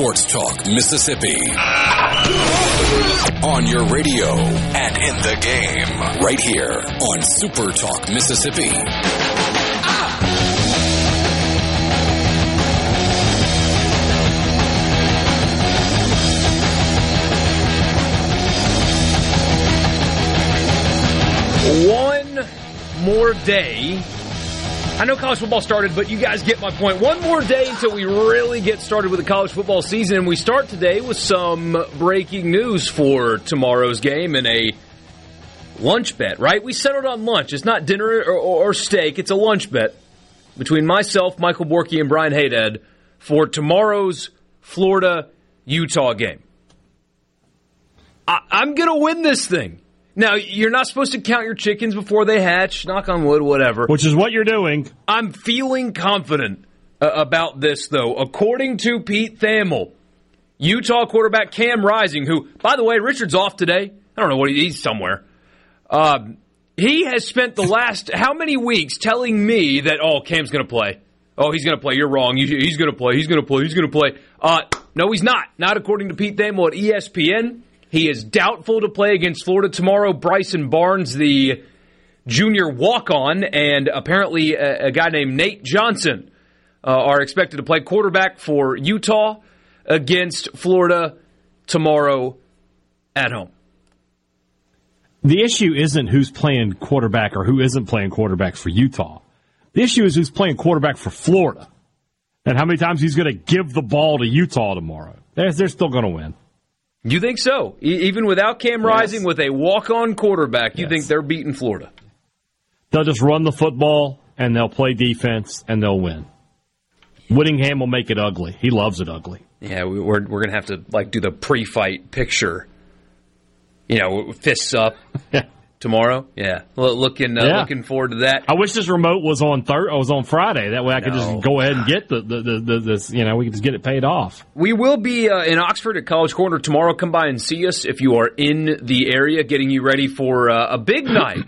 Sports Talk Mississippi. On your radio and in the game, right here on Super Talk Mississippi. One more day I know college football started, but you guys get my point. One more day until we really get started with the college football season, and we start today with some breaking news for tomorrow's game and a lunch bet, right? We settled on lunch. It's not dinner or, or, or steak, it's a lunch bet between myself, Michael Borky, and Brian Haydad for tomorrow's Florida Utah game. I, I'm going to win this thing. Now, you're not supposed to count your chickens before they hatch, knock on wood, whatever. Which is what you're doing. I'm feeling confident uh, about this, though. According to Pete Thamel, Utah quarterback Cam Rising, who, by the way, Richard's off today. I don't know what he, he's somewhere. Um, he has spent the last how many weeks telling me that, oh, Cam's going to play. Oh, he's going to play. You're wrong. He's going to play. He's going to play. He's going to play. Uh, no, he's not. Not according to Pete Thamel at ESPN. He is doubtful to play against Florida tomorrow. Bryson Barnes, the junior walk on, and apparently a, a, guy named Nate Johnson uh, are expected to play quarterback for Utah against Florida tomorrow at home. The issue isn't who's playing quarterback or who isn't playing quarterback for Utah. The issue is who's playing quarterback for Florida and how many times he's going to give the ball to Utah tomorrow. They're, they're still going to win. You think so? E- even without Cam Rising, with a walk-on quarterback, you yes. think they're beating Florida? They'll just run the football and they'll play defense and they'll win. Whittingham will make it ugly. He loves it ugly. Yeah, we're we're gonna have to like do the pre-fight picture. You know, fists up. tomorrow. Yeah, looking uh, yeah. looking forward to that. I wish this remote was on third. was on Friday. That way I could no. just go ahead and get the the, the, the this. You know, we could just get it paid off. We will be uh, in Oxford at College Corner tomorrow. Come by and see us if you are in the area, getting you ready for uh, a big night.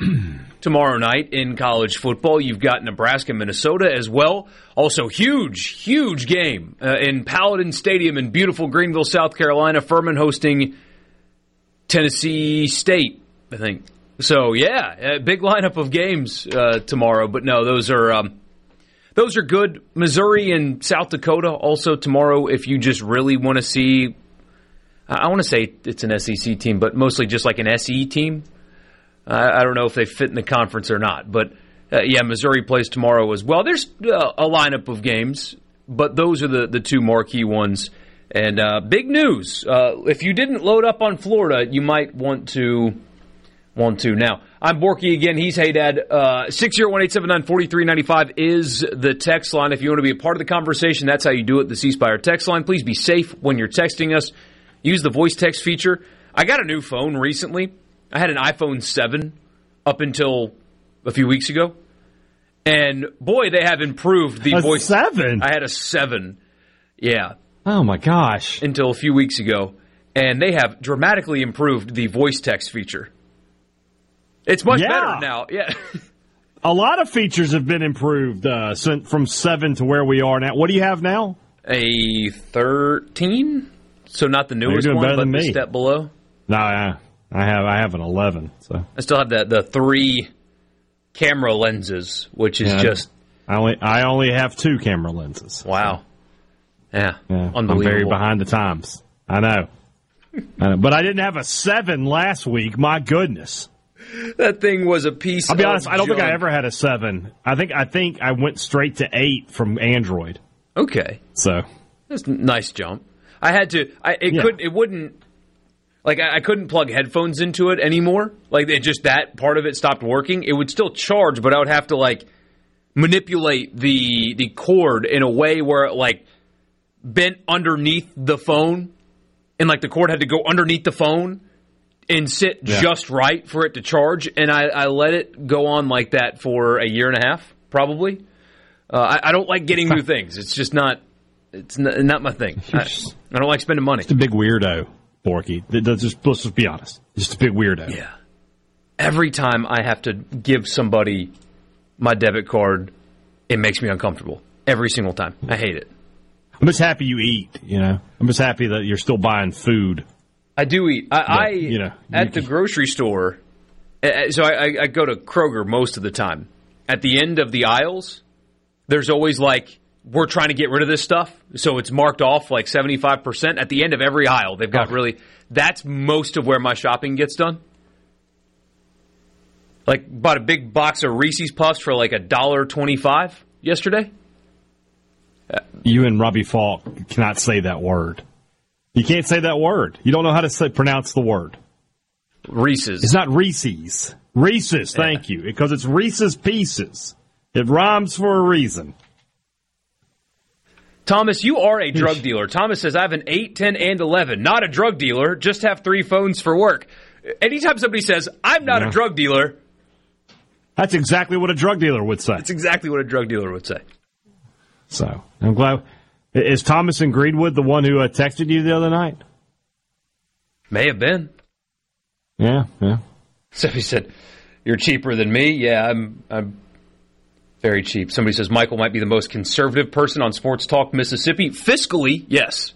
tomorrow night in college football. You've got Nebraska, Minnesota as well. Also, huge, huge game uh, in Paladin Stadium in beautiful Greenville, South Carolina. Furman hosting Tennessee State, I think. So yeah, big lineup of games uh, tomorrow. But no, those are um, those are good. Missouri and South Dakota also tomorrow. If you just really want to see, I want to say it's an SEC team, but mostly just like an SE team. I don't know if they fit in the conference or not, but uh, yeah, Missouri plays tomorrow as well. There's uh, a lineup of games, but those are the the two marquee ones. And uh, big news: uh, if you didn't load up on Florida, you might want to one, two. Now, I'm Borky again. He's Haydad. Uh, 601-879-4395 is the text line. If you want to be a part of the conversation, that's how you do it, the C Spire text line. Please be safe when you're texting us. Use the voice text feature. I got a new phone recently. I had an iPhone 7 up until a few weeks ago. And boy, they have improved the a voice. Seven? I had a 7. Yeah. Oh my gosh. Until a few weeks ago. And they have dramatically improved the voice text feature. It's much yeah. better now. Yeah. a lot of features have been improved uh, from seven to where we are now. What do you have now? A thirteen. So not the newest one, but the step below. No, I, I have I have an eleven. So I still have the the three camera lenses, which is yeah, just. I only I only have two camera lenses. Wow. Yeah, Yeah, I'm very behind the times. I know. I know. But I didn't have a seven last week. My goodness. That thing was a piece. I'll be of honest. I don't think I ever had a seven. I think I think I went straight to eight from Android. Okay, So that's a nice jump. I had to. I it Yeah. could. It wouldn't. Like I, I couldn't plug headphones into it anymore. Like it just that part of it stopped working. It would still charge, but I would have to like manipulate the the cord in a way where it like bent underneath the phone, and like the cord had to go underneath the phone and sit Yeah. just right for it to charge. And I, I let it go on like that for a year and a half, probably. Uh, I, I don't like getting new things. It's just not. It's not, not my thing. I, I don't like spending money. It's a big weirdo, Borky. Th- Just, let's just be honest. Just a big weirdo. Yeah. Every time I have to give somebody my debit card, it makes me uncomfortable. Every single time. I hate it. I'm just happy you eat. You know, I'm just happy that you're still buying food. I do eat. I, I you know, at the grocery store. So I, I, I go to Kroger most of the time. At the end of the aisles, there's always like we're trying to get rid of this stuff, so it's marked off like 75 percent. At the end of every aisle, they've got Okay. really. That's most of where my shopping gets done. Like bought a big box of Reese's Puffs for like a dollar twenty-five yesterday. You and Robbie Falk cannot say that word. You can't say that word. You don't know how to say, pronounce the word. Reese's. It's not Reese's. Reese's, thank you. Because it's Reese's Pieces. It rhymes for a reason. Thomas, you are a drug dealer. Thomas says, I have an 8, 10, and 11. Not a drug dealer, just have three phones for work. Anytime somebody says, I'm not Yeah. a drug dealer, That's exactly what a drug dealer would say. That's exactly what a drug dealer would say. So I'm glad. Is Thomas in Greenwood the one who uh, texted you the other night? May have been. Yeah, yeah. So he said, You're cheaper than me? Yeah, I'm, I'm very cheap. Somebody says, Michael might be the most conservative person on Sports Talk Mississippi. Fiscally, yes.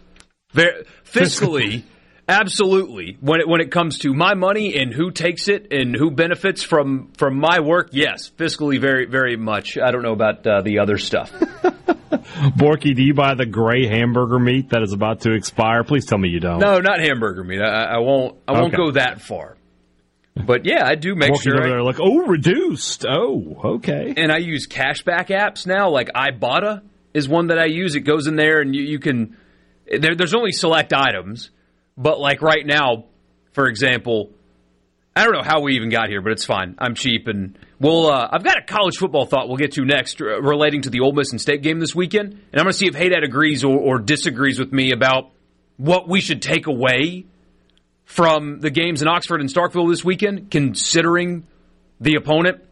Very, fiscally, absolutely. When it, when it comes to my money and who takes it and who benefits from, from my work, yes. Fiscally, very, very much. I don't know about uh, the other stuff. Borky, do you buy the gray hamburger meat that is about to expire? Please tell me you don't. No, not hamburger meat. I, I won't. I won't Okay. go that far. But yeah, I do make Borky's sure. over I- there like, oh, reduced. Oh, okay. and I use cashback apps now. Like Ibotta is one that I use. It goes in there, and you, you can. There, there's only select items, but like right now, for example, I don't know how we even got here, but it's fine. I'm cheap, and we'll. Uh, I've got a college football thought we'll get to next relating to the Ole Miss and State game this weekend, and I'm going to see if Haydad agrees or, or disagrees with me about what we should take away from the games in Oxford and Starkville this weekend, considering the opponent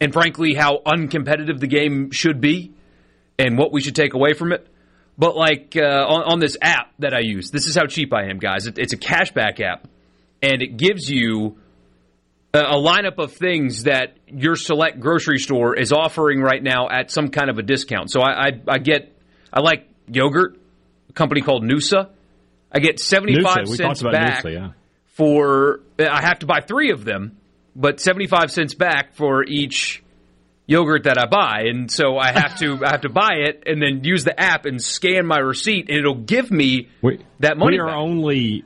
and frankly how uncompetitive the game should be and what we should take away from it. But like uh, on, on this app that I use, this is how cheap I am, guys. It, it's a cashback app, and it gives you a, a lineup of things that your select grocery store is offering right now at some kind of a discount. So I, I, I get, I like yogurt, a company called Noosa. I get seventy five cents back Noosa, yeah. for. I have to buy three of them, but seventy five cents back for each yogurt that I buy, and so I have to I have to buy it and then use the app and scan my receipt, and it'll give me We, that money we are back. only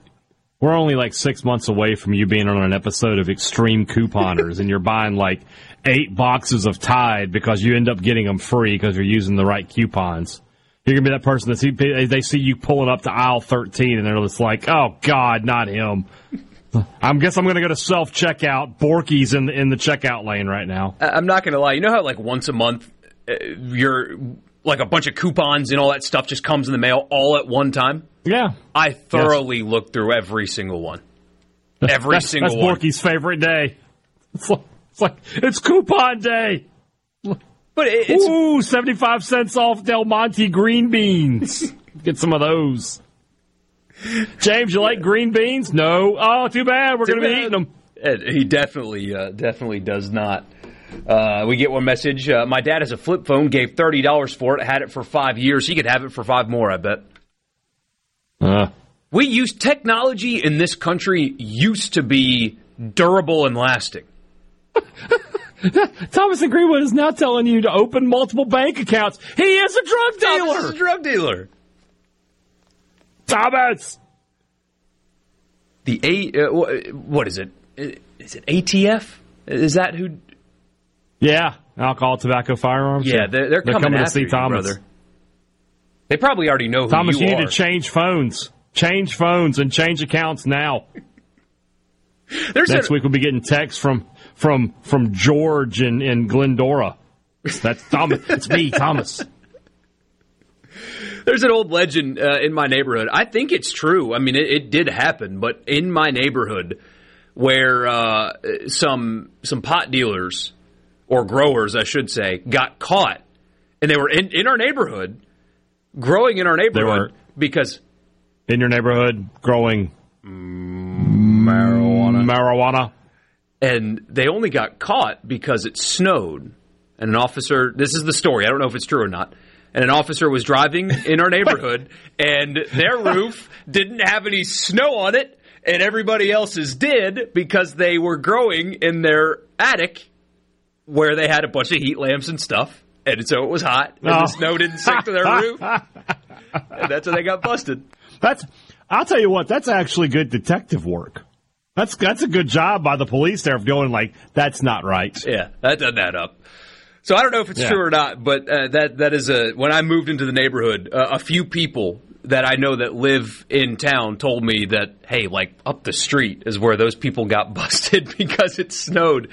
we're only like six months away from you being on an episode of Extreme Couponers, and you're buying like eight boxes of Tide because you end up getting them free because you're using the right coupons. You're gonna be that person that see they see you pulling up to aisle 13, and they're just like, "Oh God, not him." I guess I'm gonna go to self checkout. Borky's in the in the checkout lane right now. I'm not going to lie. You know how like once a month, uh, you're like a bunch of coupons and all that stuff just comes in the mail all at one time. Yeah, I thoroughly look through every single one. Every that's, single that's one. Borky's favorite day. It's like, it's like it's coupon day. But it, it's Ooh, 75 cents off Del Monte green beans. Get some of those. James, you like green beans? No. Oh, too bad. We're going to be eating them. He definitely, uh, definitely does not. Uh, we get one message. Uh, my dad has a flip phone. Gave thirty dollars for it. Had it for five years. He could have it for five more. I bet. Uh, We use technology in this country used to be durable and lasting. Thomas and Greenwood is now telling you to open multiple bank accounts. He is a drug dealer. Thomas is a drug dealer. Thomas. The A, uh, what is it? Is it ATF? Is that who? Yeah, alcohol, tobacco, firearms. Yeah, they're, they're, they're coming, coming to see you, Thomas. brother. They probably already know who Thomas, you, you are. need to change phones. Change phones and change accounts now. There's Next a, week we'll be getting texts from from from George in, in Glendora. That's Thomas. it's me, Thomas. There's an old legend uh, in my neighborhood. I think it's true. I mean, it, it did happen, but in my neighborhood, where uh, some some pot dealers or growers, I should say, got caught, and they were in, in our neighborhood, growing in our neighborhood because In your neighborhood, growing marijuana. Marijuana. and they only got caught because it snowed. And an officer, this is the story. I don't know if it's true or not. And an officer was driving in our neighborhood, and their roof didn't have any snow on it, and everybody else's did because they were growing in their attic where they had a bunch of heat lamps and stuff. And so it was hot, and Oh. the snow didn't stick to their roof. And that's how they got busted. That's. I'll tell you what. That's actually good detective work. That's that's a good job by the police there of going like that's not right. Yeah, that doesn't add up. So I don't know if it's Yeah. true or not, but uh, that that is a when I moved into the neighborhood, uh, a few people that I know that live in town told me that hey, like up the street is where those people got busted because it snowed.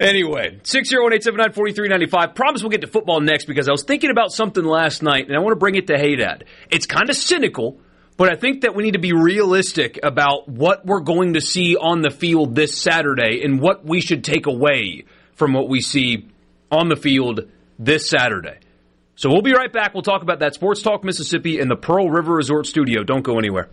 Anyway, 601-879-4395. Promise we'll get to football next because I was thinking about something last night and I want to bring it to Haydad. It's kind of cynical, but I think that we need to be realistic about what we're going to see on the field this Saturday and what we should take away from what we see on the field this Saturday. So we'll be right back. We'll talk about that Sports Talk Mississippi in the Pearl River Resort Studio. Don't go anywhere.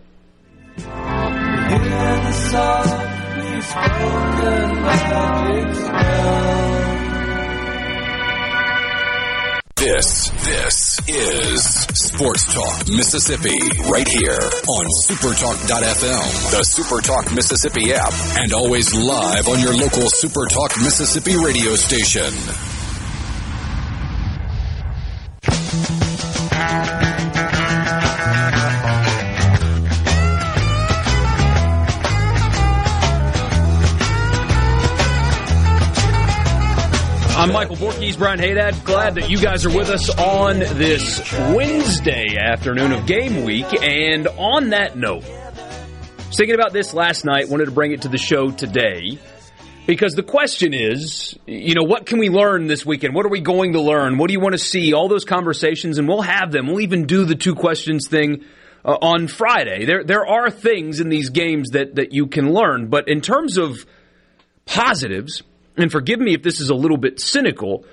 This, this is Sports Talk Mississippi, right here on Supertalk.fm, the Supertalk Mississippi app, and always live on your local Supertalk Mississippi radio station. I'm Michael Borkes, Brian Haydad. Glad that you guys are with us on this Wednesday afternoon of game week. And on that note, thinking about this last night, wanted to bring it to the show today. Because the question is, you know, what can we learn this weekend? What are we going to learn? What do you want to see? All those conversations, and we'll have them. We'll even do the two questions thing uh, on Friday. There, there are things in these games that, that you can learn, but in terms of positives, and forgive me if this is a little bit cynical,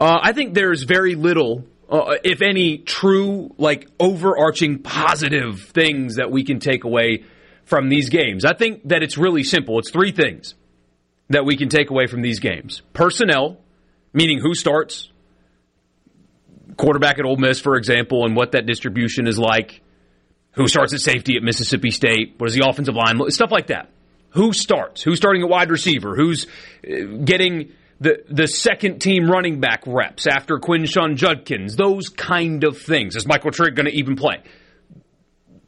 uh, I think there's very little, uh, if any, true, like overarching positive things that we can take away from these games. I think that it's really simple. It's three things that we can take away from these games personnel, meaning who starts, quarterback at Ole Miss, for example, and what that distribution is like, who starts at safety at Mississippi State, what is the offensive line, stuff like that. Who starts? Who's starting at wide receiver? Who's uh, getting the the second team running back reps after Quinshon Judkins? Those kind of things. Is Michael Trigg going to even play?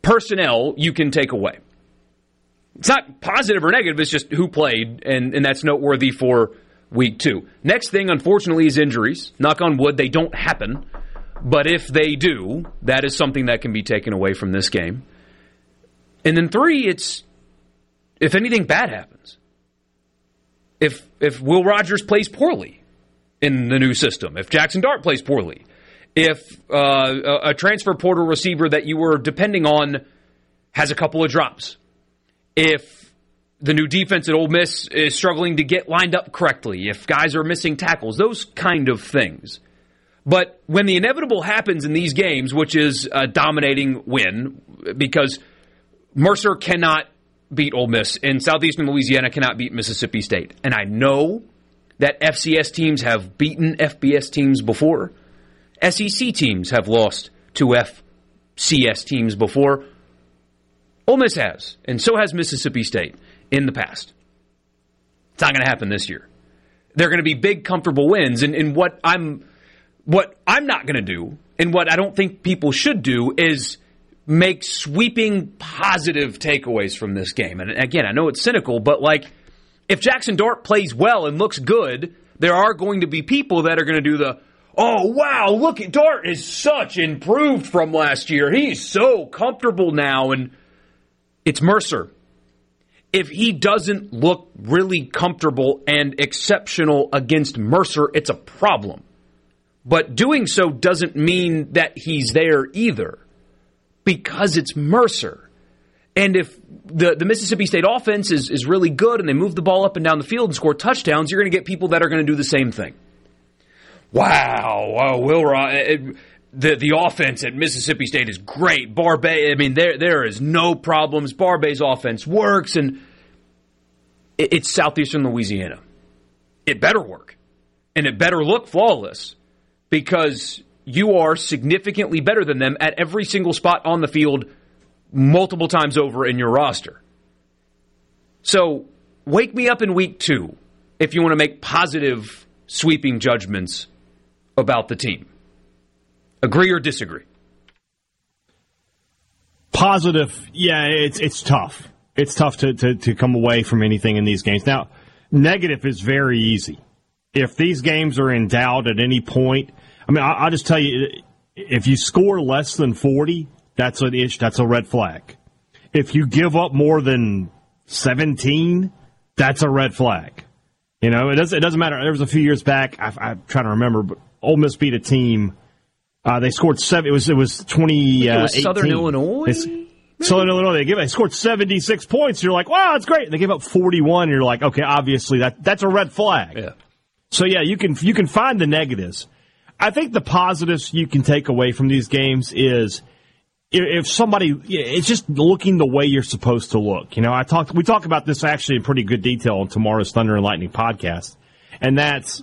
Personnel you can take away. It's not positive or negative. It's just who played, and, and that's noteworthy for week two. Next thing, unfortunately, is injuries. Knock on wood, they don't happen. But if they do, that is something that can be taken away from this game. And then three, it's if anything bad happens. If if Will Rogers plays poorly in the new system, if Jackson Dart plays poorly, if uh, a, a transfer portal receiver that you were depending on has a couple of drops, if the new defense at Ole Miss is struggling to get lined up correctly, if guys are missing tackles, those kind of things. But when the inevitable happens in these games, which is a dominating win, because Mercer cannot beat Ole Miss, and Southeastern Louisiana cannot beat Mississippi State. And I know that FCS teams have beaten FBS teams before. SEC teams have lost to FCS teams before. Ole Miss has, and so has Mississippi State in the past. It's not going to happen this year. They're going to be big, comfortable wins, and, and what I'm what I'm not going to do, and what I don't think people should do, is make sweeping positive takeaways from this game. And again, I know it's cynical, but like if Jackson Dart plays well and looks good, there are going to be people that are going to do the oh wow, look at Dart is such improved from last year. He's so comfortable now and it's Mercer. If he doesn't look really comfortable and exceptional against Mercer, it's a problem. But doing so doesn't mean that he's there either because it's Mercer. And if the, the Mississippi State offense is, is really good and they move the ball up and down the field and score touchdowns, you're going to get people that are going to do the same thing. Wow, wow Will Rogers the the offense at Mississippi State is great. Barbay, I mean, there there is no problems. Barbay's offense works, and it, it's southeastern Louisiana. It better work, and it better look flawless because you are significantly better than them at every single spot on the field, multiple times over in your roster. So wake me up in week two if you want to make positive sweeping judgments about the team. Agree or disagree? Positive, yeah, it's it's tough. It's tough to, to, to come away from anything in these games. Now, negative is very easy. If these games are in doubt at any point, I mean, I, will just tell you, if you score less than 40, that's an ish, that's a red flag. If you give up more than 17, that's a red flag. You know, it doesn't, it doesn't matter. There was a few years back, I, I'm trying to remember, but Ole Miss beat a team – uh, they scored seven. It was it was twenty. Uh, Southern Illinois. It's, Southern Illinois. They give. They scored seventy six points. You're like, wow, that's great. They gave up forty one. You're like, okay, obviously that that's a red flag. Yeah. So yeah, you can you can find the negatives. I think the positives you can take away from these games is if somebody it's just looking the way you're supposed to look. You know, I talked we talk about this actually in pretty good detail on tomorrow's Thunder and Lightning podcast, and that's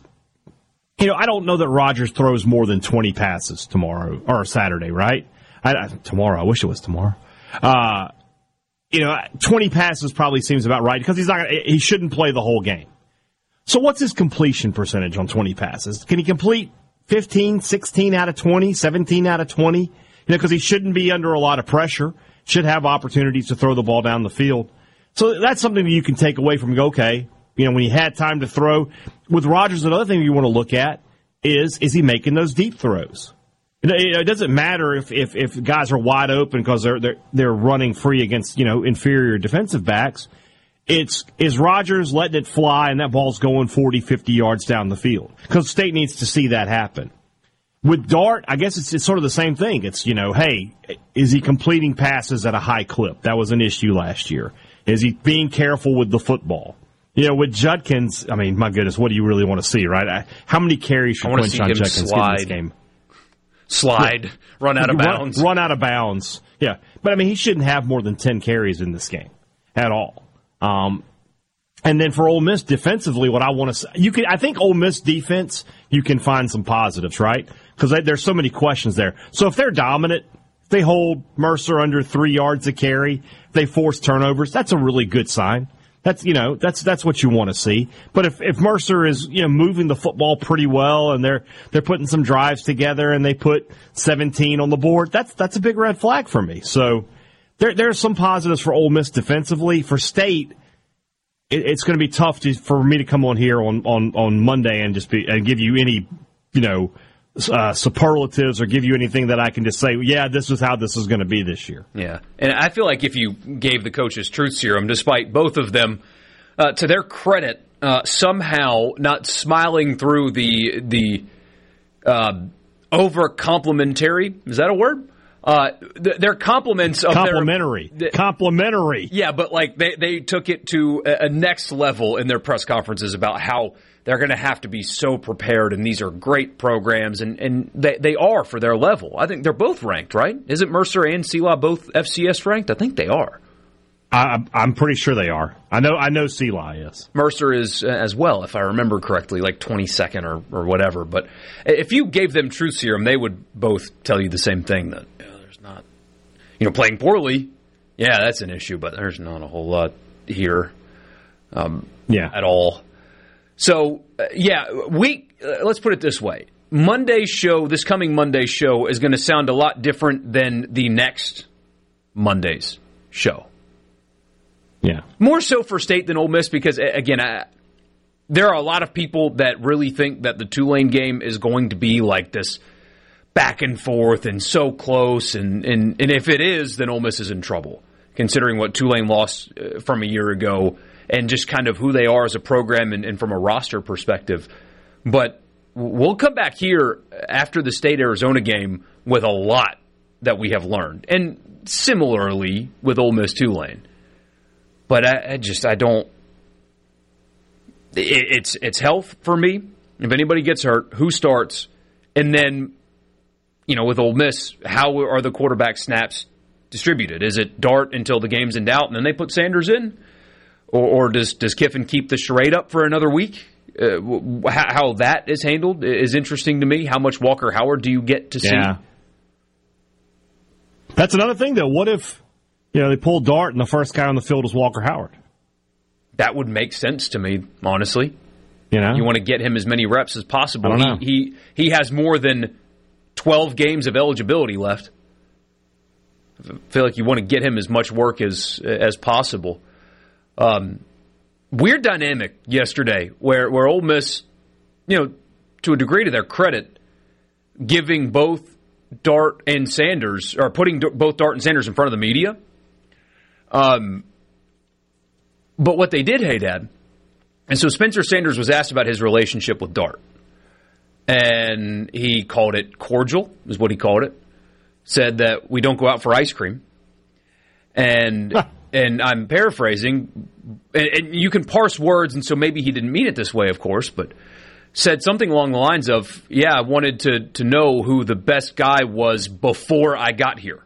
you know, I don't know that Rogers throws more than 20 passes tomorrow or Saturday, right? I, tomorrow. I wish it was tomorrow. Uh, you know, 20 passes probably seems about right because he's not, he shouldn't play the whole game. So what's his completion percentage on 20 passes? Can he complete 15, 16 out of 20, 17 out of 20? You know, because he shouldn't be under a lot of pressure, should have opportunities to throw the ball down the field. So that's something that you can take away from, okay, you know, when he had time to throw. With Rogers, another thing you want to look at is is he making those deep throws? It doesn't matter if, if, if guys are wide open because they're, they're they're running free against you know inferior defensive backs. It's is Rogers letting it fly and that ball's going 40, 50 yards down the field because State needs to see that happen. With Dart, I guess it's, it's sort of the same thing. It's you know, hey, is he completing passes at a high clip? That was an issue last year. Is he being careful with the football? You know, with Judkins, I mean, my goodness, what do you really want to see, right? How many carries should Quinshon Judkins slide, get in this game? Slide, yeah. run out of bounds. Run, run, out of bounds. Yeah. But I mean, he shouldn't have more than 10 carries in this game at all. Um, and then for Ole Miss defensively, what I want to say, you can, I think Ole Miss defense, you can find some positives, right? Because there's so many questions there. So if they're dominant, if they hold Mercer under three yards a carry, they force turnovers, that's a really good sign. That's you know that's that's what you want to see. But if, if Mercer is you know moving the football pretty well and they're they're putting some drives together and they put 17 on the board, that's that's a big red flag for me. So there there's some positives for Ole Miss defensively. For State, it, it's going to be tough to, for me to come on here on, on on Monday and just be and give you any you know uh, superlatives or give you anything that I can just say, yeah, this is how this is going to be this year. Yeah. And I feel like if you gave the coaches truth serum, despite both of them, uh, to their credit, uh, somehow not smiling through the the uh, over complimentary is that a word? Uh, th- their compliments of complimentary, their, complimentary. Yeah, but like they they took it to a, a next level in their press conferences about how they're going to have to be so prepared, and these are great programs, and, and they, they are for their level. I think they're both ranked, right? Isn't Mercer and SELA both FCS ranked? I think they are. I, am pretty sure they are. I know. I know SELA is. Mercer is uh, as well, if I remember correctly, like 22nd or, or whatever. But if you gave them truth serum, they would both tell you the same thing that yeah, there's not, you know, playing poorly. Yeah, that's an issue, but there's not a whole lot here. Um, yeah, at all. So, uh, yeah, we uh, let's put it this way. Monday's show, this coming Monday show, is going to sound a lot different than the next Monday's show. Yeah. More so for State than Ole Miss because, again, I, there are a lot of people that really think that the Tulane game is going to be like this back and forth and so close. And, and, and if it is, then Ole Miss is in trouble, considering what Tulane lost uh, from a year ago and just kind of who they are as a program and, and from a roster perspective. But we'll come back here after the State Arizona game with a lot that we have learned. And similarly with Ole Miss Tulane. But I, I just, I don't. It, it's it's health for me. If anybody gets hurt, who starts? And then, you know, with Ole Miss, how are the quarterback snaps distributed? Is it dart until the game's in doubt and then they put Sanders in? Or, or does, does Kiffin keep the charade up for another week? Uh, how, how, that is handled is interesting to me. How much Walker Howard do you get to see? Yeah. That's another thing, though. What if you know they pull dart and the first guy on the field is Walker Howard? That would make sense to me, honestly. You know, you want to get him as many reps as possible. I don't know. He, he he has more than twelve games of eligibility left. I feel like you want to get him as much work as as possible. Um, weird dynamic yesterday where where Ole Miss, you know, to a degree to their credit, giving both Dart and Sanders, or putting both Dart and Sanders in front of the media. Um, but what they did, hey, Dad, and so Spencer Sanders was asked about his relationship with Dart, and he called it cordial, is what he called it. Said that we don't go out for ice cream, and and I'm paraphrasing, and, and you can parse words, and so maybe he didn't mean it this way, of course, but said something along the lines of, "Yeah, I wanted to to know who the best guy was before I got here."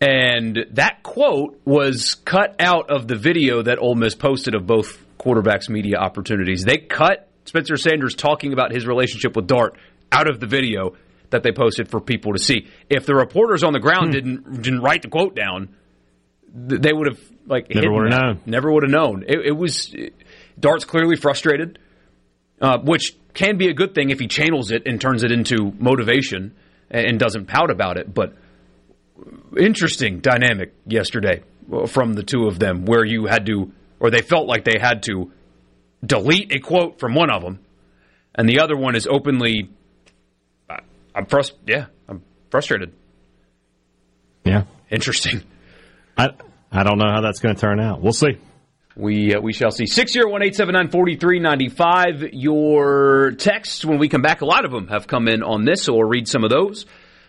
And that quote was cut out of the video that Ole Miss posted of both quarterbacks' media opportunities. They cut Spencer Sanders talking about his relationship with Dart out of the video that they posted for people to see. If the reporters on the ground hmm. didn't didn't write the quote down, they would have like never would have known. Never would have known. It, it was it, Dart's clearly frustrated uh, which can be a good thing if he channels it and turns it into motivation and doesn't pout about it. But interesting dynamic yesterday from the two of them, where you had to, or they felt like they had to delete a quote from one of them, and the other one is openly. I'm frust. Yeah, I'm frustrated. Yeah, interesting. I I don't know how that's going to turn out. We'll see. We uh, we shall see. Six zero one eight seven nine forty three ninety five. Your texts when we come back, a lot of them have come in on this, so we'll read some of those.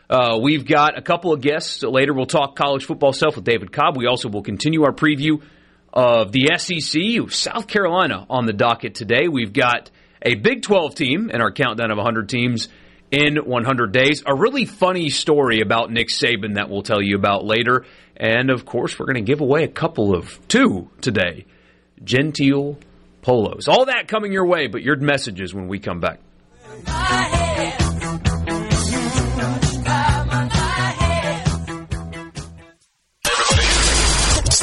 Uh, we've got a couple of guests later. We'll talk college football stuff with David Cobb. We also will continue our preview of the SEC, South Carolina on the docket today. We've got a Big 12 team in our countdown of 100 teams in 100 days. A really funny story about Nick Saban that we'll tell you about later. And of course, we're going to give away a couple of two today Genteel polos. All that coming your way, but your messages when we come back.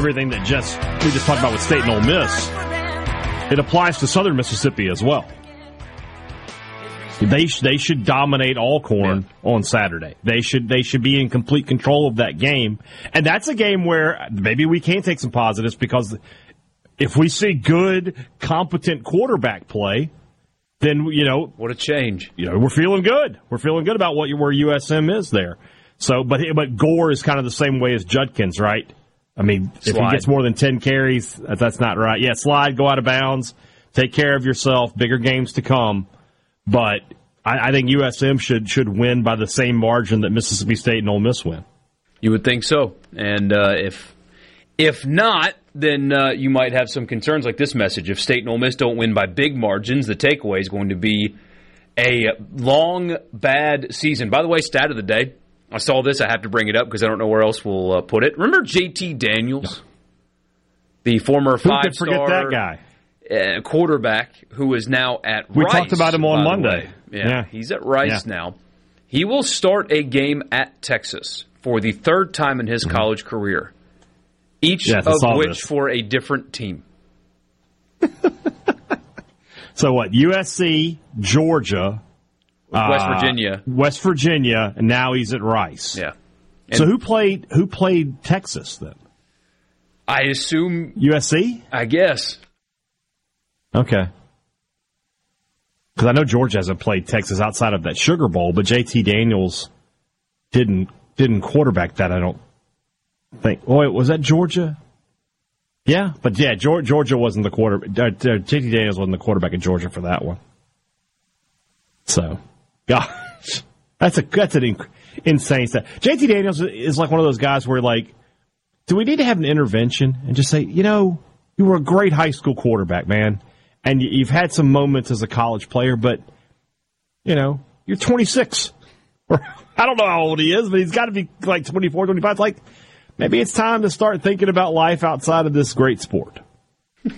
Everything that just we just talked about with State and Ole Miss, it applies to Southern Mississippi as well. They they should dominate Alcorn yeah. on Saturday. They should they should be in complete control of that game, and that's a game where maybe we can take some positives because if we see good, competent quarterback play, then you know what a change. You know we're feeling good. We're feeling good about what where USM is there. So, but but Gore is kind of the same way as Judkins, right? I mean, slide. if he gets more than 10 carries, that's not right. Yeah, slide, go out of bounds, take care of yourself, bigger games to come. But I, I think USM should should win by the same margin that Mississippi State and Ole Miss win. You would think so. And uh, if if not, then uh, you might have some concerns like this message. If State and Ole Miss don't win by big margins, the takeaway is going to be a long, bad season. By the way, stat of the day. I saw this. I have to bring it up because I don't know where else we'll uh, put it. Remember JT Daniels, the former five star that guy uh, quarterback who is now at Rice. we Rice. talked about him on Monday. Yeah, yeah, he's at Rice yeah. now. He will start a game at Texas for the third time in his mm-hmm. college career, each yes, of which this. for a different team. so what? USC, Georgia, West uh, Virginia, West Virginia, and now he's at Rice. Yeah. And so who played who played Texas then? I assume USC. I guess. Okay. Because I know Georgia hasn't played Texas outside of that Sugar Bowl, but JT Daniels didn't didn't quarterback that. I don't think. Oh, wait, was that Georgia? Yeah, but yeah, Georgia wasn't the quarter. Uh, JT Daniels wasn't the quarterback in Georgia for that one. So, gosh, that's a that's an inc- insane stuff. JT Daniels is like one of those guys where like, do we need to have an intervention and just say, you know, you were a great high school quarterback, man and you've had some moments as a college player, but you know, you're 26. Or I don't know how old he is, but he's got to be like 24, 25. It's like maybe it's time to start thinking about life outside of this great sport.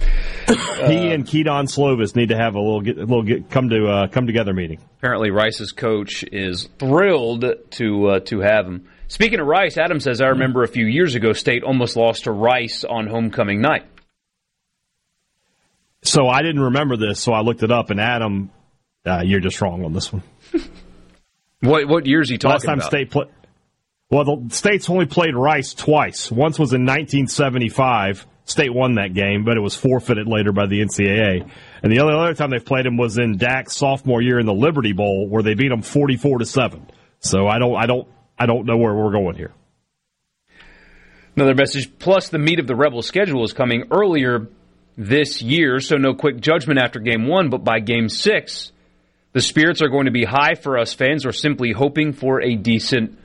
he and Kedon Slovis need to have a little get, a little get, come to uh, come together meeting. Apparently, Rice's coach is thrilled to uh, to have him. Speaking of Rice, Adam says I remember a few years ago, State almost lost to Rice on homecoming night. So I didn't remember this, so I looked it up. And Adam, uh, you're just wrong on this one. what what years he talking Last time about? state play. Well, the states only played Rice twice. Once was in 1975. State won that game, but it was forfeited later by the NCAA. And the only other time they've played him was in Dak's sophomore year in the Liberty Bowl, where they beat them 44 to seven. So I don't, I don't, I don't know where we're going here. Another message. Plus, the meat of the Rebel schedule is coming earlier this year, so no quick judgment after game one, but by game six, the spirits are going to be high for us fans. We're simply hoping for a decent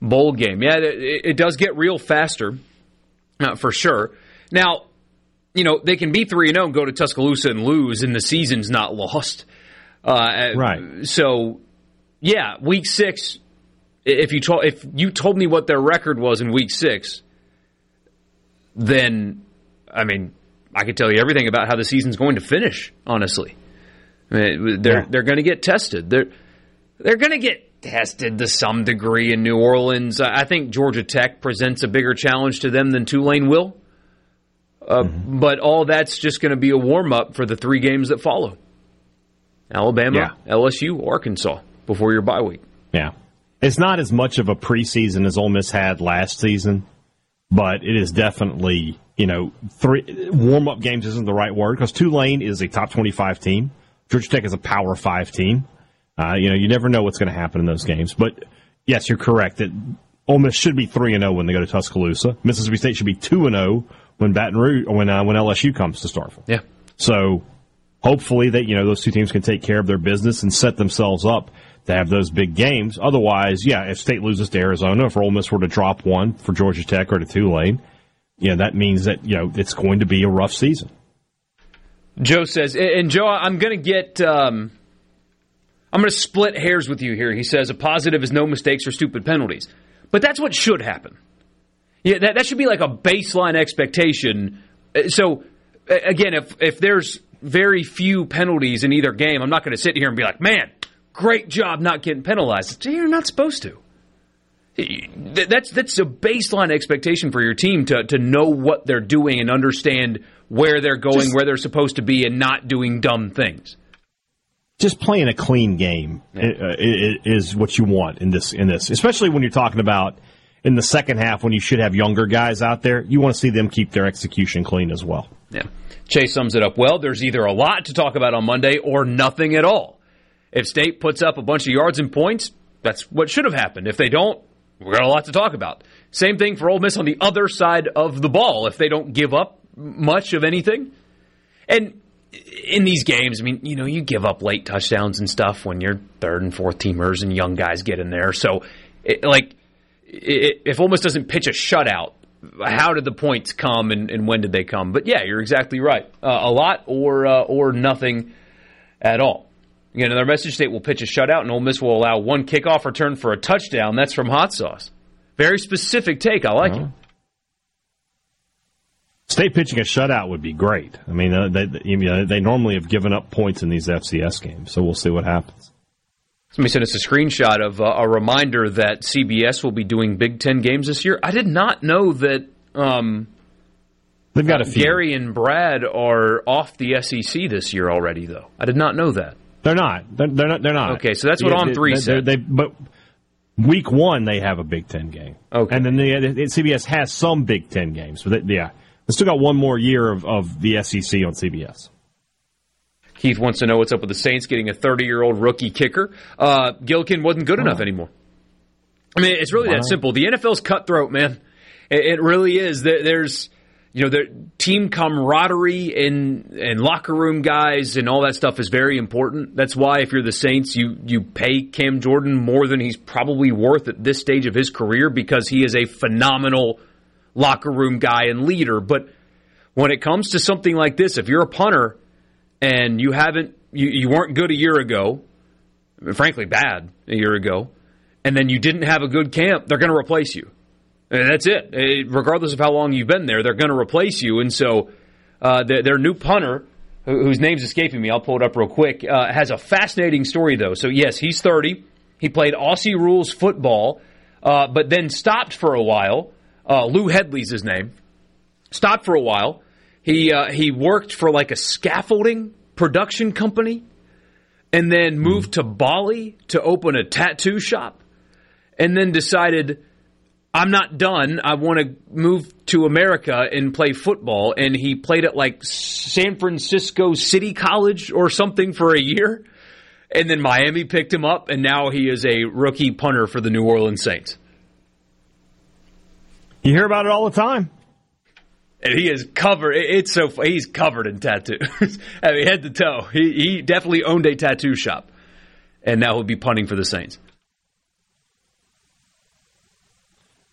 bowl game. Yeah, it, it does get real faster, uh, for sure. Now, you know, they can be 3 0 and go to Tuscaloosa and lose, and the season's not lost. Uh, right. So, yeah, week six, if you, to- if you told me what their record was in week six, then, I mean, I could tell you everything about how the season's going to finish. Honestly, I mean, they're yeah. they're going to get tested. They're they're going to get tested to some degree in New Orleans. I think Georgia Tech presents a bigger challenge to them than Tulane will. Uh, mm-hmm. But all that's just going to be a warm up for the three games that follow: Alabama, yeah. LSU, Arkansas before your bye week. Yeah, it's not as much of a preseason as Ole Miss had last season, but it is definitely you know, three warm up games isn't the right word because Tulane is a top 25 team. Georgia Tech is a power five team. Uh, you know, you never know what's going to happen in those games. But yes, you're correct that Ole Miss should be three and zero oh when they go to Tuscaloosa. Mississippi State should be two and zero oh when Baton Rouge when uh, when LSU comes to Starkville. Yeah. So hopefully that you know those two teams can take care of their business and set themselves up to have those big games. Otherwise, yeah, if State loses to Arizona, if Ole Miss were to drop one for Georgia Tech or to Tulane, know, that means that, you know, it's going to be a rough season. Joe says, and Joe, I'm going to get, um, I'm going to split hairs with you here. He says a positive is no mistakes or stupid penalties. But that's what should happen. Yeah, that, that should be like a baseline expectation. Uh, so, again, if, if there's very few penalties in either game, I'm not going to sit here and be like, man, great job not getting penalized. You're not supposed to. That's that's a baseline expectation for your team to to know what they're doing and understand where they're going, just, where they're supposed to be, and not doing dumb things. Just playing a clean game yeah. is what you want in this in this, especially when you're talking about in the second half when you should have younger guys out there. You want to see them keep their execution clean as well. Yeah, Chase sums it up well. There's either a lot to talk about on Monday or nothing at all. If State puts up a bunch of yards and points, that's what should have happened. If they don't, We've got a lot to talk about. Same thing for Ole Miss on the other side of the ball. If they don't give up much of anything, and in these games, I mean, you know, you give up late touchdowns and stuff when you're third and fourth teamers and young guys get in there. So, it, like, it, if Miss doesn't pitch a shutout how did the points come and, and when did they come? But yeah, you're exactly right. Uh, a lot or uh, or nothing at all. Again, in their message state will pitch a shutout, and Ole Miss will allow one kickoff return for a touchdown. That's from Hot Sauce. Very specific take. I like uh-huh. it. State pitching a shutout would be great. I mean, uh, they, you know, they normally have given up points in these FCS games, so we'll see what happens. Somebody sent us a screenshot of uh, a reminder that CBS will be doing Big Ten games this year. I did not know that. Um, They've got a few. Gary and Brad are off the SEC this year already, though. I did not know that. They're not. They're, they're not. They're not. Okay, so that's what yeah, on three said. They, but week one they have a Big Ten game. Okay, and then the, the CBS has some Big Ten games. But they, yeah, they still got one more year of, of the SEC on CBS. Keith wants to know what's up with the Saints getting a 30 year old rookie kicker. Uh, Gillikin wasn't good oh. enough anymore. I mean, it's really wow. that simple. The NFL's cutthroat, man. It, it really is. There's you know, the team camaraderie and and locker room guys and all that stuff is very important. That's why if you're the Saints, you you pay Cam Jordan more than he's probably worth at this stage of his career because he is a phenomenal locker room guy and leader. But when it comes to something like this, if you're a punter and you haven't you, you weren't good a year ago, frankly bad a year ago, and then you didn't have a good camp, they're going to replace you. And that's it. it. Regardless of how long you've been there, they're going to replace you. And so uh, their, their, new punter, whose name's escaping me, I'll pull it up real quick, uh, has a fascinating story, though. So, yes, he's 30. He played Aussie rules football, uh, but then stopped for a while. Uh, Lou Hedley's his name. Stopped for a while. He, uh, he worked for like a scaffolding production company and then moved to Bali to open a tattoo shop and then decided I'm not done. I want to move to America and play football. And he played at like San Francisco City College or something for a year. And then Miami picked him up, and now he is a rookie punter for the New Orleans Saints. You hear about it all the time. And he is covered. It's so he's covered in tattoos. I mean, head to toe. He, he definitely owned a tattoo shop, and now he'll be punting for the Saints.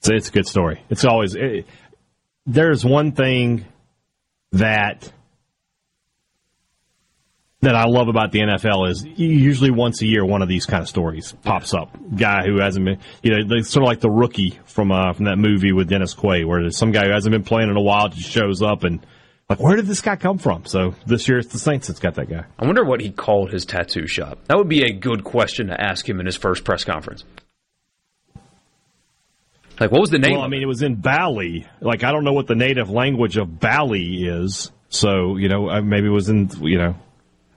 It's, a good story. It's always it, there's one thing that that I love about the NFL is usually once a year one of these kind of stories pops up. Guy who hasn't been, you know, sort of like the rookie from uh, from that movie with Dennis Quaid, where there's some guy who hasn't been playing in a while just shows up and like, where did this guy come from? So this year it's the Saints that's got that guy. I wonder what he called his tattoo shop. That would be a good question to ask him in his first press conference. Like, what was the name? Well, I mean, it was in Bali. Like, I don't know what the native language of Bali is. So, you know, maybe it was in, you know,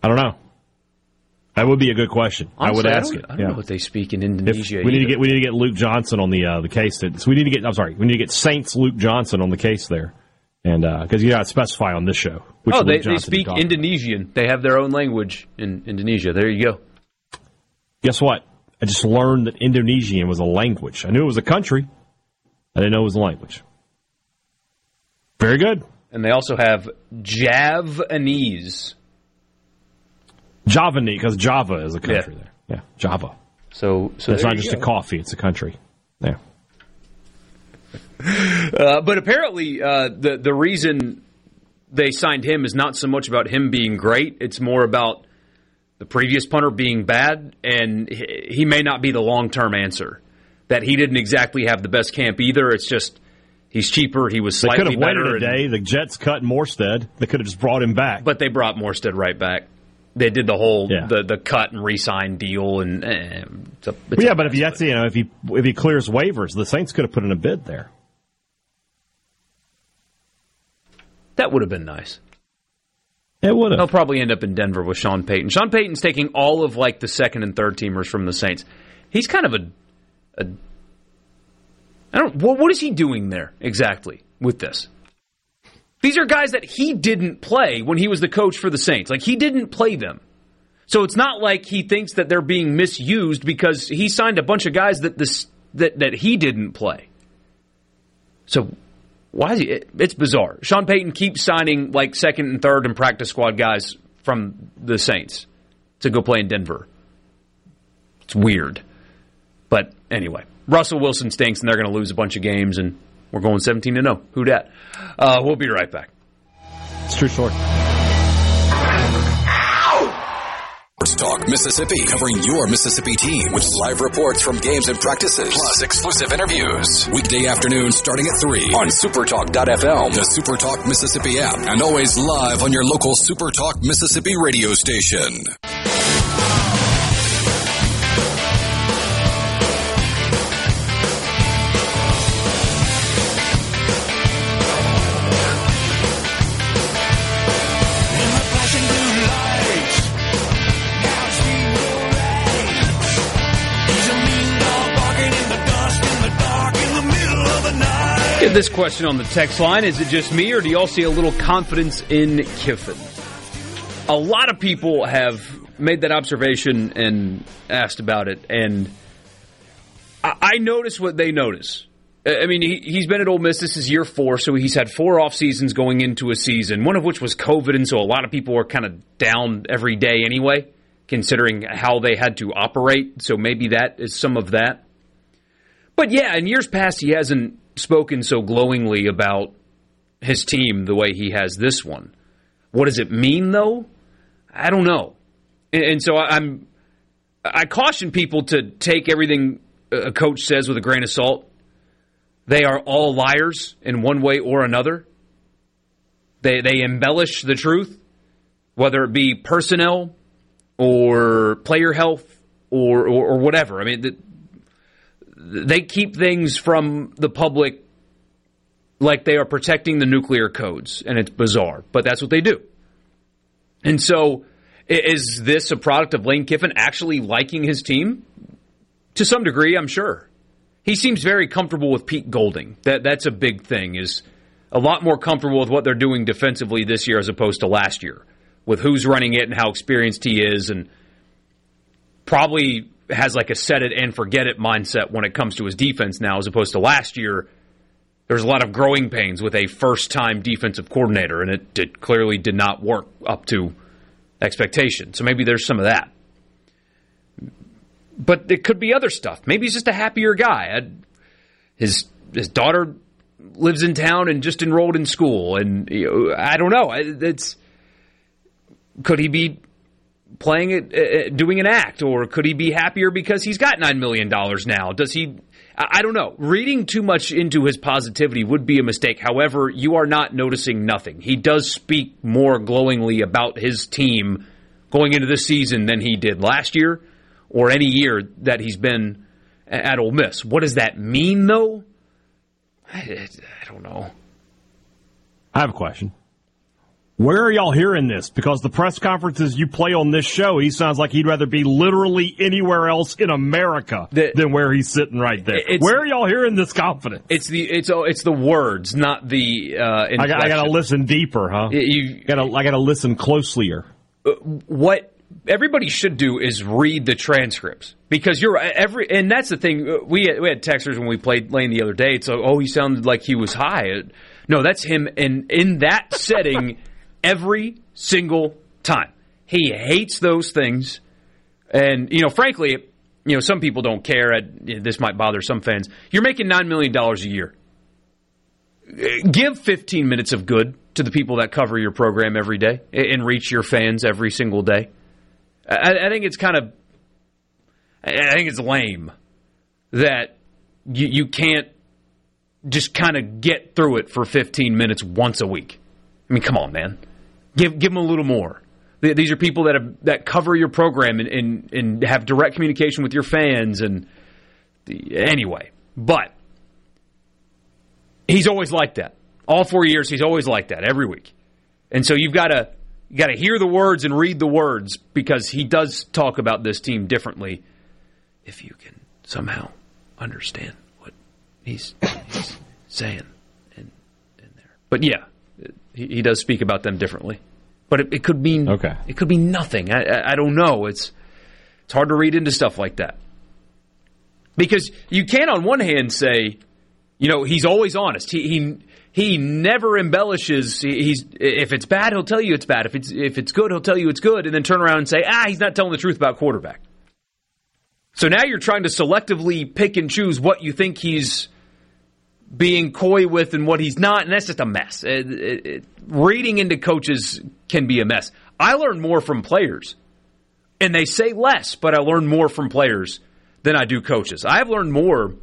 I don't know. That would be a good question. Honestly, I would ask I it. I don't yeah. know what they speak in Indonesia. If we need to get we need to get Luke Johnson on the uh, the case. so we need to get. I'm sorry. We need to get Saints Luke Johnson on the case there, and because uh, you got to specify on this show. oh, they, they speak Indonesian. They have their own language in Indonesia. There you go. Guess what? I just learned that Indonesian was a language. I knew it was a country. I didn't know it was a language. Very good. And they also have Javanese. Javanese, because Java is a country yeah. there. Yeah, Java. So, so it's not just go. a coffee; it's a country. Yeah. Uh, but apparently, uh, the the reason they signed him is not so much about him being great; it's more about the previous punter being bad, and he may not be the long term answer that he didn't exactly have the best camp either. It's just he's cheaper. He was slightly they could have better. Waited a day. The Jets cut Morstead. They could have just brought him back. But they brought Morstead right back. They did the whole yeah. the the cut and resign deal and eh, it's a, it's yeah. But if that's you know if he if he clears waivers, the Saints could have put in a bid there. That would have been nice. It would have. He'll probably end up in Denver with Sean Payton. Sean Payton's taking all of like the second and third teamers from the Saints. He's kind of a a I don't. What, what is he doing there exactly with this? These are guys that he didn't play when he was the coach for the Saints. Like he didn't play them. So it's not like he thinks that they're being misused because he signed a bunch of guys that this that that he didn't play. So why is he? It, it's bizarre. Sean Payton keeps signing like second and third and practice squad guys from the Saints to go play in Denver. It's weird. But anyway, Russell Wilson stinks, and they're going to lose a bunch of games, and We're going 17 to 0. Who dat? Uh, we'll be right back. It's true story. Sports Talk Mississippi, covering your Mississippi team with live reports from games and practices, plus exclusive interviews. Weekday afternoon starting at 3 on supertalk.fm, the Supertalk Mississippi app, and always live on your local Supertalk Mississippi radio station. Get this question on the text line. Is it just me, or do y'all see a little confidence in Kiffin? A lot of people have made that observation and asked about it, and I, I notice what they notice. I mean, he, he's been at Ole Miss. This is year four, so he's had four off seasons going into a season, one of which was COVID, and so a lot of people were kind of down every day anyway, considering how they had to operate. So maybe that is some of that. But yeah, in years past, he hasn't spoken so glowingly about his team the way he has this one. What does it mean, though? I don't know. And, and so I'm I caution people to take everything a coach says with a grain of salt. They are all liars in one way or another. They they embellish the truth, whether it be personnel or player health or or, or whatever. I mean, the, they keep things from the public like they are protecting the nuclear codes, and it's bizarre, but that's what they do. And so, is this a product of Lane Kiffin actually liking his team? To some degree, I'm sure. He seems very comfortable with Pete Golding. That that's a big thing. Is a lot more comfortable with what they're doing defensively this year as opposed to last year, with who's running it and how experienced he is, and probably has like a set it and forget it mindset when it comes to his defense now, as opposed to last year. There's a lot of growing pains with a first time defensive coordinator, and it, clearly did not work up to expectation. So maybe there's some of that. But it could be other stuff. Maybe he's just a happier guy. His his daughter lives in town and just enrolled in school, and you know, I don't know. It's could he be playing it, uh, doing an act, or could he be happier because he's got nine million dollars now? Does he? I don't know. Reading too much into his positivity would be a mistake. However, you are not noticing nothing. He does speak more glowingly about his team going into this season than he did last year or any year that he's been at Ole Miss. What does that mean, though? I, I don't know. I have a question. Where are y'all hearing this? Because the press conferences you play on this show, he sounds like he'd rather be literally anywhere else in America the, than where he's sitting right there. Where are y'all hearing this confidence? It's the it's oh, it's the words, not the. Uh, I, got, I got to listen deeper, huh? You got to I got to listen closelier. Uh, what everybody should do is read the transcripts because you're every and that's the thing uh, we had, we had texters when we played Lane the other day. It's like, oh, he sounded like he was high. No, that's him, and in that setting every single time. He hates those things. And, you know, frankly, you know, some people don't care. This might bother some fans. You're making $9 million a year. Uh, give 15 minutes of good to the people that cover your program every day and reach your fans every single day. I, I think it's kind of, I think it's lame that you, you can't just kind of get through it for 15 minutes once a week. I mean, come on, man. Give give them a little more. These are people that have, that cover your program and, and, and have direct communication with your fans and anyway. But he's always like that. All four years, he's always like that every week. And so you've got to you got to hear the words and read the words because he does talk about this team differently. If you can somehow understand what he's, he's saying in, in there, but yeah, he, he does speak about them differently. But it, it could mean okay. It could mean nothing. I, I, I don't know. It's it's hard to read into stuff like that because you can, on one hand, say, you know, he's always honest. He he he never embellishes. He's if it's bad, he'll tell you it's bad. If it's if it's good, he'll tell you it's good, and then turn around and say, ah, he's not telling the truth about quarterback. So now you're trying to selectively pick and choose what you think he's being coy with and what he's not, and that's just a mess. It, it, it, reading into coaches can be a mess. I learn more from players, and they say less, but I learn more from players than I do coaches. I have learned more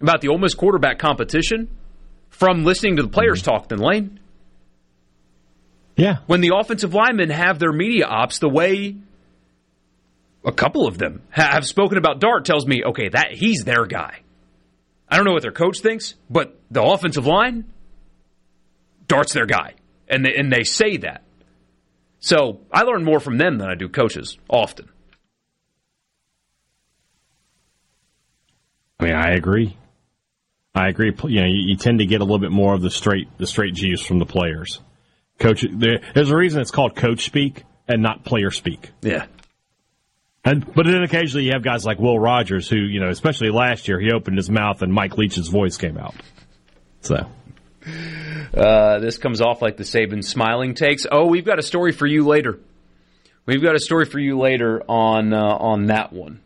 about the Ole Miss quarterback competition from listening to the players mm-hmm. talk than Lane. Yeah. When the offensive linemen have their media ops, the way a couple of them have spoken about Dart tells me, okay, that he's their guy. I don't know what their coach thinks, but the offensive line, Dart's their guy, and they, and they say that. So I learn more from them than I do coaches often. I mean, I agree. I agree. You know, you, you, tend to get a little bit more of the straight the straight juice from the players. Coach, there, there's a reason it's called coach speak and not player speak. Yeah. And but then occasionally you have guys like Will Rogers who, you know, especially last year, he opened his mouth and Mike Leach's voice came out. So. Uh, this comes off like the Saban smiling takes. Oh, we've got a story for you later. We've got a story for you later on uh, on that one.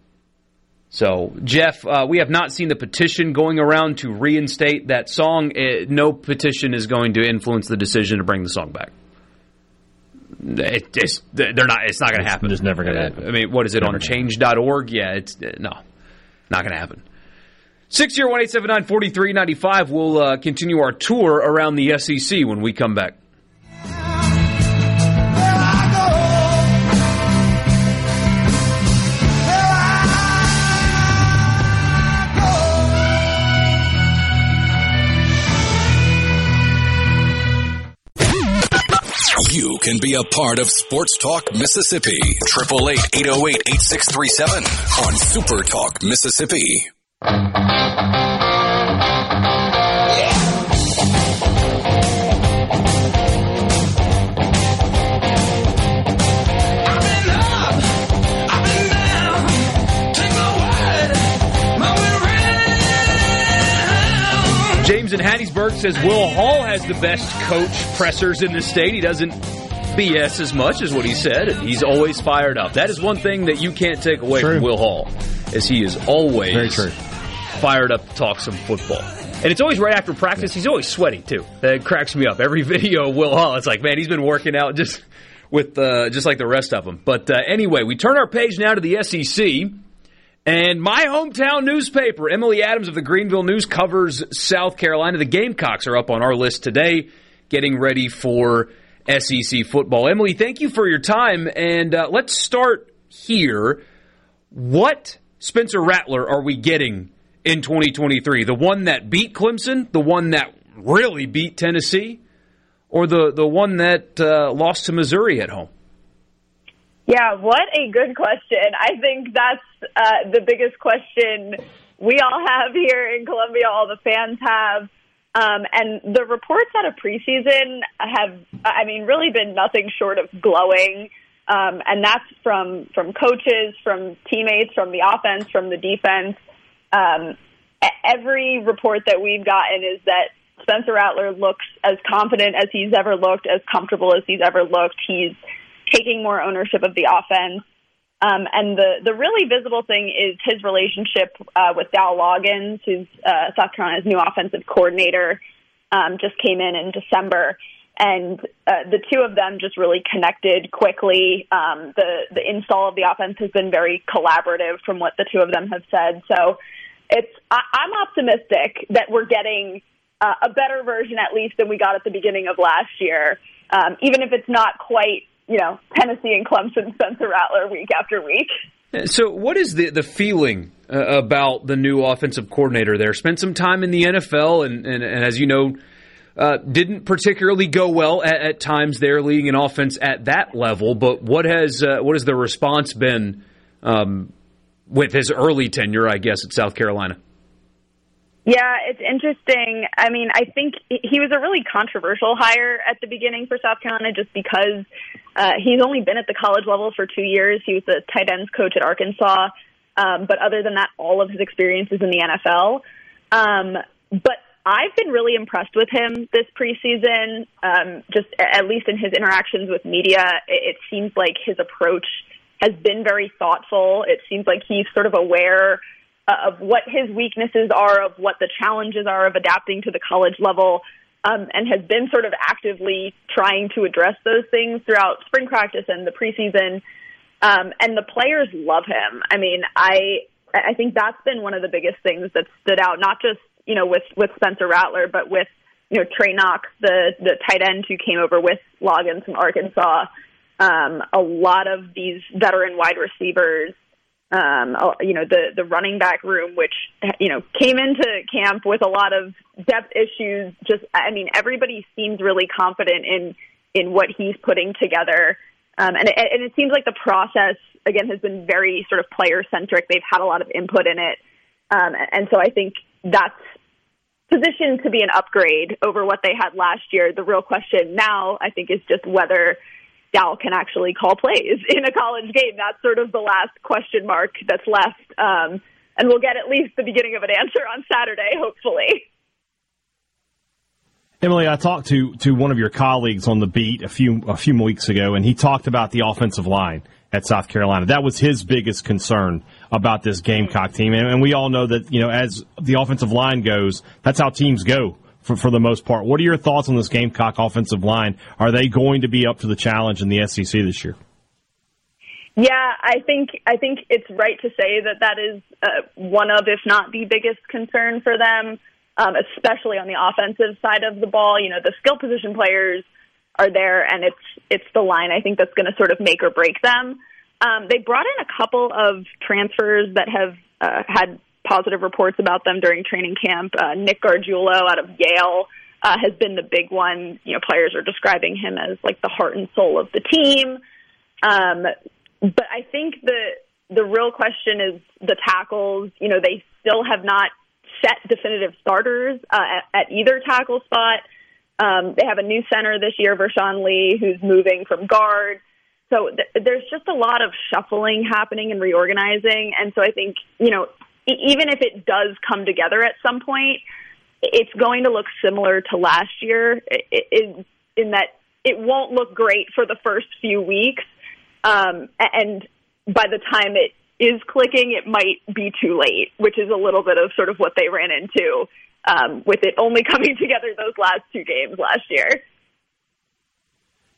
So, Jeff, uh, we have not seen the petition going around to reinstate that song. It, uh, no petition is going to influence the decision to bring the song back. It, it's they're not. It's not going to happen. It's never going to happen. I mean, what is it never on Change.org? Yeah, it's uh, no, not going to happen. Six zero one eight seven nine forty three ninety five. We'll uh, continue our tour around the SEC when we come back. You can be a part of Sports Talk Mississippi. 888-808-8637 on Super Talk Mississippi. James in Hattiesburg says Will Hall has the best coach pressers in the state. He doesn't BS as much as what he said, and he's always fired up. That is one thing that you can't take away true. from Will Hall, as he is always Very true. fired up to talk some football. And it's always right after practice. He's always sweaty too. That cracks me up. Every video of Will Hall, it's like, man, he's been working out just with uh, just like the rest of them. But uh, anyway, we turn our page now to the SEC. And my hometown newspaper, Emily Adams of the Greenville News, covers South Carolina. The Gamecocks are up on our list today, getting ready for SEC football. Emily, thank you for your time. And uh, let's start here. What Spencer Rattler are we getting in 2023? The one that beat Clemson? The one that really beat Tennessee? Or the, the one that uh, lost to Missouri at home? Yeah, what a good question. I think that's uh, the biggest question we all have here in Columbia, all the fans have. Um, and the reports out of preseason have, I mean, really been nothing short of glowing. Um, and that's from, from coaches, from teammates, from the offense, from the defense. Um, every report that we've gotten is that Spencer Rattler looks as confident as he's ever looked, as comfortable as he's ever looked. He's taking more ownership of the offense. Um, and the, the really visible thing is his relationship uh, with Dowell Loggains, who's uh, South Carolina's new offensive coordinator, um, just came in in December. And uh, the two of them just really connected quickly. Um, the the install of the offense has been very collaborative, from what the two of them have said. So, it's I, I'm optimistic that we're getting uh, a better version, at least, than we got at the beginning of last year. Um, even if it's not quite you know, Tennessee and Clemson Spencer Rattler week after week. So, what is the the feeling uh, about the new offensive coordinator there? Spent some time in the NFL, and, and, and as you know, uh, didn't particularly go well at, at, times there, leading an offense at that level. But what has uh, what has the response been um, with his early tenure? I guess at South Carolina. Yeah, it's interesting. I mean, I think he was a really controversial hire at the beginning for South Carolina just because uh, he's only been at the college level for two years. He was the tight ends coach at Arkansas. Um, but other than that, all of his experience is in the NFL. Um, but I've been really impressed with him this preseason. Um, just at least in his interactions with media, it, it seems like his approach has been very thoughtful. It seems like he's sort of aware uh, of what his weaknesses are, of what the challenges are of adapting to the college level, um, and has been sort of actively trying to address those things throughout spring practice and the preseason. Um, and the players love him. I mean, I I think that's been one of the biggest things that stood out, not just you know with with Spencer Rattler, but with you know Trey Knox, the the tight end who came over with Loggains from Arkansas. Um, a lot of these veteran wide receivers, um, you know the the running back room, which you know came into camp with a lot of depth issues. Just I mean, everybody seems really confident in in what he's putting together. Um, and, it, and it seems like the process again has been very sort of player centric. They've had a lot of input in it, um, and so I think that's positioned to be an upgrade over what they had last year. The real question now, I think, is just whether Dal can actually call plays in a college game. That's sort of the last question mark that's left, um, and we'll get at least the beginning of an answer on Saturday, hopefully. Emily, I talked to to one of your colleagues on the beat a few a few weeks ago, and he talked about the offensive line at South Carolina. That was his biggest concern about this Gamecock team, and, and we all know that you know as the offensive line goes, that's how teams go for for the most part. What are your thoughts on this Gamecock offensive line? Are they going to be up to the challenge in the SEC this year? Yeah, I think I think it's right to say that that is uh, one of, if not the biggest concern for them um, especially on the offensive side of the ball. You know, the skill position players are there, and it's it's the line I think that's going to sort of make or break them. Um, they brought in a couple of transfers that have uh, had positive reports about them during training camp. Uh, Nick Gargiulo out of Yale uh, has been the big one. You know, players are describing him as like the heart and soul of the team. Um, but I think the the real question is the tackles. You know, they still have not set definitive starters uh, at, at either tackle spot. Um, they have a new center this year, Vershon Lee, who's moving from guard. So th- there's just a lot of shuffling happening and reorganizing. And so I think, you know, even if it does come together at some point, it's going to look similar to last year in, in that it won't look great for the first few weeks. Um, and by the time it is clicking, it might be too late, which is a little bit of sort of what they ran into um, with it only coming together those last two games last year.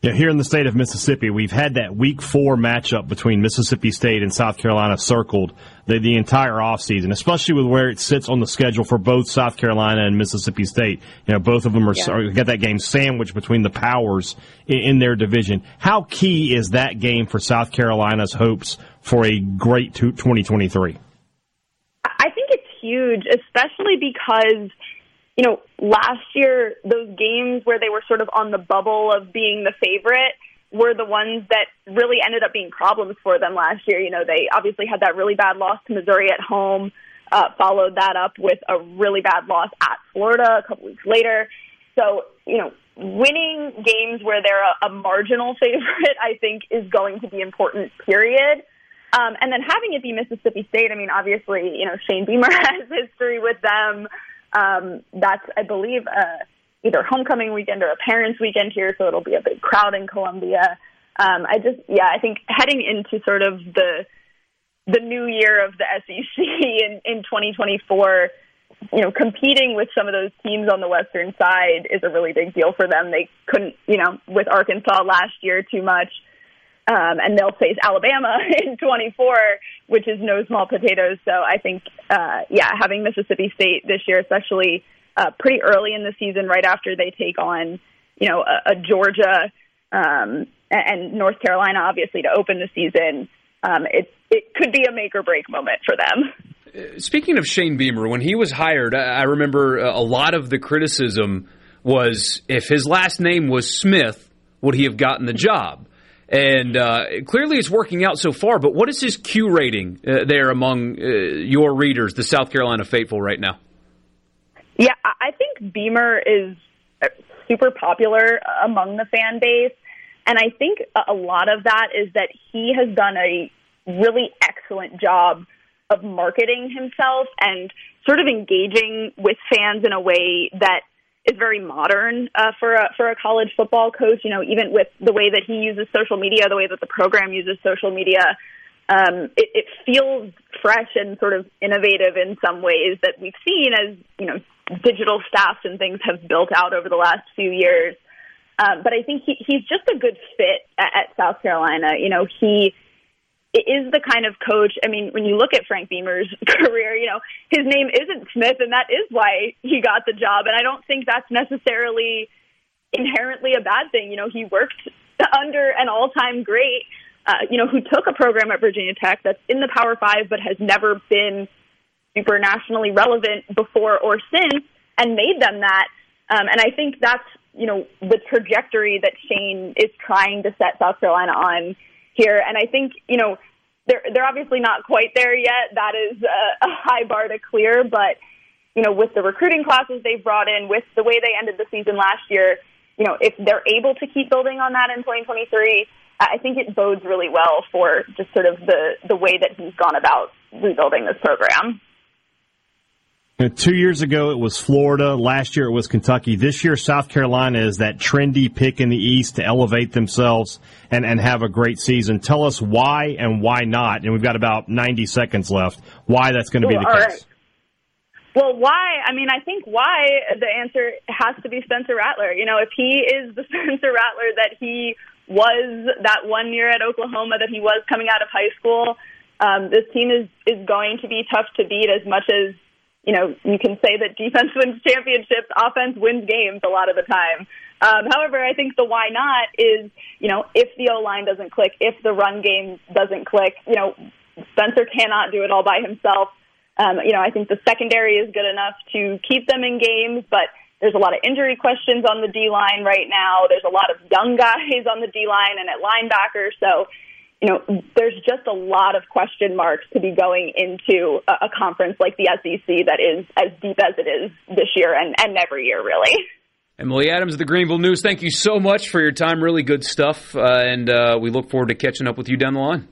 Yeah, here in the state of Mississippi, we've had that week four matchup between Mississippi State and South Carolina circled the, the entire offseason, especially with where it sits on the schedule for both South Carolina and Mississippi State. You know, both of them are, yeah. got that game sandwiched between the powers in, in their division. How key is that game for South Carolina's hopes for a great 2023? I think it's huge, especially because – you know, last year, those games where they were sort of on the bubble of being the favorite were the ones that really ended up being problems for them last year. You know, they obviously had that really bad loss to Missouri at home, uh, followed that up with a really bad loss at Florida a couple weeks later. So, you know, winning games where they're a, a marginal favorite, I think, is going to be important, period. Um, and then having it be Mississippi State, I mean, obviously, you know, Shane Beamer has history with them. Um, that's, I believe, uh, either homecoming weekend or a parents' weekend here, so it'll be a big crowd in Columbia. Um, I just, yeah, I think heading into sort of the the new year of the SEC in, in 2024, you know, competing with some of those teams on the western side is a really big deal for them. They couldn't, you know, with Arkansas last year too much um, and they'll face Alabama in 24, which is no small potatoes. So I think, uh, yeah, having Mississippi State this year, especially uh, pretty early in the season, right after they take on, you know, a, a Georgia um, and North Carolina, obviously to open the season, um, it it could be a make or break moment for them. Uh, speaking of Shane Beamer, when he was hired, I remember a lot of the criticism was if his last name was Smith, would he have gotten the job? And uh, clearly it's working out so far, but what is his Q rating uh, there among uh, your readers, the South Carolina faithful, right now? Yeah, I think Beamer is uh, super popular among the fan base. And I think a lot of that is that he has done a really excellent job of marketing himself and sort of engaging with fans in a way that is very modern uh, for a for a college football coach. You know, even with the way that he uses social media, the way that the program uses social media, um, it, it feels fresh and sort of innovative in some ways that we've seen as you know digital staffs and things have built out over the last few years. Um, but I think he, he's just a good fit at, at South Carolina. You know, he is the kind of coach. I mean, when you look at Frank Beamer's career, you know, his name isn't Smith, and that is why he got the job. And I don't think that's necessarily inherently a bad thing. You know, he worked under an all-time great, uh, you know, who took a program at Virginia Tech that's in the Power Five, but has never been super nationally relevant before or since, and made them that. Um, and I think that's you know the trajectory that Shane is trying to set South Carolina on here. And I think you know they're they're obviously not quite there yet. That is a, a high bar to clear, but you know with the recruiting classes they've brought in, with the way they ended the season last year, you know if they're able to keep building on that in 2023. I think it bodes really well for just sort of the, the way that he's gone about rebuilding this program. Two years ago, it was Florida. Last year, it was Kentucky. This year, South Carolina is that trendy pick in the East to elevate themselves and, and have a great season. Tell us why and why not. And we've got about 90 seconds left. Why that's going to be the case. right. Well, why? I mean, I think why the answer has to be Spencer Rattler. You know, if he is the Spencer Rattler that he was that one year at Oklahoma, that he was coming out of high school, um, this team is is going to be tough to beat as much as you know, you can say that defense wins championships, offense wins games a lot of the time. Um, however, I think the why not is, you know, if the O line doesn't click, if the run game doesn't click, you know, Spencer cannot do it all by himself. Um, you know, I think the secondary is good enough to keep them in games, but there's a lot of injury questions on the D line right now. There's a lot of young guys on the D line and at linebacker. So, you know, there's just a lot of question marks to be going into a, a conference like the SEC that is as deep as it is this year and, and every year, really. Emily Adams of the Greenville News, thank you so much for your time. Really good stuff. Uh, and uh, we look forward to catching up with you down the line.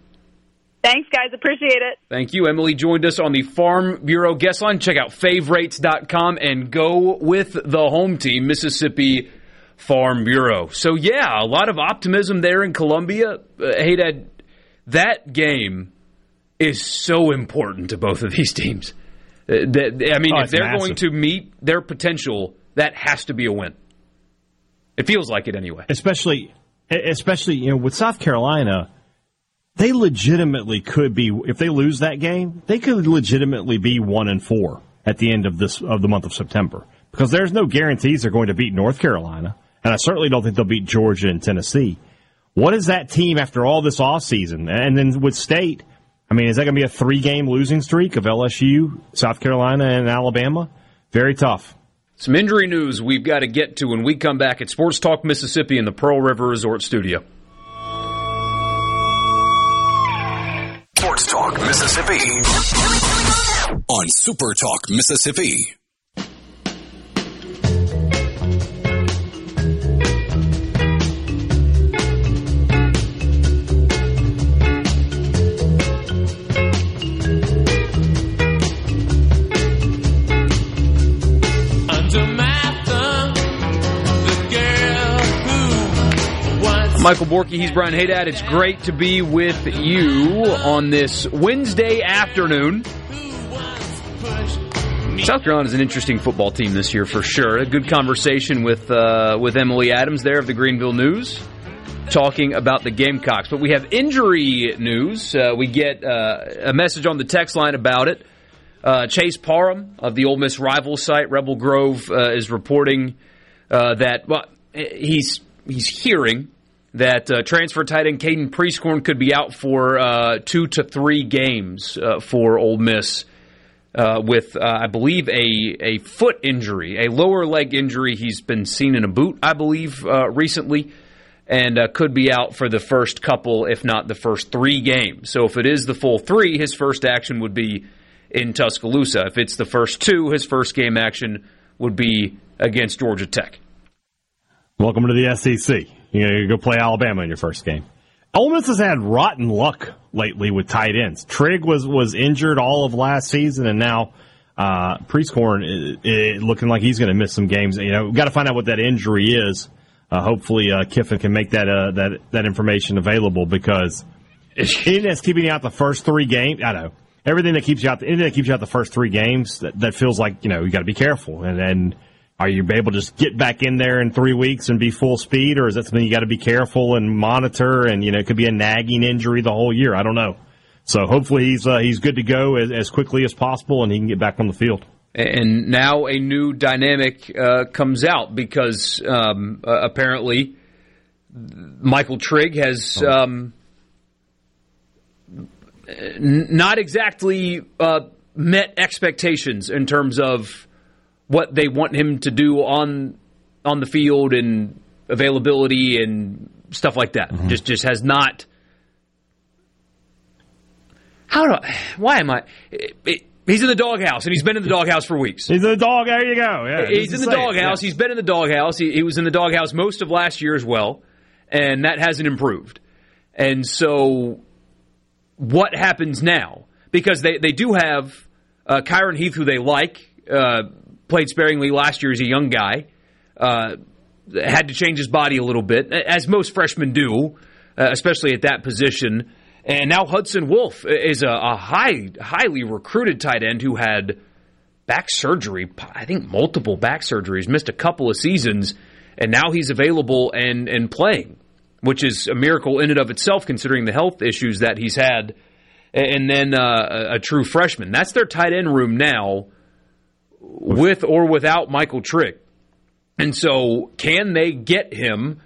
Thanks, guys. Appreciate it. Thank you. Emily joined us on the Farm Bureau guest line. Check out favorites.com and go with the home team, Mississippi Farm Bureau. So, yeah, a lot of optimism there in Columbia. Uh, hey, Dad, that game is so important to both of these teams. Uh, I mean, Oh, if they're massive. going to meet their potential, that has to be a win. It feels like it anyway. especially especially you know with South Carolina, they legitimately could be if they lose that game, they could legitimately be one and four at the end of this of the month of September because there's no guarantees they're going to beat North Carolina, and I certainly don't think they'll beat Georgia and Tennessee. What is that team after all this offseason? And then with State, I mean, is that going to be a three game losing streak of LSU, South Carolina, and Alabama? Very tough. Some injury news we've got to get to when we come back at Sports Talk Mississippi in the Pearl River Resort Studio. Sports Talk Mississippi on Super Talk Mississippi. Michael Borky, he's Brian Haydad. It's great to be with you on this Wednesday afternoon. South Carolina is an interesting football team this year for sure. A good conversation with uh, with Emily Adams there of the Greenville News, talking about the Gamecocks. But we have injury news. Uh, we get uh, a message on the text line about it. Uh, Chase Parham of the Ole Miss rival site Rebel Grove uh, is reporting uh, that well, he's he's hearing that uh, transfer tight end Caden Prieskorn could be out for uh, two to three games uh, for Ole Miss uh, with, uh, I believe, a a foot injury, a lower leg injury. He's been seen in a boot, I believe, uh, recently, and could be out for the first couple, if not the first three games. So if it is the full three, his first action would be in Tuscaloosa. If it's the first two, his first game action would be against Georgia Tech. Welcome to the SEC. You know, you go play Alabama in your first game. Ole Miss has had rotten luck lately with tight ends. Trigg was was injured all of last season, and now uh, Prieskorn is, is looking like he's going to miss some games. You know, got to find out what that injury is. Uh, hopefully, uh, Kiffin can make that uh, that that information available because anything that's keeping you out the first three games, I know everything that keeps you out, anything that keeps you out the first three games, that, that feels like you know you got to be careful. And then, are you able to just get back in there in three weeks and be full speed, or is that something you got to be careful and monitor? And you know, it could be a nagging injury the whole year. I don't know. So hopefully he's uh, he's good to go as, as quickly as possible, and he can get back on the field. And now a new dynamic uh, comes out because um, uh, apparently Michael Trigg has um, n- not exactly uh, met expectations in terms of what they want him to do on on the field and availability and stuff like that. Just just has not. How do? I, why am I? It, it, he's in the doghouse, and he's been in the doghouse for weeks. He's in the dog. There you go. Yeah, He's in the doghouse. Yeah. He's been in the doghouse. He, he was in the doghouse most of last year as well, and that hasn't improved. And so, what happens now? Because they, they do have uh, Kyron Heath, who they like, uh, played sparingly last year as a young guy, uh, had to change his body a little bit, as most freshmen do, uh, especially at that position. And now Hudson Wolfe is a, a high, highly recruited tight end who had back surgery. I think multiple back surgeries, missed a couple of seasons, and now he's available and and playing, which is a miracle in and of itself, considering the health issues that he's had. And then uh, a- a true freshman. That's their tight end room now, with or without Michael Trigg. And so, can they get him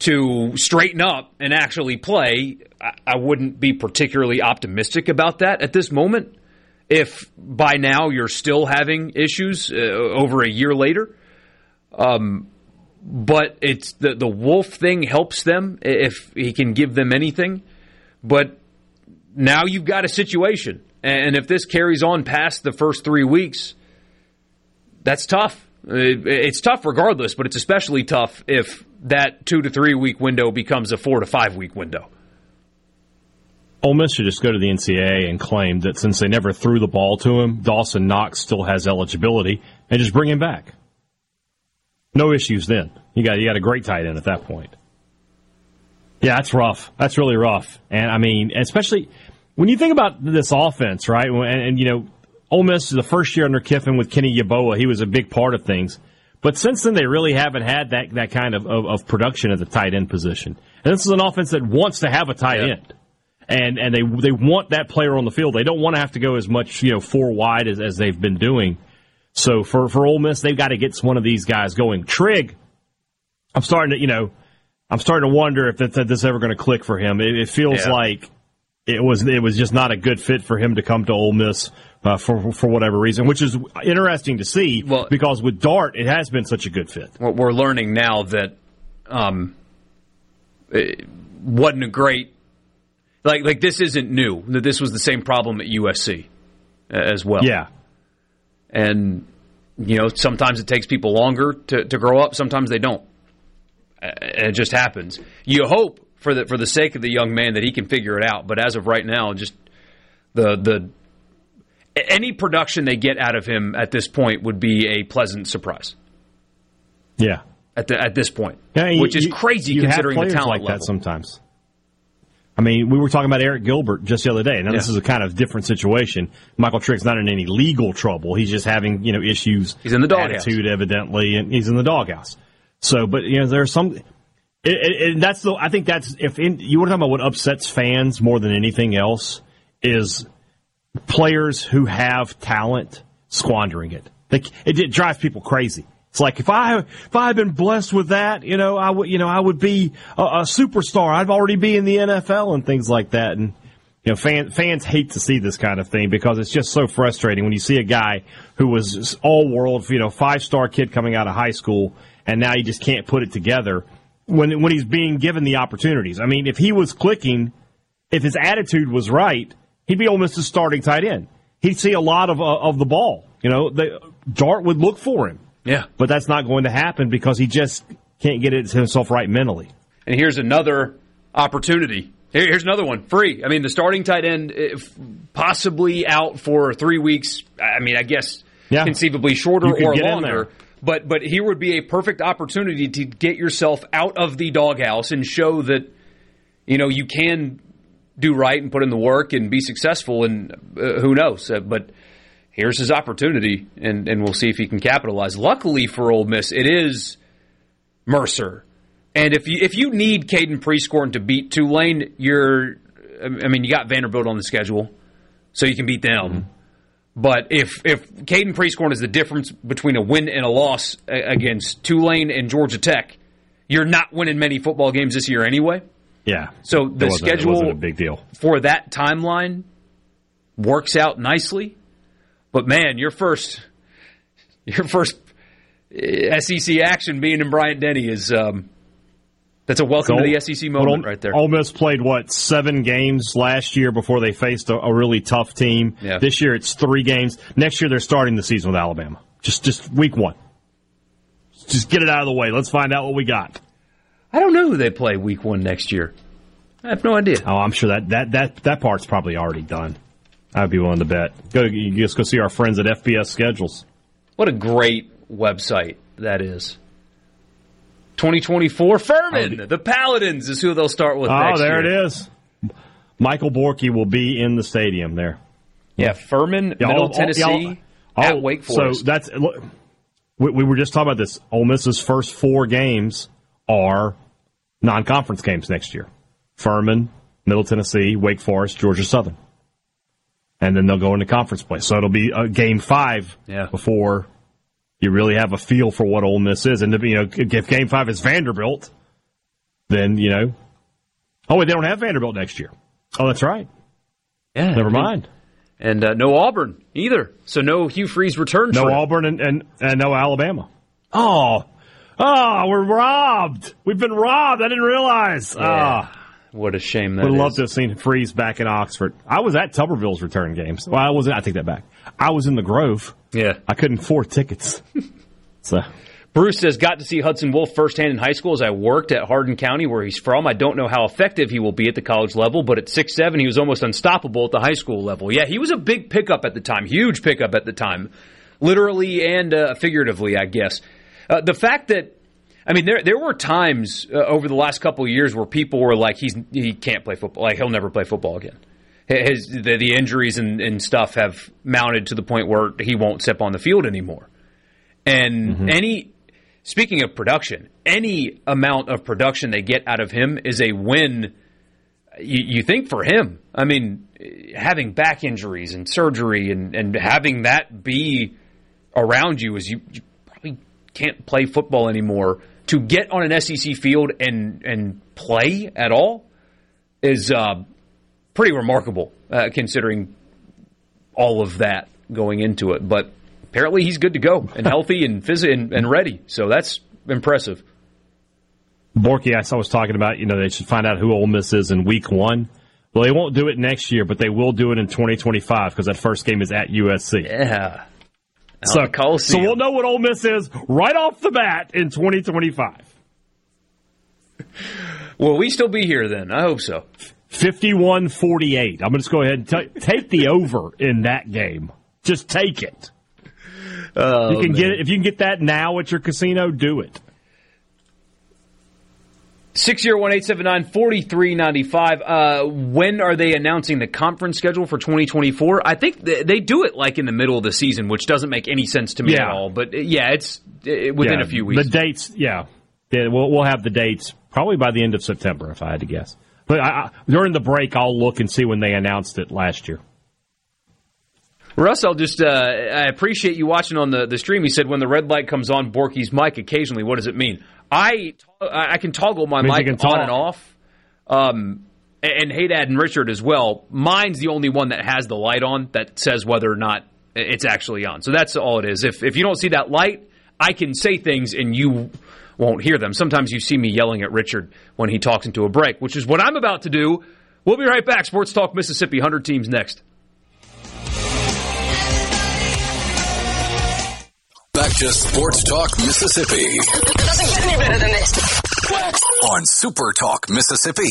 to straighten up and actually play? I, wouldn't be particularly optimistic about that at this moment if by now you're still having issues uh, over a year later. Um, but it's the the Wolfe thing helps them if he can give them anything. But now you've got a situation, and if this carries on past the first three weeks, that's tough. It's tough regardless, but it's especially tough if that two to three week window becomes a four to five week window. Ole Miss should just go to the NCAA and claim that since they never threw the ball to him, Dawson Knox still has eligibility, and just bring him back. No issues then. You got you got a great tight end at that point. Yeah, that's rough. That's really rough. And I mean, especially when you think about this offense, right? And, and you know, Ole Miss is the first year under Kiffin with Kenny Yeboah. He was a big part of things. But since then, they really haven't had that, that kind of, of, of production at the tight end position. And this is an offense that wants to have a tight Yeah. end. And, and they, they want that player on the field. They don't want to have to go as much, you know, four wide as, as they've been doing. So for, for Ole Miss, they've got to get one of these guys going. Trigg, I'm starting to, you know, I'm starting to wonder if that, that this is ever going to click for him. It, it feels Yeah. like it was it was just not a good fit for him to come to Ole Miss uh, for for whatever reason, which is interesting to see Well- because with Dart it has been such a good fit. We're- We're learning now that um, it wasn't a great like like this isn't new. That this was the same problem at USC as well. Yeah, and you know sometimes it takes people longer to, to grow up sometimes they don't Uh, it just happens you hope for the for the sake of the young man that he can figure it out but as of right now just the the any production they get out of him at this point would be a pleasant surprise yeah. at the, at this point Yeah, you- which is crazy you considering the talent like level that sometimes. I mean, we were talking about Arik Gilbert just the other day. Now, this is a kind of different situation. Michael Trigg's not in any legal trouble. He's just having, you know, issues. He's in the doghouse. Attitude, evidently, and he's in the doghouse. So, but, you know, there's some. It, it, and that's the. I think that's if in, you want to talk about what upsets fans more than anything else is players who have talent squandering it. They, it, it drives people crazy. It's like if I if I had been blessed with that, you know, I would you know I would be a, a superstar. I'd already be in the NFL and things like that. And you know, fan, fans hate to see this kind of thing because it's just so frustrating when you see a guy who was all world, you know, five star kid coming out of high school, and now he just can't put it together when when he's being given the opportunities. I mean, if he was clicking, if his attitude was right, he'd be almost a starting tight end. He'd see a lot of uh, of the ball. You know, the, Dart would look for him, yeah but that's not going to happen because he just can't get it himself right mentally. And here's another opportunity. Here's another one, free. I mean, the starting tight end if possibly out for three weeks. I mean, I guess Yeah. conceivably shorter or longer. But but here would be a perfect opportunity to get yourself out of the doghouse and show that you know you can do right and put in the work and be successful, and uh, who knows? Uh, but here's his opportunity, and, and we'll see if he can capitalize. Luckily for Ole Miss, it is Mercer. And if you if you need Caden Prieskorn to beat Tulane, you're I mean you got Vanderbilt on the schedule, so you can beat them. Mm-hmm. But if if Caden Prieskorn is the difference between a win and a loss against Tulane and Georgia Tech, you're not winning many football games this year anyway. Yeah. So the schedule a big deal for that timeline works out nicely. But man, your first your first eh, SEC action being in Bryant Denny is um, that's a welcome so, to the SEC moment right there. Ole Miss played what seven games last year before they faced a, a really tough team. Yeah. This year it's three games. Next year they're starting the season with Alabama. Just just week one. Just get it out of the way. Let's find out what we got. I don't know who they play week one next year. I have no idea. Oh, I'm sure that that that that part's probably already done. I'd be willing to bet. Go you just go see our friends at FBS schedules. What a great website that is. 2024 Furman, oh, the Paladins is who they'll start with. Oh, there year. it is. Michael Borky will be in the stadium there. Yeah, Furman, yeah, Middle all, Tennessee, all, at oh, Wake Forest. So that's we, we, were just talking about this. Ole Miss's first four games are non-conference games next year: Furman, Middle Tennessee, Wake Forest, Georgia Southern, and then they'll go into conference play. So it'll be a game five yeah. before you really have a feel for what Ole Miss is. And you know, if Game Five is Vanderbilt, then you know. Oh wait, they don't have Vanderbilt next year. Oh, that's right. Yeah, never mind. And uh, no Auburn either. So no Hugh Freeze return. No. Auburn and, and and no Alabama. Oh, oh, we're robbed. We've been robbed. I didn't realize. Yeah. Oh. What a shame that Would love to have seen Freeze back in Oxford. I was at Tuberville's return games. Well, I wasn't. I take that back. I was in the Grove. Yeah. I couldn't afford tickets. so. Bruce says, got to see Hudson Wolfe firsthand in high school as I worked at Hardin County, where he's from. I don't know how effective he will be at the college level, but at six seven, he was almost unstoppable at the high school level. Yeah, he was a big pickup at the time, huge pickup at the time, literally and uh, figuratively, I guess. Uh, the fact that I mean, there there were times uh, over the last couple of years where people were like, "He's he can't play football. Like he'll never play football again." His the, the injuries and, and stuff have mounted to the point where he won't step on the field anymore. And mm-hmm. any speaking of production, any amount of production they get out of him is a win. You, you think for him? I mean, having back injuries and surgery and and having that be around you is you, you can't play football anymore to get on an SEC field and and play at all is uh, pretty remarkable, uh, considering all of that going into it. But apparently, he's good to go and healthy and phys- and, and ready. So that's impressive. Borky, I was talking about, you know, they should find out who Ole Miss is in week one. Well, they won't do it next year, but they will do it in 2025 because that first game is at USC. Yeah. So, so we'll know what Ole Miss is right off the bat in 2025. Will we still be here then? I hope so. 51 48. I'm going to just go ahead and t- take the over in that game. Just take it. Oh, you can man. get it if you can get that now at your casino, do it. Six zero one eight seven nine forty three ninety five. Uh, when are they announcing the conference schedule for twenty twenty four? I think they do it like in the middle of the season, which doesn't make any sense to me yeah. at all. But uh, yeah, it's uh, within yeah, a few weeks. The dates, yeah, yeah we'll, we'll have the dates probably by the end of September, if I had to guess. But I, I, during the break, I'll look and see when they announced it last year. Russ, I'll just, uh, I appreciate you watching on the, the stream. He said when the red light comes on Borky's mic occasionally, what does it mean? I I can toggle my mic on and off. Um, and Haydad and Richard as well. Mine's the only one that has the light on that says whether or not it's actually on. So that's all it is. If if you don't see that light, I can say things and you won't hear them. Sometimes you see me yelling at Richard when he talks into a break, which is what I'm about to do. We'll be right back. Sports Talk Mississippi, 100 teams next. Back to Sports Talk Mississippi. Doesn't get any better than this. On Super Talk Mississippi.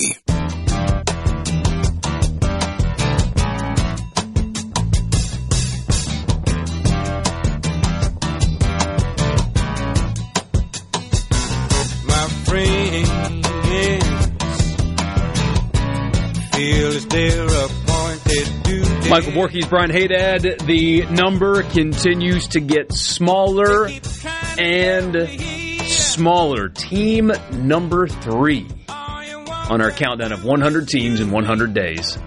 My friends feel it's their appointed. Michael Borkes, Brian Haydad. The number continues to get smaller and smaller. Team number three on our countdown of 100 teams in 100 days.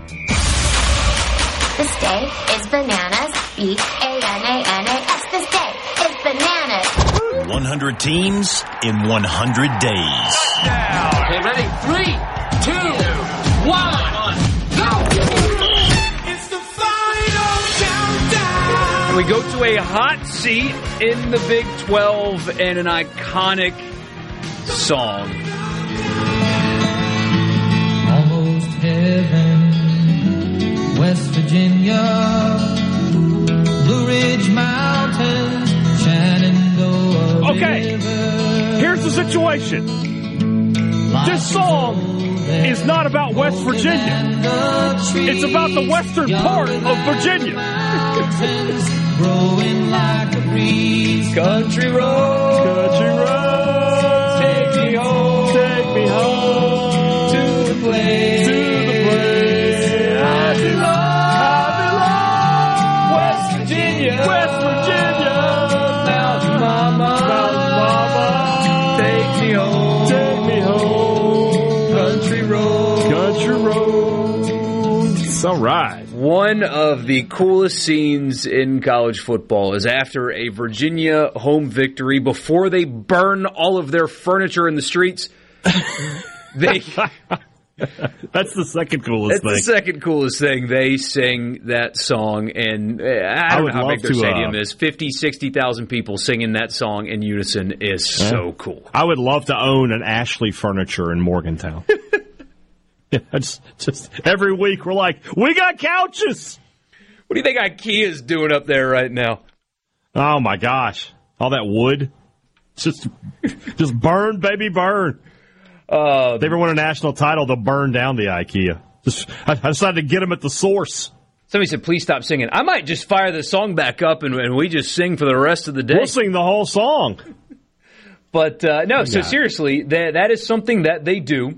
This day is bananas. B A N A N A S. This day is bananas. 100 teams in 100 days. Okay, ready? Three, we go to a hot seat in the Big 12 and an iconic song. Almost heaven, West Virginia, Blue Ridge Mountains, Shenandoah Okay. Here's the situation. This song is not about West Virginia. It's about the western part of Virginia. Growing like a breeze. Country road. One of the coolest scenes in college football is after a Virginia home victory, before they burn all of their furniture in the streets, they That's the second coolest That's the thing. second coolest thing. They sing that song, and uh, I don't would know how big their to, stadium uh, is. 50, 60,000 people singing that song in unison is so cool. I would love to own an Ashley Furniture in Morgantown. yeah, just, just every week we're like, we got couches. What do you think IKEA's doing up there right now? Oh my gosh, all that wood, just, just burn, baby, burn. Uh, they ever win a national title, they'll burn down the IKEA. Just, I, I decided to get them at the source. somebody said, please stop singing. I might just fire the song back up and, and we just sing for the rest of the day. We'll sing the whole song. But uh, no, so seriously, that that is something that they do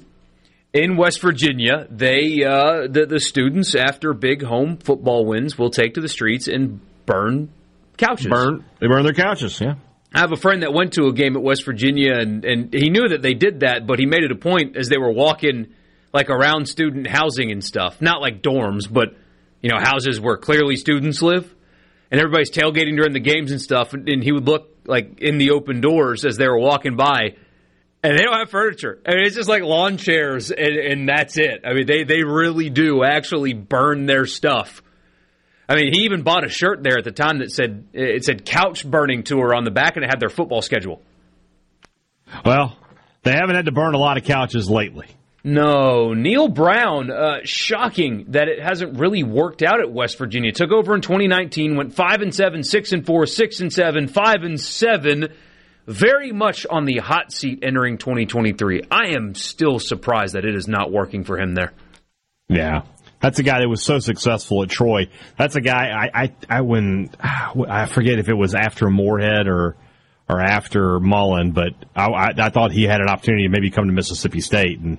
in West Virginia. They uh, the the students after big home football wins will take to the streets and burn couches. Burn. They burn their couches. Yeah. I have a friend that went to a game at West Virginia, and, and he knew that they did that, but he made it a point as they were walking like around student housing and stuff, not like dorms, but you know houses where clearly students live, and everybody's tailgating during the games and stuff, and, and he would look like in the open doors as they were walking by. And they don't have furniture. I mean, it's just like lawn chairs, and, and that's it. I mean, they, they really do actually burn their stuff. I mean, he even bought a shirt there at the time that said it said couch burning tour on the back, and it had their football schedule. Well, they haven't had to burn a lot of couches lately. No, Neal Brown. Uh, shocking that it hasn't really worked out at West Virginia. Took over in 2019, went five and seven, six and four, six and seven, five and seven. Very much on the hot seat entering 2023. I am still surprised that it is not working for him there. Yeah. That's a guy that was so successful at Troy. That's a guy I I, I when I forget if it was after Moorhead or or after Mullen, but I, I, I thought he had an opportunity to maybe come to Mississippi State, and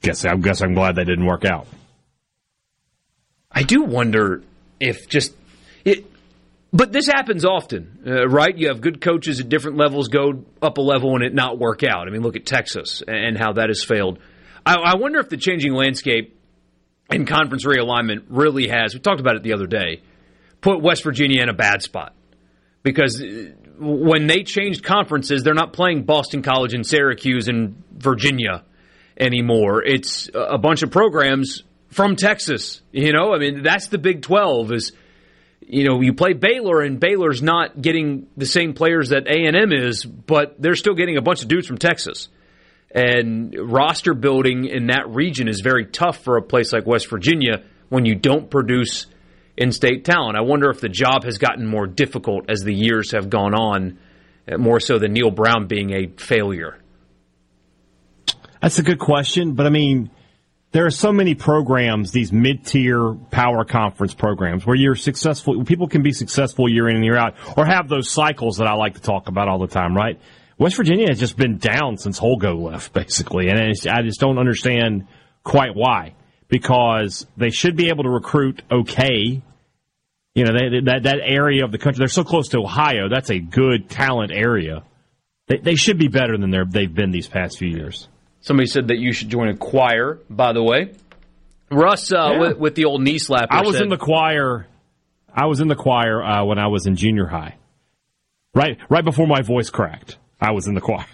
guess I guess I'm glad that didn't work out. I do wonder if just it, but this happens often, uh, right? You have good coaches at different levels go up a level and it not work out. I mean, look at Texas and how that has failed. I, I wonder if the changing landscape and conference realignment really has. We talked about it the other day. Put West Virginia in a bad spot because uh, when they changed conferences, they're not playing Boston College and Syracuse and Virginia anymore. It's a bunch of programs from Texas. You know, I mean, that's the Big 12 is you know, you play Baylor and Baylor's not getting the same players that A&M is, but they're still getting a bunch of dudes from Texas. And roster building in that region is very tough for a place like West Virginia when you don't produce in-state talent. I wonder if the job has gotten more difficult as the years have gone on, uh, more so than Neal Brown being a failure. That's a good question, but I mean, there are so many programs, these mid-tier power conference programs, where you're successful. People can be successful year in and year out, or have those cycles that I like to talk about all the time. Right? West Virginia has just been down since Holgo left, basically, and I just don't understand quite why. because they should be able to recruit okay. You know, they, that that area of the country, they're so close to Ohio. That's a good talent area. They, they should be better than they've been these past few years. Somebody said that you should join a choir. By the way, Russ uh, Yeah. with, with the old knee slap. I was said- in the choir. I was in the choir uh, when I was in junior high. Right, right before my voice cracked, I was in the choir.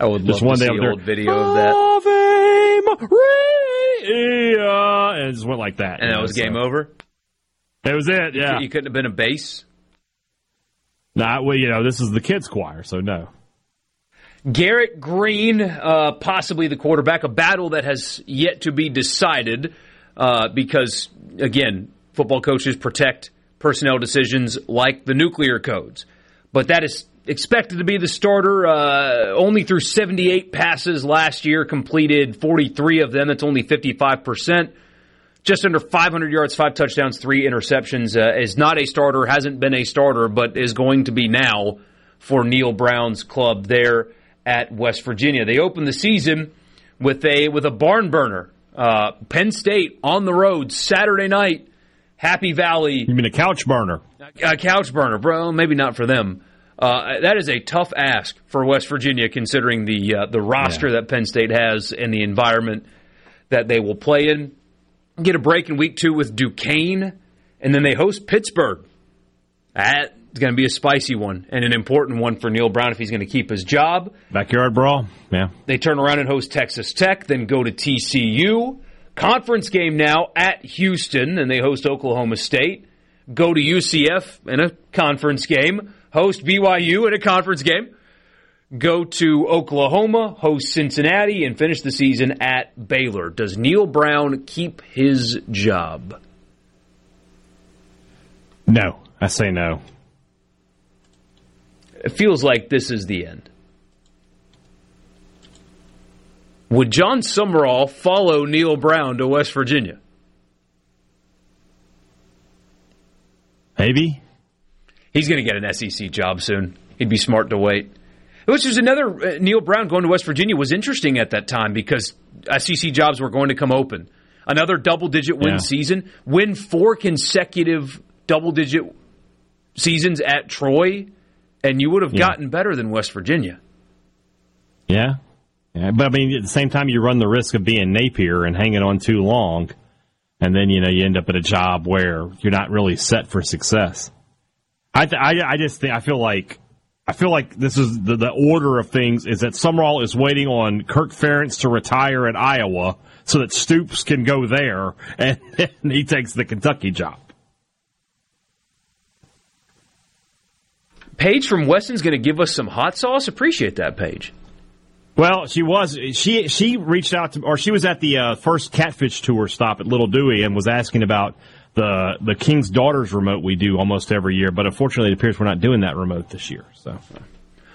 I would Just love one to day see old video of that, Ave Maria, and it just went like that. and that know, was so- game over. That was it. Yeah. You couldn't have been a bass. Nah, well, you know, this is the kids' choir, so no. Garrett Greene, uh, possibly the quarterback, a battle that has yet to be decided uh, because, again, football coaches protect personnel decisions like the nuclear codes. But that is expected to be the starter. Uh, only through 78 passes last year, completed 43 of them. That's only 55%. Just under 500 yards, five touchdowns, three interceptions. Uh, is not a starter, hasn't been a starter, but is going to be now for Neal Brown's club there at West Virginia. They opened the season with a with a barn burner. Uh, Penn State on the road Saturday night. Happy Valley You mean a couch burner? a couch burner, bro. Maybe not for them. Uh, that is a tough ask for West Virginia, considering the uh, the roster that Penn State has and the environment that they will play in. Get a break in week two with Duquesne, and then they host Pittsburgh. That's going to be a spicy one and an important one for Neal Brown if he's going to keep his job. Backyard brawl? Yeah. They turn around and host Texas Tech, then go to TCU. Conference game now at Houston, and they host Oklahoma State. Go to UCF in a conference game, host BYU in a conference game. Go to Oklahoma, host Cincinnati, and finish the season at Baylor. Does Neal Brown keep his job? No. I say no. It feels like this is the end. Would Jon Sumrall follow Neal Brown to West Virginia? Maybe. He's going to get an SEC job soon. He'd be smart to wait. Which is another uh, Neal Brown going to West Virginia was interesting at that time because SEC jobs were going to come open. Another double digit win Yeah. season, win four consecutive double digit seasons at Troy, and you would have Yeah. gotten better than West Virginia. Yeah. yeah. But I mean, at the same time, you run the risk of being Napier and hanging on too long. And then, you know, you end up at a job where you're not really set for success. I, th- I, I just think, I feel like, I feel like this is the, the order of things is that Sumrall is waiting on Kirk Ferentz to retire at Iowa so that Stoops can go there and, and he takes the Kentucky job. Paige from Wesson's going to give us some hot sauce. Appreciate that, Paige. Well, she was she she reached out to or she was at the uh, first catfish tour stop at Little Dooey and was asking about the the King's Daughters remote we do almost every year, but unfortunately it appears we're not doing that remote this year. So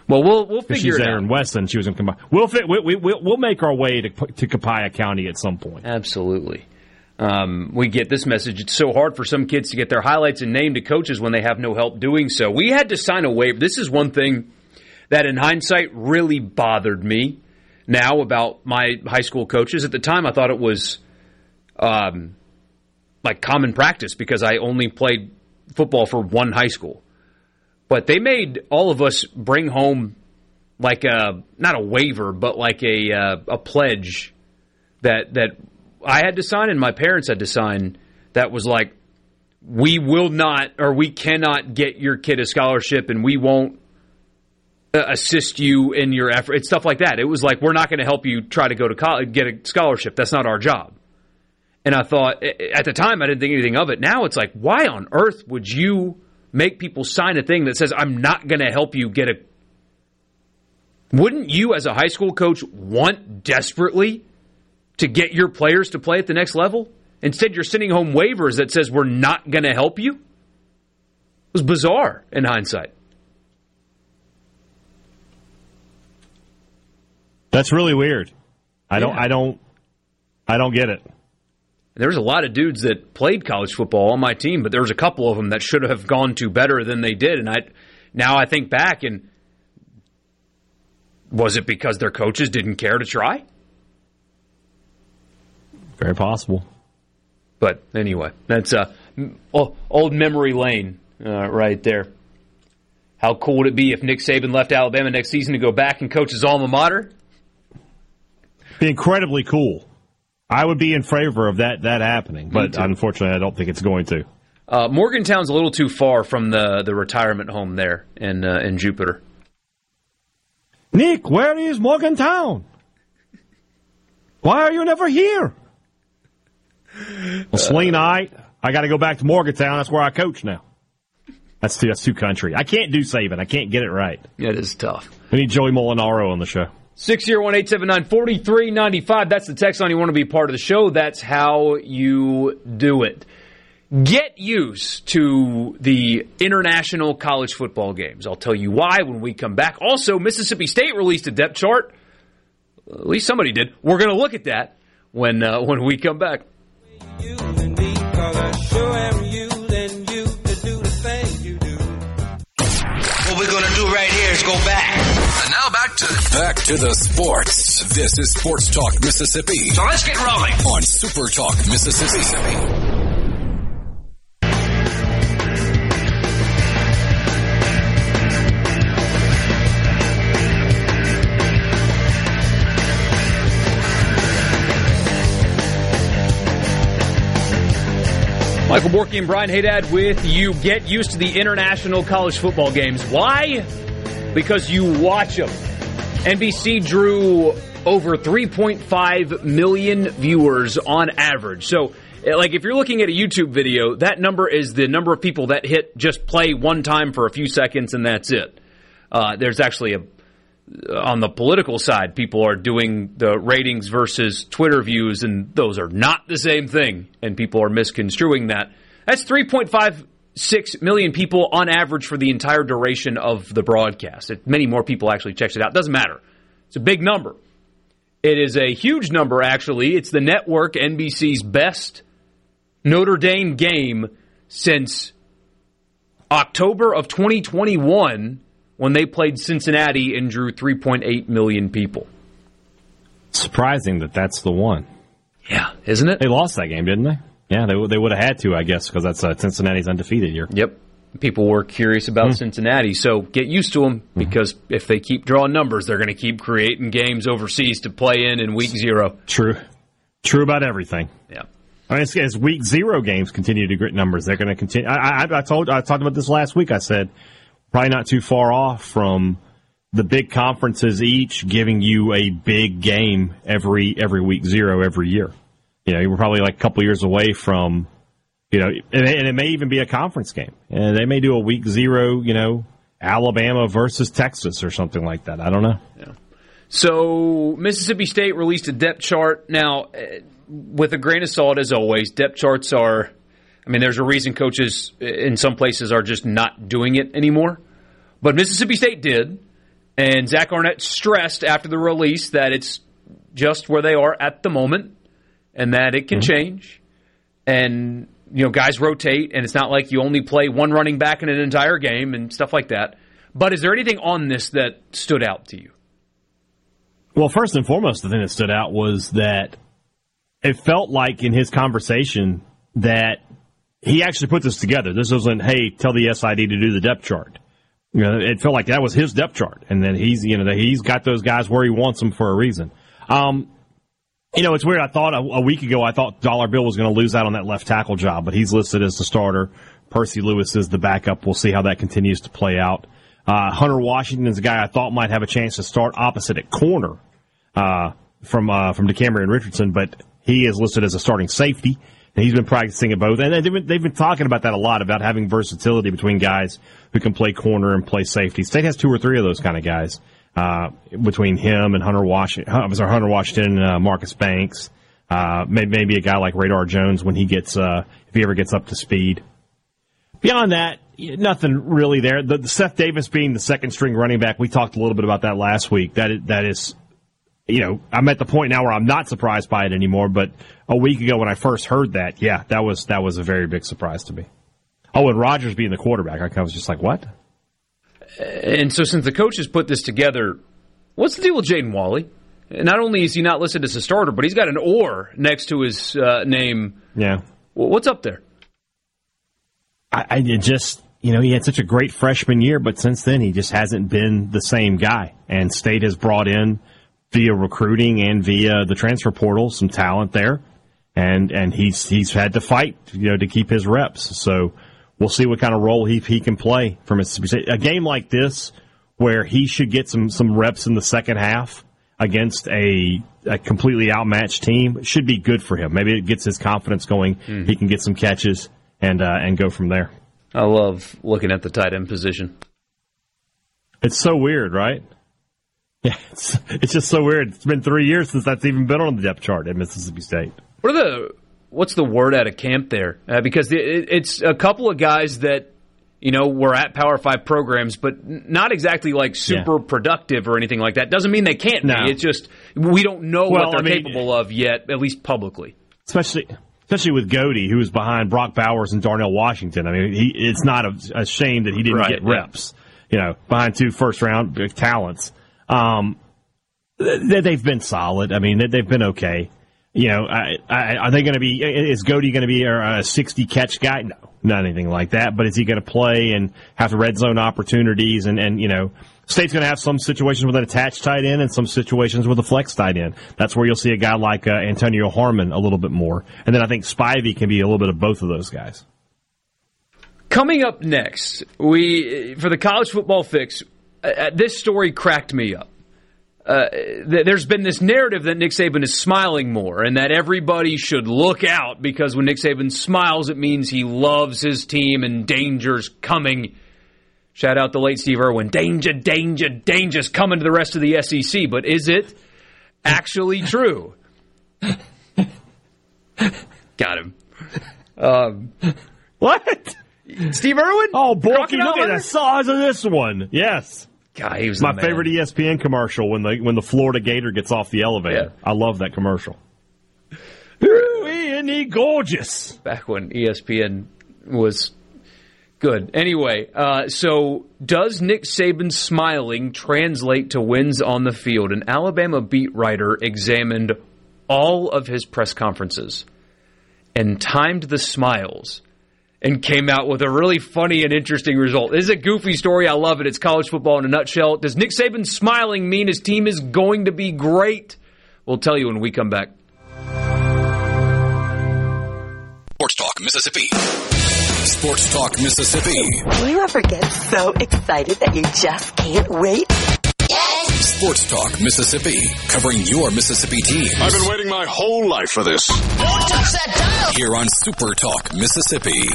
Well, we'll we'll figure she's it there out. in Wesson, she was in Combine. We'll fit. We, we, we'll, we'll make our way to to Copiah County at some point. Absolutely. Um, we get this message. It's so hard for some kids to get their highlights and name to coaches when they have no help doing so. We had to sign a waiver. This is one thing that, in hindsight, really bothered me now about my high school coaches. At the time, I thought it was um, like common practice because I only played football for one high school. But they made all of us bring home like a not a waiver, but like a uh, a pledge that that I had to sign and my parents had to sign that was like we will not or we cannot get your kid a scholarship and we won't uh, assist you in your effort. It's stuff like that. It was like we're not going to help you try to go to college, get a scholarship. That's not our job. And I thought at the time I didn't think anything of it. Now it's like why on earth would you make people sign a thing that says I'm not going to help you get a wouldn't you as a high school coach want desperately to get your players to play at the next level? Instead, you're sending home waivers that says we're not going to help you. It was bizarre in hindsight. That's really weird. I don't. I don't. I don't get it. There was a lot of dudes that played college football on my team, but there was a couple of them that should have gone to better than they did. And I now I think back and was it because their coaches didn't care to try? Very possible. But anyway, that's uh, old memory lane uh, right there. How cool would it be if Nick Saban left Alabama next season to go back and coach his alma mater? Be incredibly cool. I would be in favor of that that happening, but unfortunately, I don't think it's going to. Uh, Morgantown's a little too far from the, the retirement home there in uh, in Jupiter. Nick, where is Morgantown? Why are you never here? Well, Celine, I I got to go back to Morgantown. That's where I coach now. That's too that's too country. I can't do Saban. I can't get it right. It is tough. We need Joey Mulinaro on the show. Six zero one eight seven nine forty three ninety five. That's the text line you want to be part of the show. That's how you do it. Get used to the international college football games. I'll tell you why when we come back. Also, Mississippi State released a depth chart. At least somebody did. We're going to look at that when uh, when we come back. You and me, 'cause I sure am using you to do the thing you do. What we're gonna do right here is go back. And now back to back to the sports. This is Sports Talk Mississippi So let's get rolling. on Super Talk Mississippi. Michael Borky and Brian Haydad with you. Get used to the international college football games. Why? Because you watch them. NBC drew over 3.5 million viewers on average. So, eh, like, if you're looking at a YouTube video, that number is the number of people that hit just play one time for a few seconds and that's it. Uh, there's actually a on the political side, people are doing the ratings versus Twitter views, and those are not the same thing, and people are misconstruing that. That's 3.56 million people on average for the entire duration of the broadcast. It, many more people actually checked it out. Doesn't matter. It's a big number. It is a huge number, actually. It's the network NBC's best Notre Dame game since October of 2021 when they played Cincinnati and drew 3.8 million people. Surprising that that's the one. Yeah, isn't it? They lost that game, didn't they? Yeah, they they would have had to, I guess, because that's uh, Cincinnati's undefeated year. Yep. People were curious about Cincinnati, so get used to them because if they keep drawing numbers, they're going to keep creating games overseas to play in in week zero. True, true about everything. Yeah. I mean, as, as week zero games continue to grit numbers, they're going to continue. I, I, I told, I talked about this last week. I said probably not too far off from the big conferences each giving you a big game every every week zero every year. You know, we're probably like a couple years away from, you know, and, and it may even be a conference game, and they may do a week zero. You know, Alabama versus Texas or something like that. I don't know. So Mississippi State released a depth chart. Now, eh, with a grain of salt, as always, depth charts are. I mean, there's a reason coaches eh, in some places are just not doing it anymore. But Mississippi State did, and Zach Arnett stressed after the release that it's just where they are at the moment, and that it can mm-hmm. change. And you know, guys rotate, and it's not like you only play one running back in an entire game and stuff like that. But is there anything on this that stood out to you? Well, first and foremost, the thing that stood out was that it felt like in his conversation that he actually put this together. This wasn't, hey, tell the SID to do the depth chart. You know, it felt like that was his depth chart, and then he's you know he's got those guys where he wants them for a reason. Um, you know, it's weird. I thought a, a week ago I thought Dollar Bill was going to lose out on that left tackle job, but he's listed as the starter. Percy Lewis is the backup. We'll see how that continues to play out. Uh, Hunter Washington is a guy I thought might have a chance to start opposite at corner uh, from uh, from DeCamerion Richardson, but he is listed as a starting safety. And he's been practicing at both, and they've been, they've been talking about that a lot about having versatility between guys who can play corner and play safety. State has two or three of those kind of guys uh, between him and Hunter Washington. I'm sorry, Hunter Washington, uh, Marcus Banks, uh, maybe, a guy like Radar Jones when he gets uh, if he ever gets up to speed. Beyond that, nothing really there. The, the Seth Davis being the second string running back, we talked a little bit about that last week. That is, that is, you know, I'm at the point now where I'm not surprised by it anymore. But a week ago when I first heard that, yeah, that was that was a very big surprise to me. Oh, and Rogers being the quarterback, I was just like, what? And so, since the coaches put this together, what's the deal with Jaden Walley? Not only is he not listed as a starter, but he's got an or next to his uh, name. Yeah. What's up there? I, I just, you know, he had such a great freshman year, but since then he just hasn't been the same guy. And State has brought in via recruiting and via the transfer portal some talent there, and and he's he's had to fight, you know, to keep his reps. So we'll see what kind of role he he can play for Mississippi State. A game like this where he should get some some reps in the second half against a, a completely outmatched team should be good for him. Maybe it gets his confidence going. He can get some catches and uh, and go from there. I love looking at the tight end position. It's so weird, right? Yeah, it's, it's just so weird. It's been three years since that's even been on the depth chart at Mississippi State. What are the what's the word out of camp there? Uh, because it, it's a couple of guys that you know were at Power Five programs, but not exactly like super productive or anything like that. Doesn't mean they can't No. be. It's just we don't know Well, what they're I mean- capable of yet, at least publicly. especially especially with Goede, who was behind Brock Bowers and Darnell Washington. I mean, he, it's not a, a shame that he didn't Right, get reps. You know, behind two first round big talents, um, they, they've been solid. I mean, they, they've been okay. You know, I, I, are they going to be? Is Goede going to be a sixty catch guy? No, not anything like that. But is he going to play and have red zone opportunities? And and you know, State's going to have some situations with an attached tight end and some situations with a flex tight end. That's where you'll see a guy like uh, Antonio Harmon a little bit more. And then I think Spivey can be a little bit of both of those guys. Coming up next, we for the college football fix. Uh, this story cracked me up. Uh, th- there's been this narrative that Nick Saban is smiling more, and that everybody should look out because when Nick Saban smiles, it means he loves his team and danger's coming. Shout out the late Steve Irwin. Danger, danger, danger's coming to the rest of the SEC. But is it actually true? Got him. Um, what? Steve Irwin? Oh, Borky, look at the size of this one. Yes. God, he was My favorite ESPN commercial when the when the Florida Gator gets off the elevator. Yeah. I love that commercial. Ooh, isn't he gorgeous? back when ESPN was good. Anyway, uh, so does Nick Saban smiling translate to wins on the field? An Alabama beat writer examined all of his press conferences and timed the smiles and came out with a really funny and interesting result. This is a goofy story. I love it. It's college football in a nutshell. Does Nick Saban smiling mean his team is going to be great? We'll tell you when we come back. Sports Talk Mississippi. Sports Talk Mississippi. Do you ever get so excited that you just can't wait? Sports Talk Mississippi. Covering your Mississippi teams. I've been waiting my whole life for this. Don't touch that dial. Here on Super Talk Mississippi.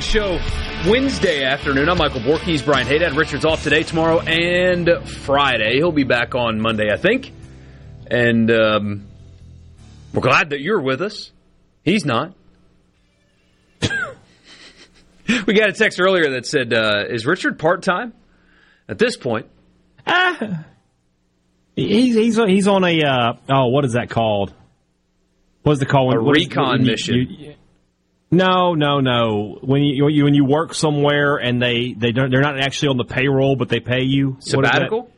Show Wednesday afternoon. I'm Michael Borkes, Brian Haydad. Richard's off today, tomorrow, and Friday. He'll be back on Monday, I think. And um, we're glad that you're with us. He's not. we got a text earlier that said, uh, Is Richard part time? At this point, Ah, he's he's he's on a uh, oh what is that called? What is the call? A is- recon when you- mission. you- no, no, no. When you, when you when you work somewhere and they they don't they're not actually on the payroll, but they pay you What is that? sabbatical?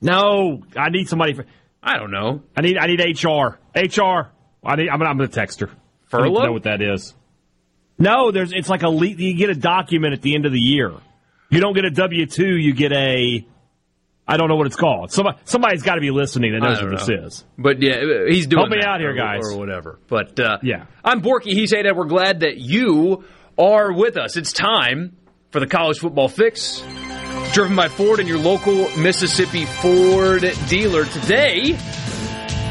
No, I need somebody. For, I don't know. I need I need HR. HR. I need. I'm, I'm going to text her. I need to Furlough? know what that is. No, there's. It's like a you get a document at the end of the year. You don't get a W two. You get a. I don't know what it's called. Somebody somebody's got to be listening that knows what this is. But yeah, he's doing Help me out here, or- guys. or whatever. But uh, Yeah. I'm Borky. He's that we're glad that you are with us. It's time for the college football fix, driven by Ford and your local Mississippi Ford dealer. Today,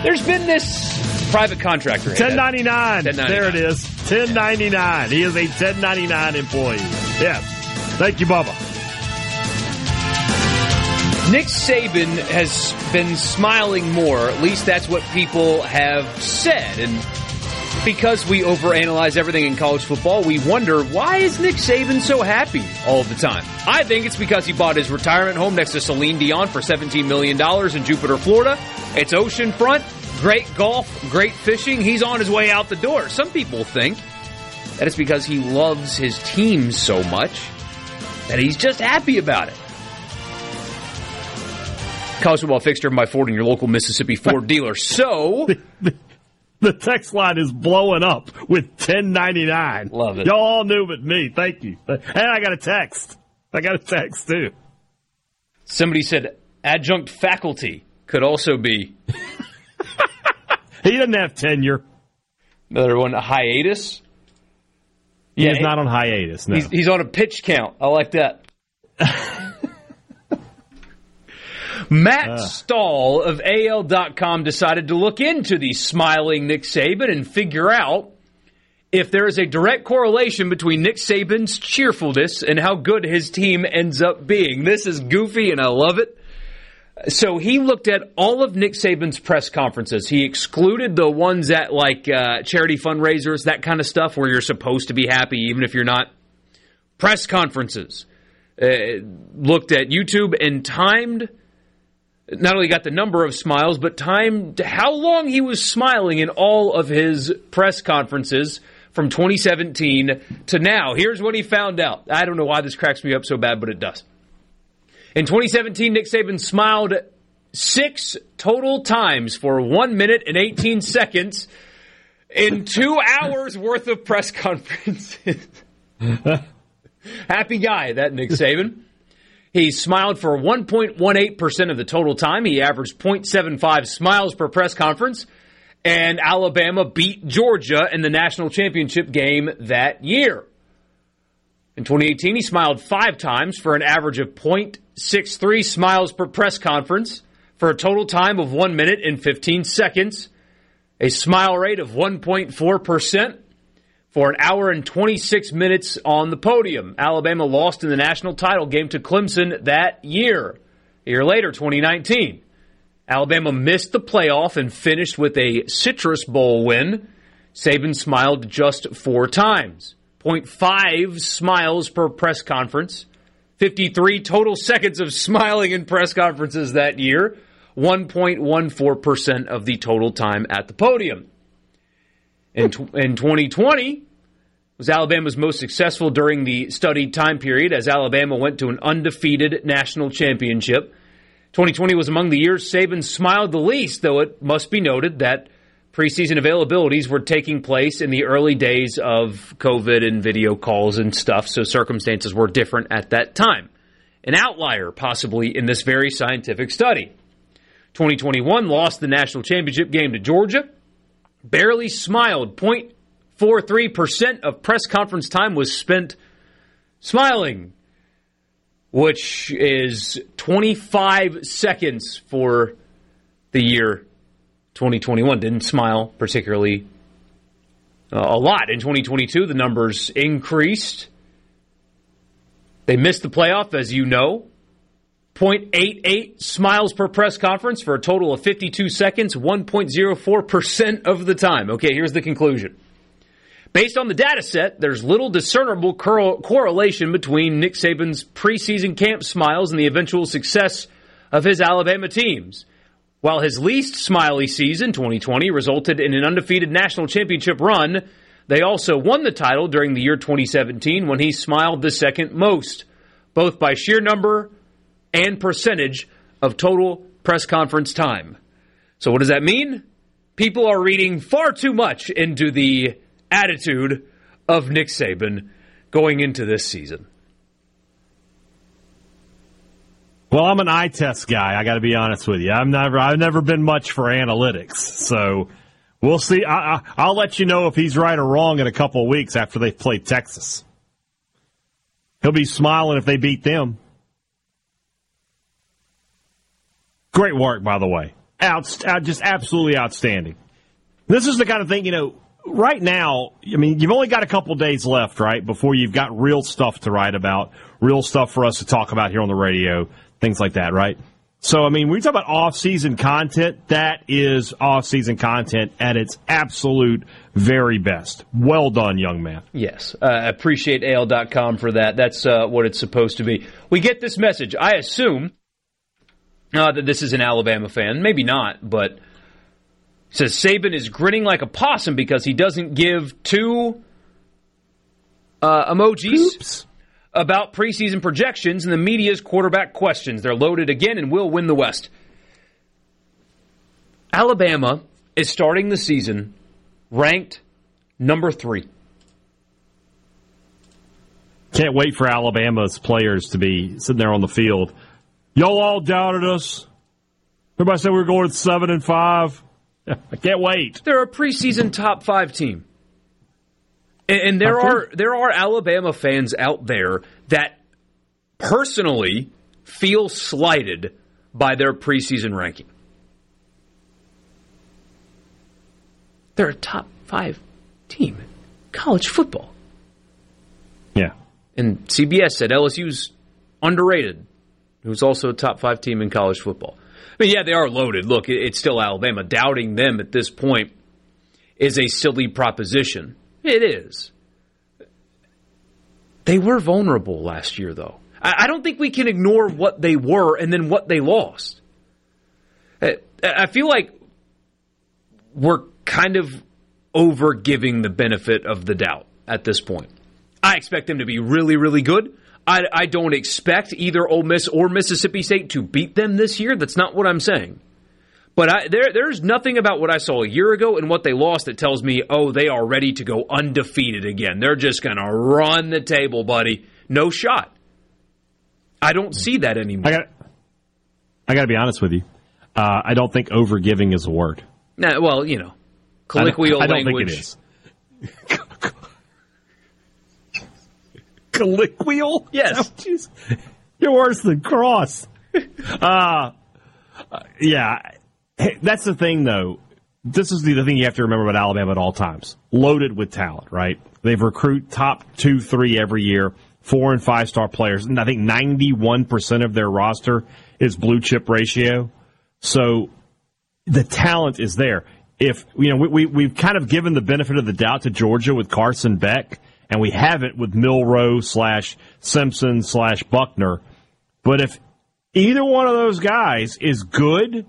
there's been this private contractor. Ten ninety nine. 1099. There it is. Ten ninety nine. He is a ten ninety nine employee. Yes. Thank you, Bubba. Nick Saban has been smiling more. At least that's what people have said. And Because we overanalyze everything in college football, we wonder why is Nick Saban so happy all the time? I think it's because he bought his retirement home next to Celine Dion for $17 million in Jupiter, Florida. It's oceanfront, great golf, great fishing. He's on his way out the door. Some people think that it's because he loves his team so much that he's just happy about it. College football fixture by Ford and your local Mississippi Ford dealer. So The text line is blowing up with 1099. Love it. Y'all all knew but me. Thank you. And I got a text. I got a text too. somebody said adjunct faculty could also be He doesn't have tenure. another one. A hiatus. He Yeah, is not on hiatus. No. He's, he's on a pitch count. I like that. Matt Stahl of AL.com decided to look into the smiling Nick Saban and figure out if there is a direct correlation between Nick Saban's cheerfulness and how good his team ends up being. This is goofy and I love it. So he looked at all of Nick Saban's press conferences. He excluded the ones at like uh, charity fundraisers, that kind of stuff, where you're supposed to be happy even if you're not. Press conferences. Uh, looked at YouTube and timed. Not only got the number of smiles, but timed how long he was smiling in all of his press conferences from 2017 to now. Here's what he found out. I don't know why this cracks me up so bad, but it does. In 2017, Nick Saban smiled six total times for one minute and 18 seconds in two hours worth of press conferences. Happy guy, that Nick Saban. He smiled for 1.18% of the total time. He averaged 0.75 smiles per press conference. And Alabama beat Georgia in the national championship game that year. In 2018, he smiled five times for an average of 0.63 smiles per press conference for a total time of 1 minute and 15 seconds, a smile rate of 1.4% for an hour and 26 minutes on the podium. Alabama lost in the national title game to Clemson that year. A year later, 2019, Alabama missed the playoff and finished with a Citrus Bowl win. Saban smiled just four times. 0.5 smiles per press conference. 53 total seconds of smiling in press conferences that year. 1.14% of the total time at the podium. In, tw- in 2020, was Alabama's most successful during the studied time period as Alabama went to an undefeated national championship. 2020 was among the years Saban smiled the least, though it must be noted that preseason availabilities were taking place in the early days of COVID and video calls and stuff, so circumstances were different at that time. An outlier, possibly, in this very scientific study. 2021 lost the national championship game to Georgia, barely smiled. 0.43% of press conference time was spent smiling, which is 25 seconds for the year 2021. Didn't smile particularly uh, a lot. In 2022, the numbers increased. They missed the playoff, as you know. 0.88 smiles per press conference for a total of 52 seconds, 1.04% of the time. Okay, here's the conclusion. Based on the data set, there's little discernible cor- correlation between Nick Saban's preseason camp smiles and the eventual success of his Alabama teams. While his least smiley season, 2020, resulted in an undefeated national championship run, they also won the title during the year 2017 when he smiled the second most, both by sheer number and percentage of total press conference time. So, what does that mean? People are reading far too much into the attitude of Nick Saban going into this season. Well, I'm an eye test guy. I got to be honest with you. I'm never. I've never been much for analytics, so we'll see. I, I, I'll let you know if he's right or wrong in a couple of weeks after they've played Texas. He'll be smiling if they beat them. Great work, by the way. Out, out, just absolutely outstanding. This is the kind of thing, you know, right now, I mean, you've only got a couple days left, right, before you've got real stuff to write about, real stuff for us to talk about here on the radio, things like that, right? So, I mean, when we talk about off-season content, that is off-season content at its absolute very best. Well done, young man. Yes, uh, appreciate AL.com for that. That's uh, what it's supposed to be. We get this message. I assume uh, that this is an Alabama fan. Maybe not, but says Saban is grinning like a possum because he doesn't give two uh, emojis about preseason projections and the media's quarterback questions. They're loaded again and will win the West. Alabama is starting the season ranked number three. Can't wait for Alabama's players to be sitting there on the field. Y'all all doubted us. Everybody said we were going seven and five. I can't wait. They're a preseason top five team. And, and there are there are Alabama fans out there that personally feel slighted by their preseason ranking. They're a top five team in college football. Yeah. And CBS said LSU's underrated, who's also a top five team in college football. I mean, yeah, they are loaded. Look, it's still Alabama. Doubting them at this point is a silly proposition. It is. They were vulnerable last year, though. I don't think we can ignore what they were and then what they lost. I feel like we're kind of over giving the benefit of the doubt at this point. I expect them to be really, really good. I, I don't expect either Ole Miss or Mississippi State to beat them this year. That's not what I'm saying. But I, there, there's nothing about what I saw a year ago and what they lost that tells me, oh, they are ready to go undefeated again. They're just going to run the table, buddy. No shot. I don't see that anymore. I got. I got to be honest with you. Uh, I don't think overgiving is a word. Nah, well, you know, colloquial I don't, I don't language. think it is. colloquial? Yes. Oh. You're worse than cross. uh, yeah. Hey, that's the thing, though. This is the, the thing you have to remember about Alabama at all times. Loaded with talent, right? They've recruit top two, three every year, four and five star players. And I think 91% of their roster is blue chip ratio. So the talent is there. If, you know, we, we, we've kind of given the benefit of the doubt to Georgia with Carson Beck, and we haven't with Milroe slash Simpson slash Buchner. But if either one of those guys is good,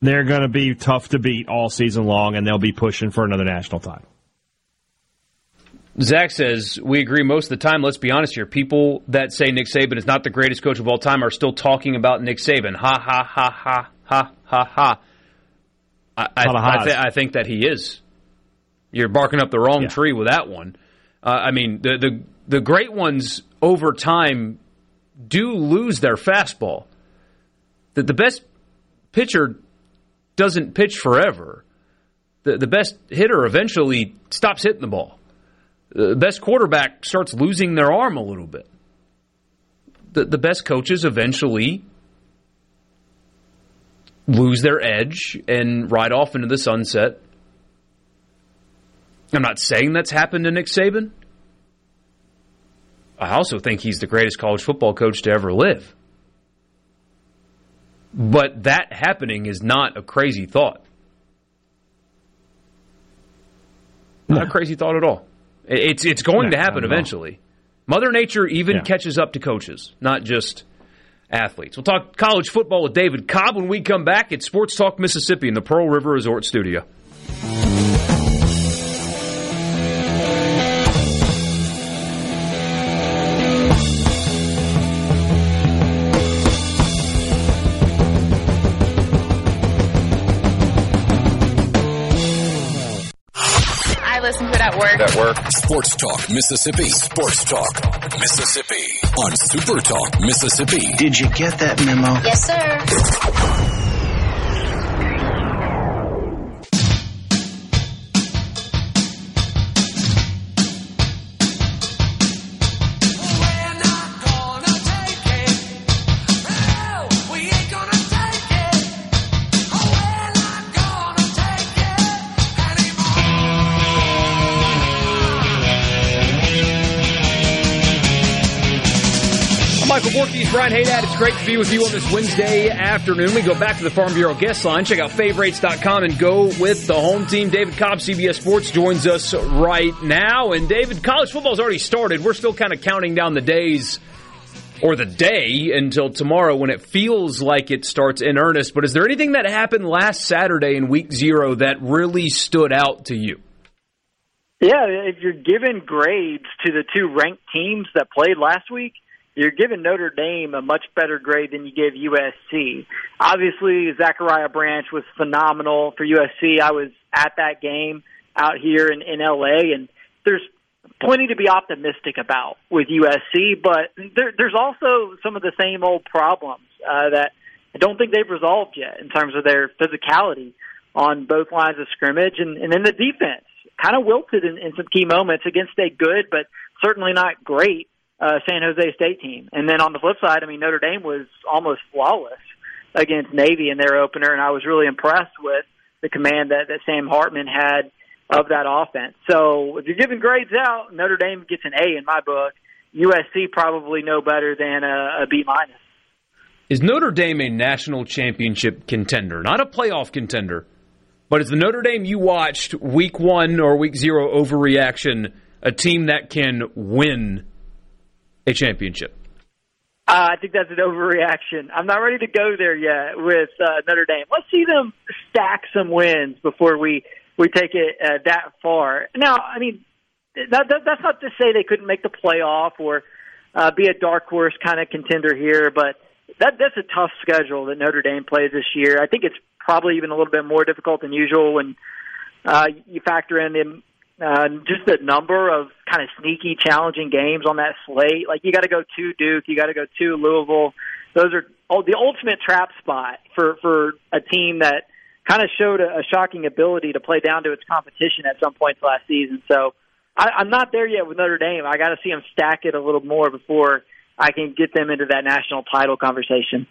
they're going to be tough to beat all season long, and they'll be pushing for another national title. Zach says, We agree most of the time. Let's be honest here. People that say Nick Saban is not the greatest coach of all time are still talking about Nick Saban. Ha, ha, ha, ha, ha, ha, ha. I, I, I, th- I think that he is. You're barking up the wrong Yeah. tree with that one. Uh, I mean, the, the the great ones over time do lose their fastball. That the best pitcher doesn't pitch forever. The the best hitter eventually stops hitting the ball. The best quarterback starts losing their arm a little bit. The the best coaches eventually lose their edge and ride off into the sunset. I'm not saying that's happened to Nick Saban. I also think he's the greatest college football coach to ever live. But that happening is not a crazy thought. Not a crazy thought at all. It's it's going No, to happen not at all. eventually. Mother Nature even Yeah. catches up to coaches, not just athletes. We'll talk college football with David Cobb when we come back at Sports Talk Mississippi in the Pearl River Resort Studio. Listen to it at work. At work. Sports Talk Mississippi. Sports Talk Mississippi. On Super Talk Mississippi. Did you get that memo? Yes, sir. Brian Haydad. It's great to be with you on this Wednesday afternoon. We go back to the Farm Bureau guest line. Check out favorites.com and go with the home team. David Cobb, CBS Sports, joins us right now. And David, college football's already started. We're still kind of counting down the days or the day until tomorrow when it feels like it starts in earnest. But is there anything that happened last Saturday in week zero that really stood out to you? Yeah, if you're giving grades to the two ranked teams that played last week, you're giving Notre Dame a much better grade than you gave USC. Obviously, Zachariah Branch was phenomenal for USC. I was at that game out here in, in LA, and there's plenty to be optimistic about with USC, but there, there's also some of the same old problems uh, that I don't think they've resolved yet in terms of their physicality on both lines of scrimmage, and, and then the defense kind of wilted in, in some key moments against a good but certainly not great uh, San Jose State team. And then on the flip side, I mean Notre Dame was almost flawless against Navy in their opener, and I was really impressed with the command that, that Sam Hartman had of that offense. So if you're giving grades out, Notre Dame gets an A in my book. USC probably no better than a, a B minus. Is Notre Dame a national championship contender? Not a playoff contender, but is the Notre Dame you watched week one or week zero overreaction a team that can win a championship? Uh, I think that's an overreaction. I'm not ready to go there yet with uh, Notre Dame. Let's see them stack some wins before we we take it uh, that far. Now, I mean, that, that, that's not to say they couldn't make the playoff or uh, be a dark horse kind of contender here, but that that's a tough schedule that Notre Dame plays this year. I think it's probably even a little bit more difficult than usual when uh, you factor in the uh, just the number of kind of sneaky, challenging games on that slate. Like you got to go to Duke, you got to go to Louisville. Those are all the ultimate trap spot for for a team that kind of showed a, a shocking ability to play down to its competition at some points last season. So I, I'm not there yet with Notre Dame. I got to see them stack it a little more before I can get them into that national title conversation.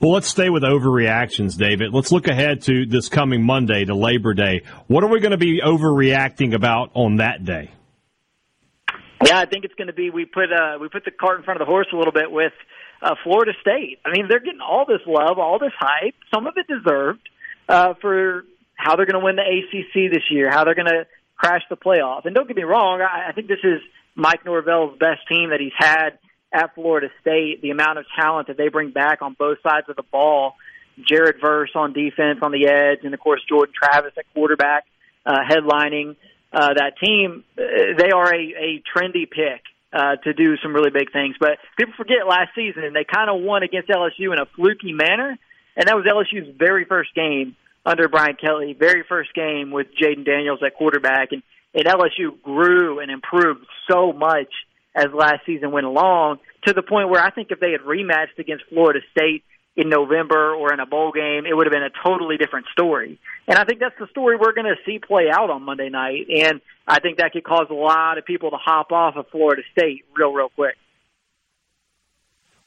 Well, let's stay with overreactions, David. Let's look ahead to this coming Monday, to Labor Day. What are we going to be overreacting about on that day? Yeah, I think it's going to be we put uh, we put the cart in front of the horse a little bit with uh, Florida State. I mean, they're getting all this love, all this hype, some of it deserved uh, for how they're going to win the ACC this year, how they're going to crash the playoff. And don't get me wrong, I, I think this is Mike Norvell's best team that he's had at Florida State, the amount of talent that they bring back on both sides of the ball. Jared Verse on defense on the edge, and of course Jordan Travis at quarterback, uh, headlining uh, that team. Uh, they are a, a trendy pick uh, to do some really big things. But people forget last season they kind of won against LSU in a fluky manner, and that was LSU's very first game under Brian Kelly, very first game with Jayden Daniels at quarterback, and, and LSU grew and improved so much as last season went along to the point where I think if they had rematched against Florida State in November or in a bowl game, it would have been a totally different story. And I think that's the story we're going to see play out on Monday night. And I think that could cause a lot of people to hop off of Florida State real, real quick.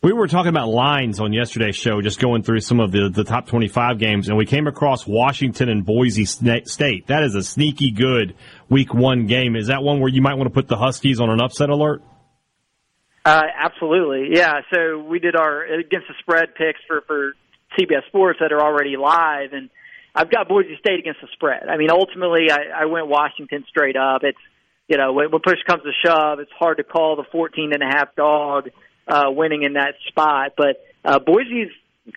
We were talking about lines on yesterday's show, just going through some of the, the top 25 games, and we came across Washington and Boise State. That is a sneaky good week one game. Is that one where you might want to put the Huskies on an upset alert? Uh, absolutely, yeah. So we did our against the spread picks for for CBS Sports that are already live, and I've got Boise State against the spread. I mean, ultimately, I, I went Washington straight up. It's you know when, when push comes to shove, it's hard to call the fourteen and a half dog uh, winning in that spot, but uh, Boise's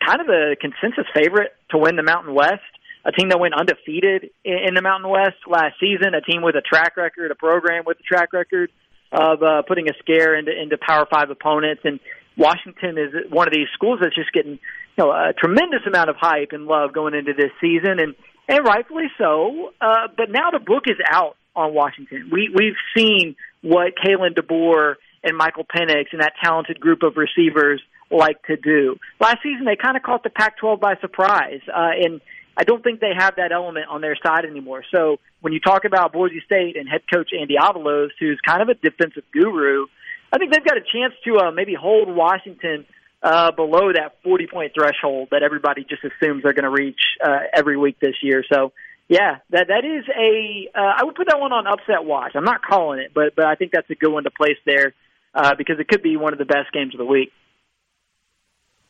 kind of a consensus favorite to win the Mountain West. A team that went undefeated in, in the Mountain West last season, a team with a track record, a program with a track record of uh, putting a scare into into Power Five opponents. And Washington is one of these schools that's just getting you know a tremendous amount of hype and love going into this season, and and rightfully so. Uh, but now the book is out on Washington. We we've seen what Kalen DeBoer and Michael Penix and that talented group of receivers like to do. Last season, they kind of caught the Pac-12 by surprise, uh, and I don't think they have that element on their side anymore. So when you talk about Boise State and head coach Andy Avalos, who's kind of a defensive guru, I think they've got a chance to uh, maybe hold Washington uh, below that 40 point threshold that everybody just assumes they're going to reach uh, every week this year. So, yeah, that that is a. Uh, I would put that one on upset watch. I'm not calling it, but but I think that's a good one to place there uh, because it could be one of the best games of the week.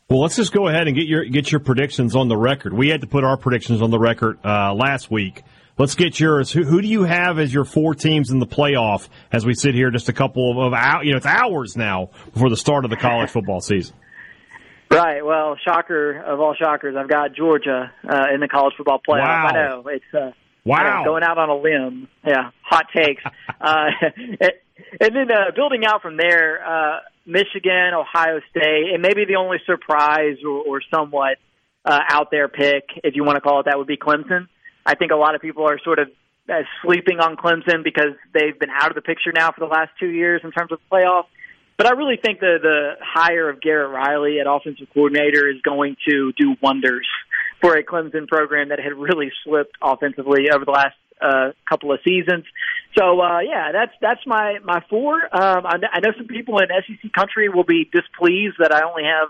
Well, let's just go ahead and get your get your predictions on the record. We had to put our predictions on the record uh, last week. Let's get yours. Who, who, do you have as your four teams in the playoff as we sit here just a couple of, of hours, you know, it's hours now before the start of the college football season? Right. Well, shocker of all shockers, I've got Georgia uh, in the college football playoff. Wow. I know it's uh, wow know, going out on a limb. Yeah, hot takes. uh, and then uh, building out from there, uh, Michigan, Ohio State, and maybe the only surprise or, or somewhat uh, out there pick, if you want to call it that, would be Clemson. I think a lot of people are sort of uh, sleeping on Clemson because they've been out of the picture now for the last two years in terms of playoff. But I really think the the hire of Garrett Riley at offensive coordinator is going to do wonders for a Clemson program that had really slipped offensively over the last uh, couple of seasons. So uh, yeah, that's that's my my four. Um, I, I know some people in SEC country will be displeased that I only have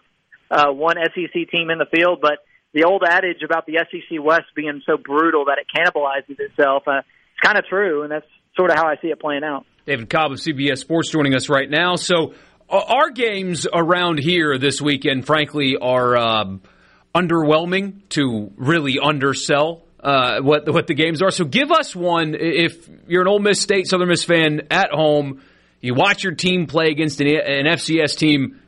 uh, one SEC team in the field, but the old adage about the SEC West being so brutal that it cannibalizes itself, uh, it's kind of true, and that's sort of how I see it playing out. David Cobb of CBS Sports joining us right now. So our games around here this weekend, frankly, are um, underwhelming to really undersell uh, what what the games are. So give us one if you're an Ole Miss State Southern Miss fan at home. You watch your team play against an, an FCS team.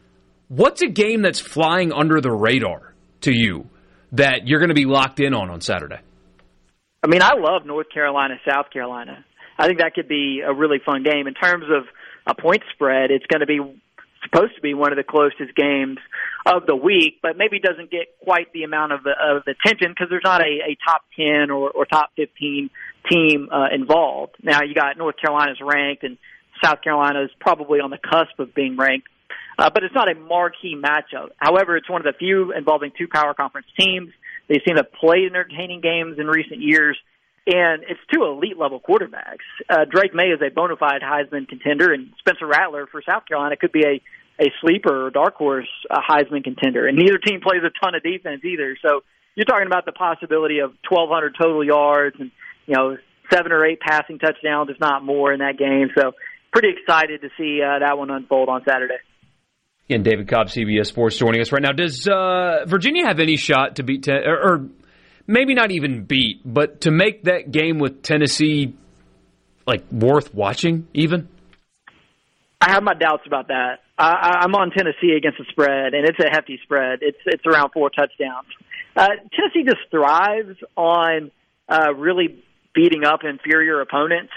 What's a game that's flying under the radar to you that you're going to be locked in on on Saturday? I mean, I love North Carolina, South Carolina. I think that could be a really fun game. In terms of a point spread, it's going to be supposed to be one of the closest games of the week, but maybe doesn't get quite the amount of, of attention because there's not a, a top 10 or, or top 15 team uh, involved. Now, you got North Carolina's ranked, and South Carolina is probably on the cusp of being ranked, uh, but it's not a marquee matchup. However, it's one of the few involving two power conference teams. They seem to play entertaining games in recent years and it's two elite level quarterbacks. Uh, Drake Maye is a bona fide Heisman contender, and Spencer Rattler for South Carolina could be a a sleeper or dark horse a Heisman contender. And neither team plays a ton of defense either. So you're talking about the possibility of 1,200 total yards and you know seven or eight passing touchdowns, if not more, in that game. So pretty excited to see uh, that one unfold on Saturday. And David Cobb, CBS Sports, joining us right now. Does uh, Virginia have any shot to beat ten, or, or maybe not even beat, but to make that game with Tennessee like worth watching even? I have my doubts about that. I, I'm on Tennessee against the spread, and it's a hefty spread. It's it's around four touchdowns. Uh, Tennessee just thrives on uh, really beating up inferior opponents,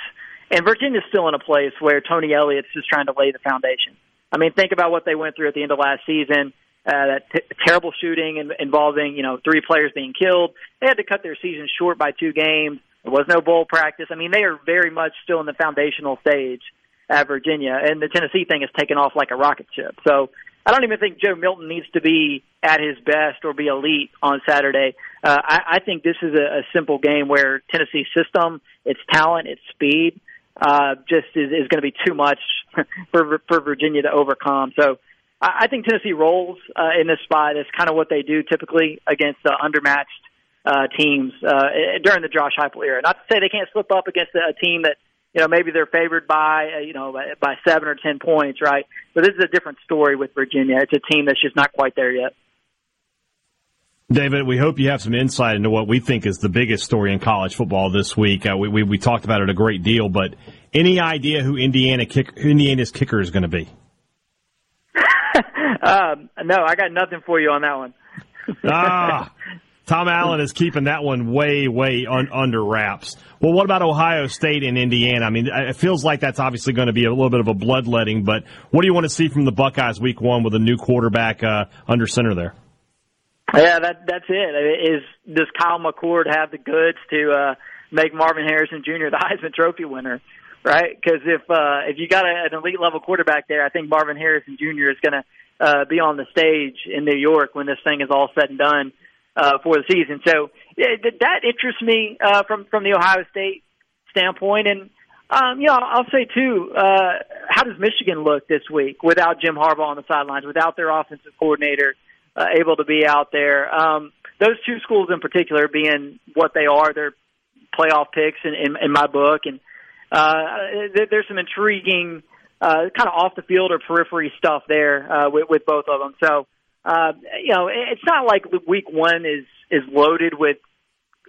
and Virginia's still in a place where Tony Elliott's just trying to lay the foundation. I mean, think about what they went through at the end of last season uh, that t- terrible shooting in, involving you know three players being killed. They had to cut their season short by two games. There was no bowl practice. I mean, they are very much still in the foundational stage at Virginia, and the Tennessee thing has taken off like a rocket ship. So I don't even think Joe Milton needs to be at his best or be elite on Saturday. Uh, I, I think this is a, a simple game where Tennessee's system, its talent, its speed, uh, just is, is going to be too much for for Virginia to overcome. So I I think Tennessee rolls uh, in this spot. It's kind of what they do typically against uh, undermatched uh, teams uh, during the Josh Heupel era. Not to say they can't slip up against a team that you know maybe they're favored by uh, you know by, by seven or ten points, right? But this is a different story with Virginia. It's a team that's just not quite there yet. David, we hope you have some insight into what we think is the biggest story in college football this week. Uh, we, we, we talked about it a great deal, but any idea who Indiana kick, who Indiana's kicker is going to be? um, no, I got nothing for you on that one. ah, Tom Allen is keeping that one way, way un- under wraps. Well, what about Ohio State and Indiana? I mean, it feels like that's obviously going to be a little bit of a bloodletting, but what do you want to see from the Buckeyes week one with a new quarterback uh, under center there? Yeah, that that's it. Is does Kyle McCord have the goods to uh, make Marvin Harrison Jr. the Heisman Trophy winner? Right? Because if uh, if you got a, an elite level quarterback there, I think Marvin Harrison Jr. is going to uh, be on the stage in New York when this thing is all said and done uh, for the season. So that interests me uh, from from the Ohio State standpoint. And um, you know, I'll say too, uh, how does Michigan look this week without Jim Harbaugh on the sidelines, without their offensive coordinator uh, able to be out there? Um, those two schools in particular, being what they are, they're playoff picks in, in, in my book, and uh, there, there's some intriguing uh, kind of off the field or periphery stuff there uh, with, with both of them. So uh, you know, it's not like week one is is loaded with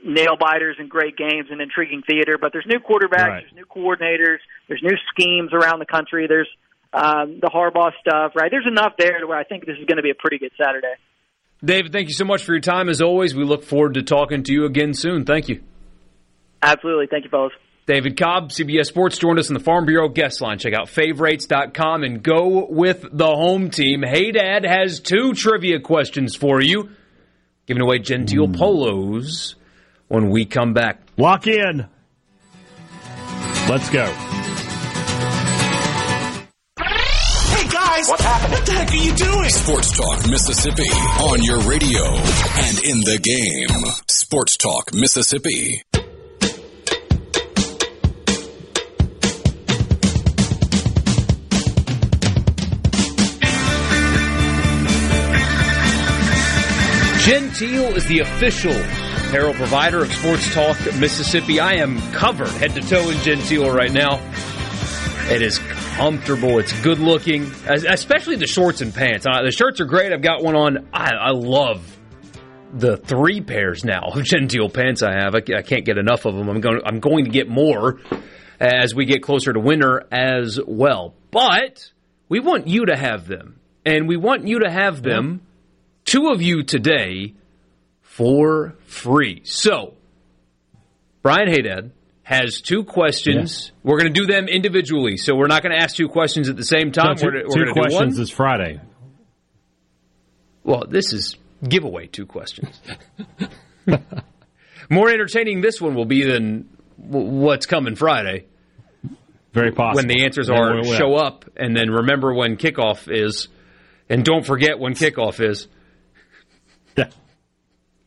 nail biters and great games and intriguing theater. But there's new quarterbacks, Right. there's new coordinators, there's new schemes around the country. There's um, the Harbaugh stuff, right? There's enough there to where I think this is going to be a pretty good Saturday. David, thank you so much for your time. As always, we look forward to talking to you again soon. Thank you. Absolutely. Thank you, fellas. David Cobb, CBS Sports, joined us in the Farm Bureau guest line. Check out favorites.com and go with the home team. Haydad has two trivia questions for you. Giving away Genteel hmm. polos when we come back. Lock in. Let's go. Hey guys! What happened? What the heck are you doing? Sports Talk Mississippi on your radio and in the game. Sports Talk Mississippi. Genteel is the official apparel provider of Sports Talk Mississippi. I am covered head to toe in Genteel right now. It is comfortable. It's good looking, especially the shorts and pants. Uh, the shirts are great. I've got one on. I, I love the three pairs now of Genteel pants I have. I, I can't get enough of them. I'm going. I'm going to get more as we get closer to winter as well. But we want you to have them, and we want you to have them. Two of you today for free. So, Brian Haydad has two questions. We're going to do them individually, so we're not going to ask two questions at the same time. No, two we're, we're two going to do questions one. is Friday. Well, this is giveaway two questions. More entertaining this one will be than what's coming Friday Very possible. when the answers are show up and then remember when kickoff is and don't forget when kickoff is.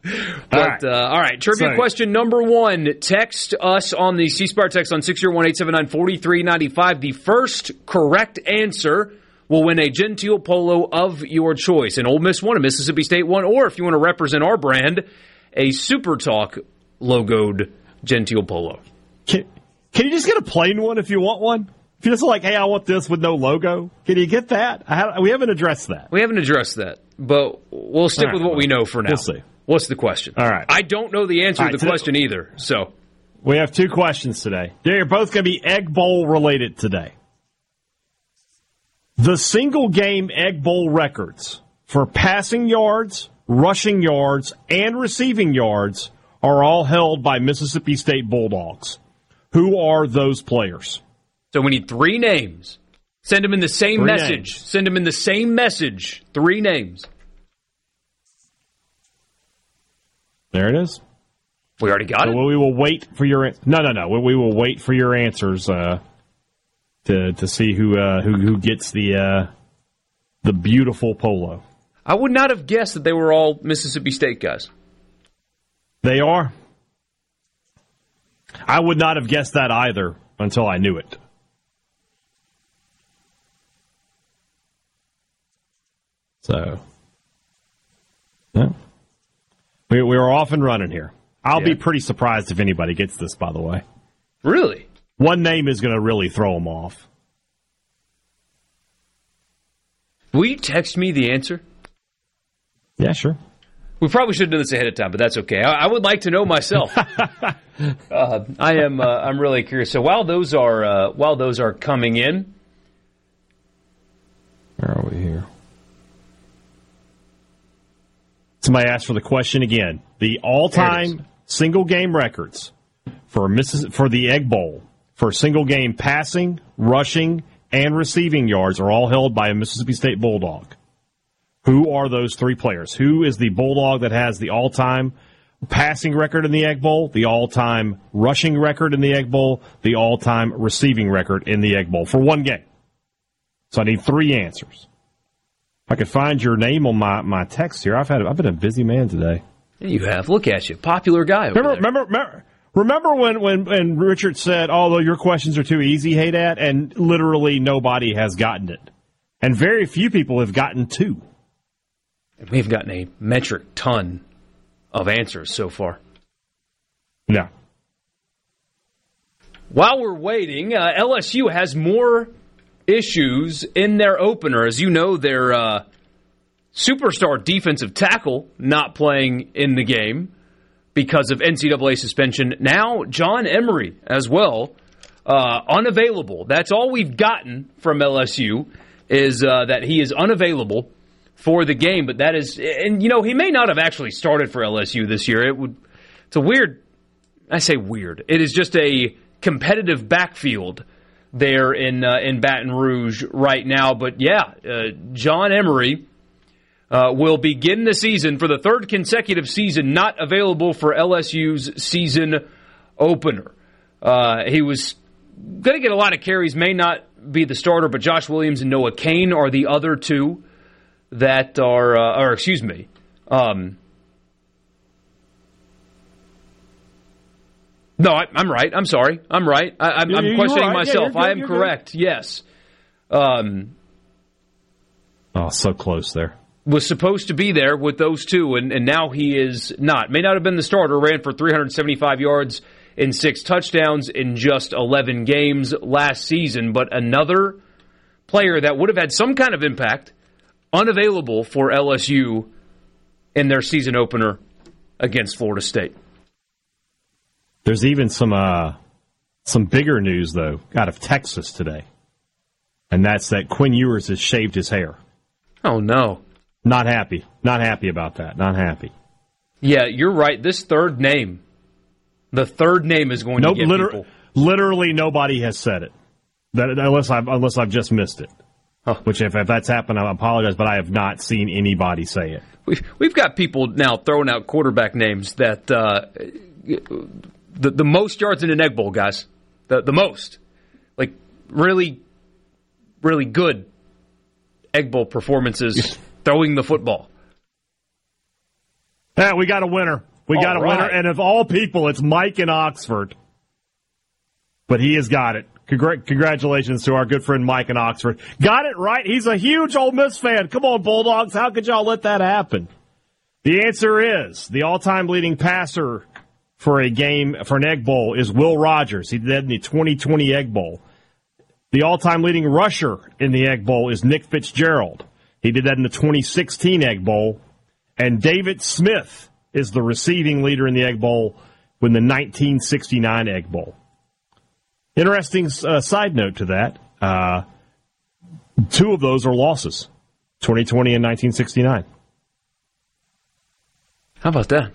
Yeah. But All right. uh, all right, trivia So- question number one. Text us on the C Spire text on six zero one eight seven nine forty three ninety five. The first correct answer will win a Genteel polo of your choice. An Ole Miss one, a Mississippi State one, or if you want to represent our brand, a Super Talk logoed Genteel polo. Can, can you just get a plain one if you want one? If you're just like, hey, I want this with no logo, can you get that? I, ha- we haven't addressed that. We haven't addressed that, but we'll stick All with right, what we know for now. we'll see. What's the question? All right. I don't know the answer All to the question either. So We have two questions today. They're both going to be Egg Bowl related today. The single game Egg Bowl records for passing yards, rushing yards, and receiving yards are all held by Mississippi State Bulldogs. Who are those players? So we need three names. Send them in the same Three message. names. Send them in the same message. Three names. There it is. We already got So it. we will wait for your no, no, no. We will wait for your answers uh, to to see who uh, who who gets the uh, the beautiful polo. I would not have guessed that they were all Mississippi State guys. They are. I would not have guessed that either until I knew it. So, yeah. We we are off and running here. I'll be pretty surprised if anybody gets this. By the way, Really? one name is going to really throw them off. Will you text me the answer? Yeah, sure. We probably should have done this ahead of time, but that's okay. I, I would like to know myself. uh, I am. Uh, I'm really curious. So while those are uh, while those are coming in, Where are we here? Somebody asked for the question again. The all-time single game records for Missis- for the Egg Bowl for single game passing, rushing, and receiving yards are all held by a Mississippi State Bulldog. Who are those three players? Who is the Bulldog that has the all-time passing record in the Egg Bowl, the all-time rushing record in the Egg Bowl, the all-time receiving record in the Egg Bowl for one game? So I need three answers. If I could find your name on my, my text here, I've had I've been a busy man today. you have. Look at you, popular guy. Over Remember, there. remember, remember, remember when, when, when Richard said, "Although your questions are too easy, Haydad," and literally nobody has gotten it, and very few people have gotten two. We've gotten a metric ton of answers so far. No, While we're waiting, uh, LSU has more issues in their opener. As you know, their uh, superstar defensive tackle not playing in the game because of NCAA suspension. Now, John Emery as well, uh, unavailable. That's all we've gotten from LSU is uh, that he is unavailable for the game. But that is, and you know, he may not have actually started for LSU this year. It would, it's a weird. I say weird. It is just a competitive backfield there in uh, in Baton Rouge right now. But yeah, uh, John Emery uh, will begin the season for the third consecutive season not available for LSU's season opener. Uh, he was going to get a lot of carries, may not be the starter, but Josh Williams and Noah Cain are the other two that are, uh, or excuse me. Um, no, I, am right. I'm sorry. I'm right. I, am questioning right. myself. Yeah, I am correct. Good. Yes. Um, oh, so close there was supposed to be there with those two, and, and now he is not. May not have been the starter, ran for 375 yards and six touchdowns in just 11 games last season, but another player that would have had some kind of impact unavailable for LSU in their season opener against Florida State. There's even some uh, some bigger news though out of Texas today, and that's that Quinn Ewers has shaved his hair. Oh no! Not happy. Not happy about that. Not happy. Yeah, you're right. This third name, the third name is going nope, to get liter- people. Literally, nobody has said it, that, unless I've unless I've just missed it. Huh. Which, if, if that's happened, I apologize, but I have not seen anybody say it. We've we've got people now throwing out quarterback names that uh, the the most yards in an egg bowl, guys, the the most, like really, really good egg bowl performances. throwing the football. Yeah, we got a winner. We all got a right. winner. And of all people, it's Mike in Oxford. But he has got it. Congr- congratulations to our good friend Mike in Oxford. Got it right. He's a huge Ole Miss fan. Come on, Bulldogs. How could y'all let that happen? The answer is the all-time leading passer for a game for an Egg Bowl is Will Rogers. He did that in the 2020 Egg Bowl. The all-time leading rusher in the Egg Bowl is Nick Fitzgerald. He did that in the 2016 Egg Bowl. And David Smith is the receiving leader in the Egg Bowl in the 1969 Egg Bowl. Interesting uh, side note to that. Uh, two of those are losses 2020 and 1969. How about that?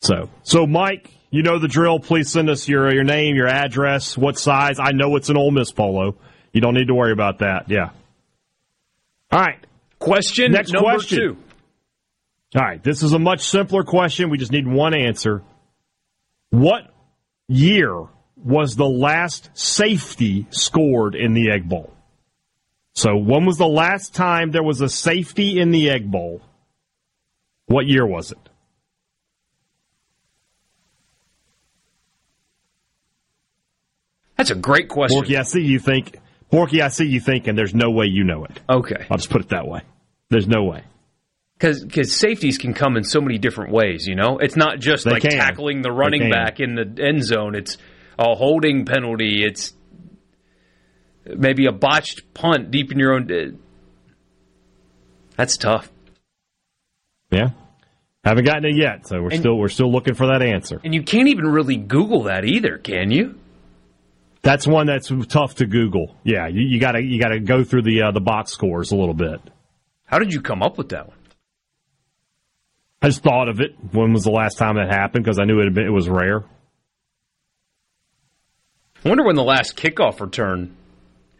So, so Mike, you know the drill. Please send us your your name, your address, what size. I know it's an Ole Miss polo. You don't need to worry about that. Yeah. All right. Question Next number question. two. All right. This is a much simpler question. We just need one answer. What year was the last safety scored in the Egg Bowl? So, when was the last time there was a safety in the Egg Bowl? What year was it? That's a great question. Borky, I see you think Borky, I see you thinking there's no way you know it. Okay. I'll just put it that way. There's no way. Because safeties can come in so many different ways, you know? It's not just they like can. tackling the running back in the end zone. It's a holding penalty. It's maybe a botched punt deep in your own. Uh, that's tough. Yeah. Haven't gotten it yet, so we're and, still we're still looking for that answer. And you can't even really Google that either, can you? That's one that's tough to Google. Yeah, you, you gotta you gotta go through the uh, the box scores a little bit. How did you come up with that one? I just thought of it. When was the last time that happened? Because I knew it, been, it was rare. I wonder when the last kickoff return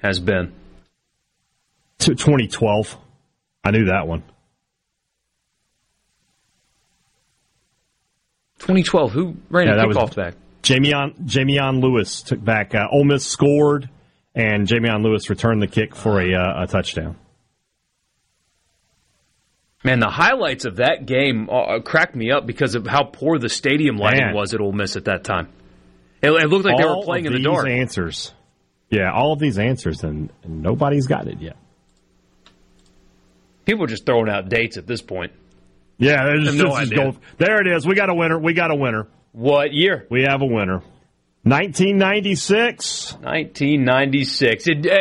has been. 2012. I knew that one. 2012. Who ran yeah, a kickoff was, back? Jameon Lewis took back. Uh, Ole Miss scored, and Jameon Lewis returned the kick for a, uh, a touchdown. Man, the highlights of that game uh, cracked me up because of how poor the stadium lighting Man. was at Ole Miss at that time. It, it looked like all they were playing in the dark. Answers, yeah, all of these answers, and, and nobody's got it yet. People are just throwing out dates at this point. Yeah, just, no there it is. We got a winner. We got a winner. What year? We have a winner. 1996. 1996. It, uh,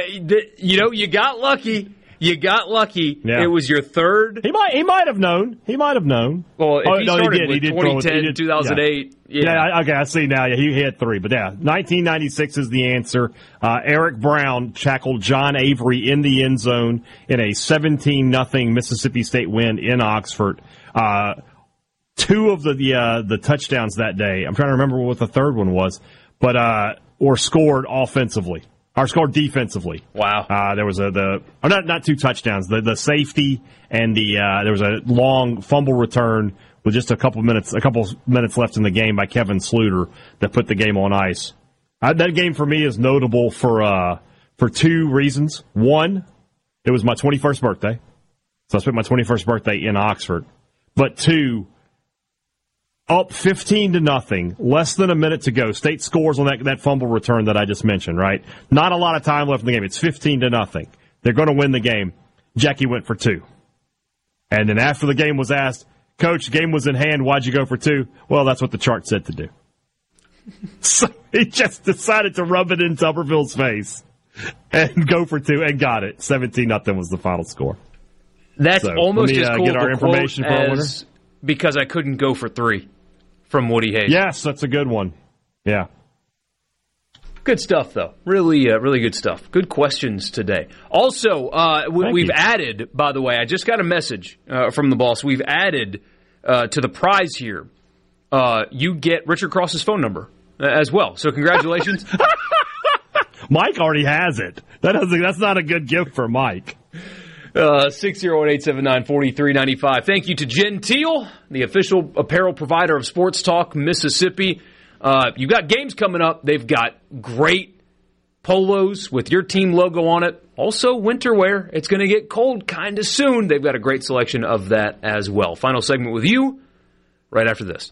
you know, you got lucky. You got lucky. Yeah. It was your third. He might he might have known. He might have known. Well, if Oh, he no, started did. with He did throw it. 2010, He did- 2008, Yeah, yeah. I- okay, I see now. Yeah, he hit three, but yeah, 1996 is the answer. Uh, Eric Brown tackled John Avery in the end zone in a 17 nothing Mississippi State win in Oxford. Uh, two of the the, uh, the touchdowns that day. I'm trying to remember what the third one was, but uh, were scored offensively. Or scored defensively. Wow. Uh, there was a the or not not two touchdowns. The the safety and the uh, there was a long fumble return with just a couple minutes a couple minutes left in the game by Kevin Sluter that put the game on ice. Uh, that game for me is notable for uh, for two reasons. One, it was my 21st birthday, so I spent my 21st birthday in Oxford. But two, up 15 to nothing, less than a minute to go. State scores on that, that fumble return that I just mentioned, right? Not a lot of time left in the game. It's 15 to nothing. They're going to win the game. Jackie went for two. And then after the game was asked, Coach, game was in hand. Why'd you go for two? Well, that's what the chart said to do. so he just decided to rub it in Tuberville's face and go for two and got it. 17 nothing was the final score. That's So, almost me, as uh, cool get our information quote for our as because I couldn't go for three from Woody Hayes. Yes, that's a good one. Yeah. Good stuff, though. Really, uh, really good stuff. Good questions today. Also, uh, we, we've you. added, by the way, I just got a message uh, from the boss. We've added uh, to the prize here. Uh, you get Richard Cross's phone number uh, as well. So, congratulations. Mike already has it. That doesn't, that's not a good gift for Mike. Uh, 608-879-4395. Thank you to Genteel, the official apparel provider of Sports Talk Mississippi. Uh, you got games coming up. They've got great polos with your team logo on it. Also, winter wear. It's going to get cold kind of soon. They've got a great selection of that as well. Final segment with you right after this.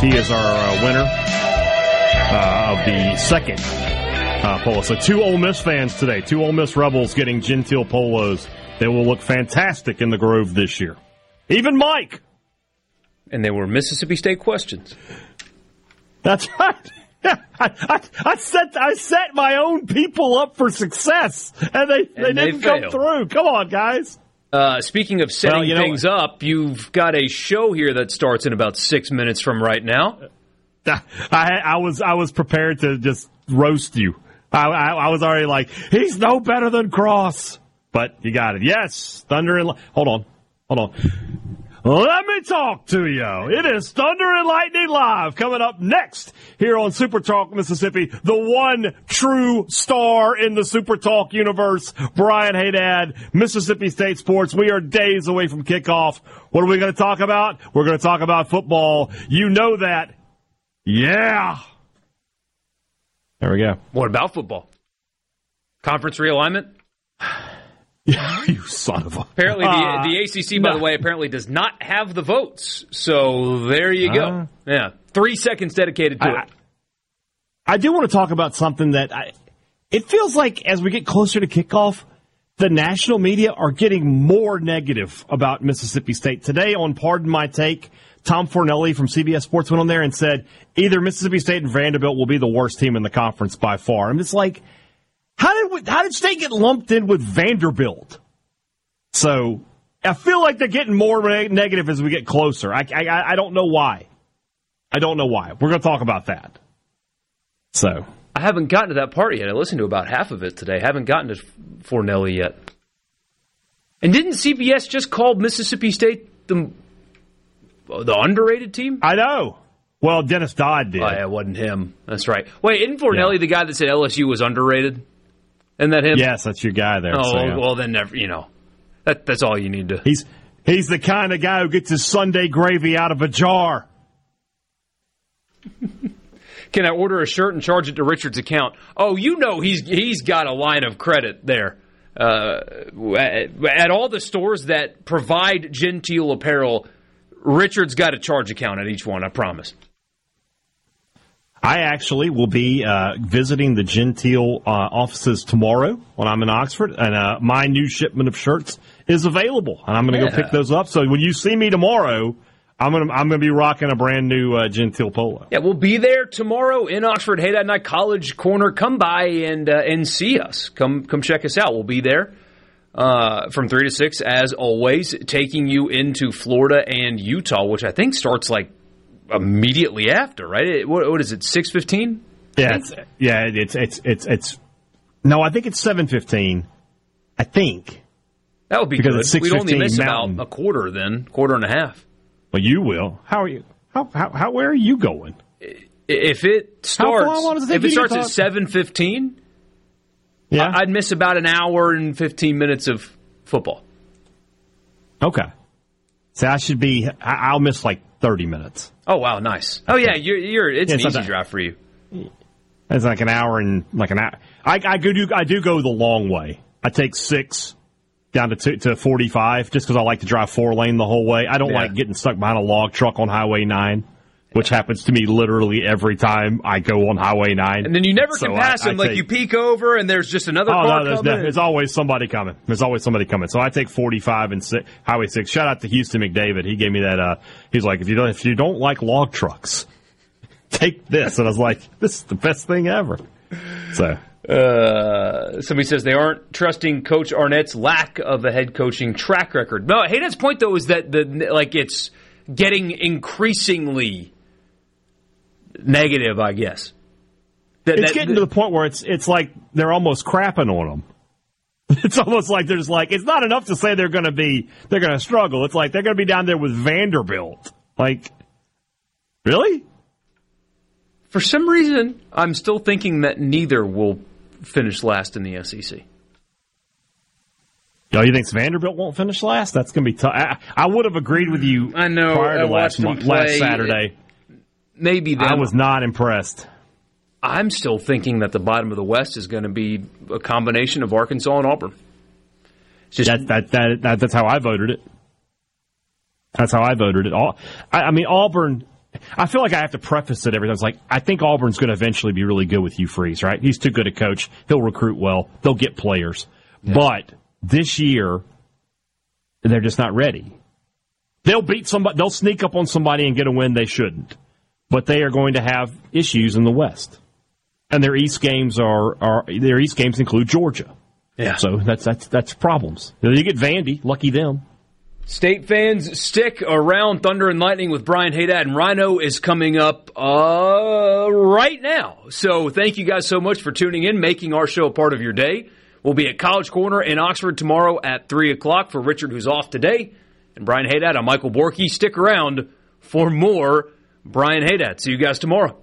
He is our uh, winner uh, of the second uh, polo. So two Ole Miss fans today, two Ole Miss Rebels getting genteel polos. They will look fantastic in the Grove this year. Even Mike. And they were Mississippi State questions. That's right. I, I, I set I set my own people up for success, and they, And they didn't come through. Come on, guys. Uh, speaking of setting Well, you know things up, you've got a show here that starts in about six minutes from right now. I, I was I was prepared to just roast you. I, I, I was already like, he's no better than Cross. But you got it. Yes, Thunder and hold on, hold on. Let me talk to you. It is Thunder and Lightning Live coming up next here on Super Talk Mississippi. The one true star in the Super Talk universe, Brian Haydad, Mississippi State Sports. We are days away from kickoff. What are we going to talk about? We're going to talk about football. You know that. Yeah. There we go. What about football? Conference realignment? you son of a. Apparently, the, Uh, the ACC, by no. the way, apparently does not have the votes. So there you go. Uh. yeah, three seconds dedicated to I- it. I do want to talk about something that I, it feels like as we get closer to kickoff, the national media are getting more negative about Mississippi State. Today on Pardon My Take, Tom Fornelli from CBS Sports went on there and said either Mississippi State and Vanderbilt will be the worst team in the conference by far. I'm just like, how did we, how did State get lumped in with Vanderbilt? So I feel like they're getting more ne- negative as we get closer. I, I, I don't know why. I don't know why. We're going to talk about that. So I haven't gotten to that part yet. I listened to about half of it today. I haven't gotten to Fornelli yet. And didn't CBS just call Mississippi State the the underrated team? I know. Well, Dennis Dodd did. Oh, yeah, it wasn't him. That's right. Wait, isn't Fornelli the guy that said LSU was underrated? Isn't that him? Yes, that's your guy there. Oh, so, yeah. well, then never. You know, That, that's all you need to. He's he's the kind of guy who gets his Sunday gravy out of a jar. Can I order a shirt and charge it to Richard's account? Oh, you know he's he's got a line of credit there. Uh, at, at all the stores that provide genteel apparel, Richard's got a charge account at each one. I promise. I actually will be uh, visiting the Genteel uh, offices tomorrow when I'm in Oxford, and uh, my new shipment of shirts is available, and I'm going to Yeah. go pick those up. So when you see me tomorrow, I'm going to I'm going to be rocking a brand new uh, Genteel polo. Yeah, we'll be there tomorrow in Oxford. Hey, that night College Corner. Come by and uh, and see us. Come come check us out. We'll be there uh, from three to six as always, taking you into Florida and Utah, which I think starts like immediately after. Right? It, what, what is it? Six fifteen. Yeah, it's, yeah, it's it's it's it's. No, I think it's seven fifteen. I think. That would be Because good. it's We'd only 6:15 miss Mountain. about a quarter then, quarter and a half. Well, you will. How are you? How how, how where are you going? If it How far starts, does it if it starts at seven fifteen, Yeah. I'd miss about an hour and fifteen minutes of football. Okay. so I should be. I'll miss like thirty minutes. Oh wow, nice. Oh yeah, you're, you're it's Yeah, an it's easy drive for you. It's like an hour and like an hour. I, I go do I do go the long way. I take six down to two, to forty five just because I like to drive four lane the whole way. I don't Yeah. like getting stuck behind a log truck on Highway nine, which happens to me literally every time I go on Highway nine. And then you never So can pass I them. Like take- you peek over and there's just another Oh car no, there's, coming. no- there's always somebody coming. There's always somebody coming. So I take 45 and six, Highway 6. Shout out to Houston McDavid. He gave me that. Uh, he's like, if you don't, if you don't like log trucks, take this. And I was like, this is the best thing ever. So Uh, somebody says they aren't trusting Coach Arnett's lack of a head coaching track record. No, Hayden's point though is that the like it's getting increasingly negative. I guess. That- it's that- getting to the point where it's it's like they're almost crapping on them. It's almost like there's like it's not enough to say they're going to be they're going to struggle. It's like they're going to be down there with Vanderbilt. Like, really? For some reason, I'm still thinking that neither will finish last in the SEC. Yo, you think Vanderbilt won't finish last? That's going to be tough. I, I would have agreed with you. I know, prior I to last watched them month, last play. Saturday. Maybe them. I was not impressed. I'm still thinking that the bottom of the West is going to be a combination of Arkansas and Auburn. that, that, that, that, that's how I voted it. That's how I voted it. All, I, I mean, Auburn. I feel like I have to preface it every time. It's like I think Auburn's going to eventually be really good with Hugh Freeze, right? He's too good a coach. He'll recruit well. They'll get players, but this year they're just not ready. They'll beat somebody. They'll sneak up on somebody and get a win they shouldn't, but they are going to have issues in the West, and their East games are are their East games include Georgia. Yeah. So that's that's that's problems. You get Vandy, lucky them. State fans, stick around Thunder and Lightning with Brian Haydad and Rhino is coming up uh, right now. So thank you guys so much for tuning in, making our show a part of your day. We'll be at College Corner in Oxford tomorrow at 3 o'clock for Richard, who's off today. And Brian Haydad, I'm Michael Borky. Stick around for more Brian Haydad. See you guys tomorrow.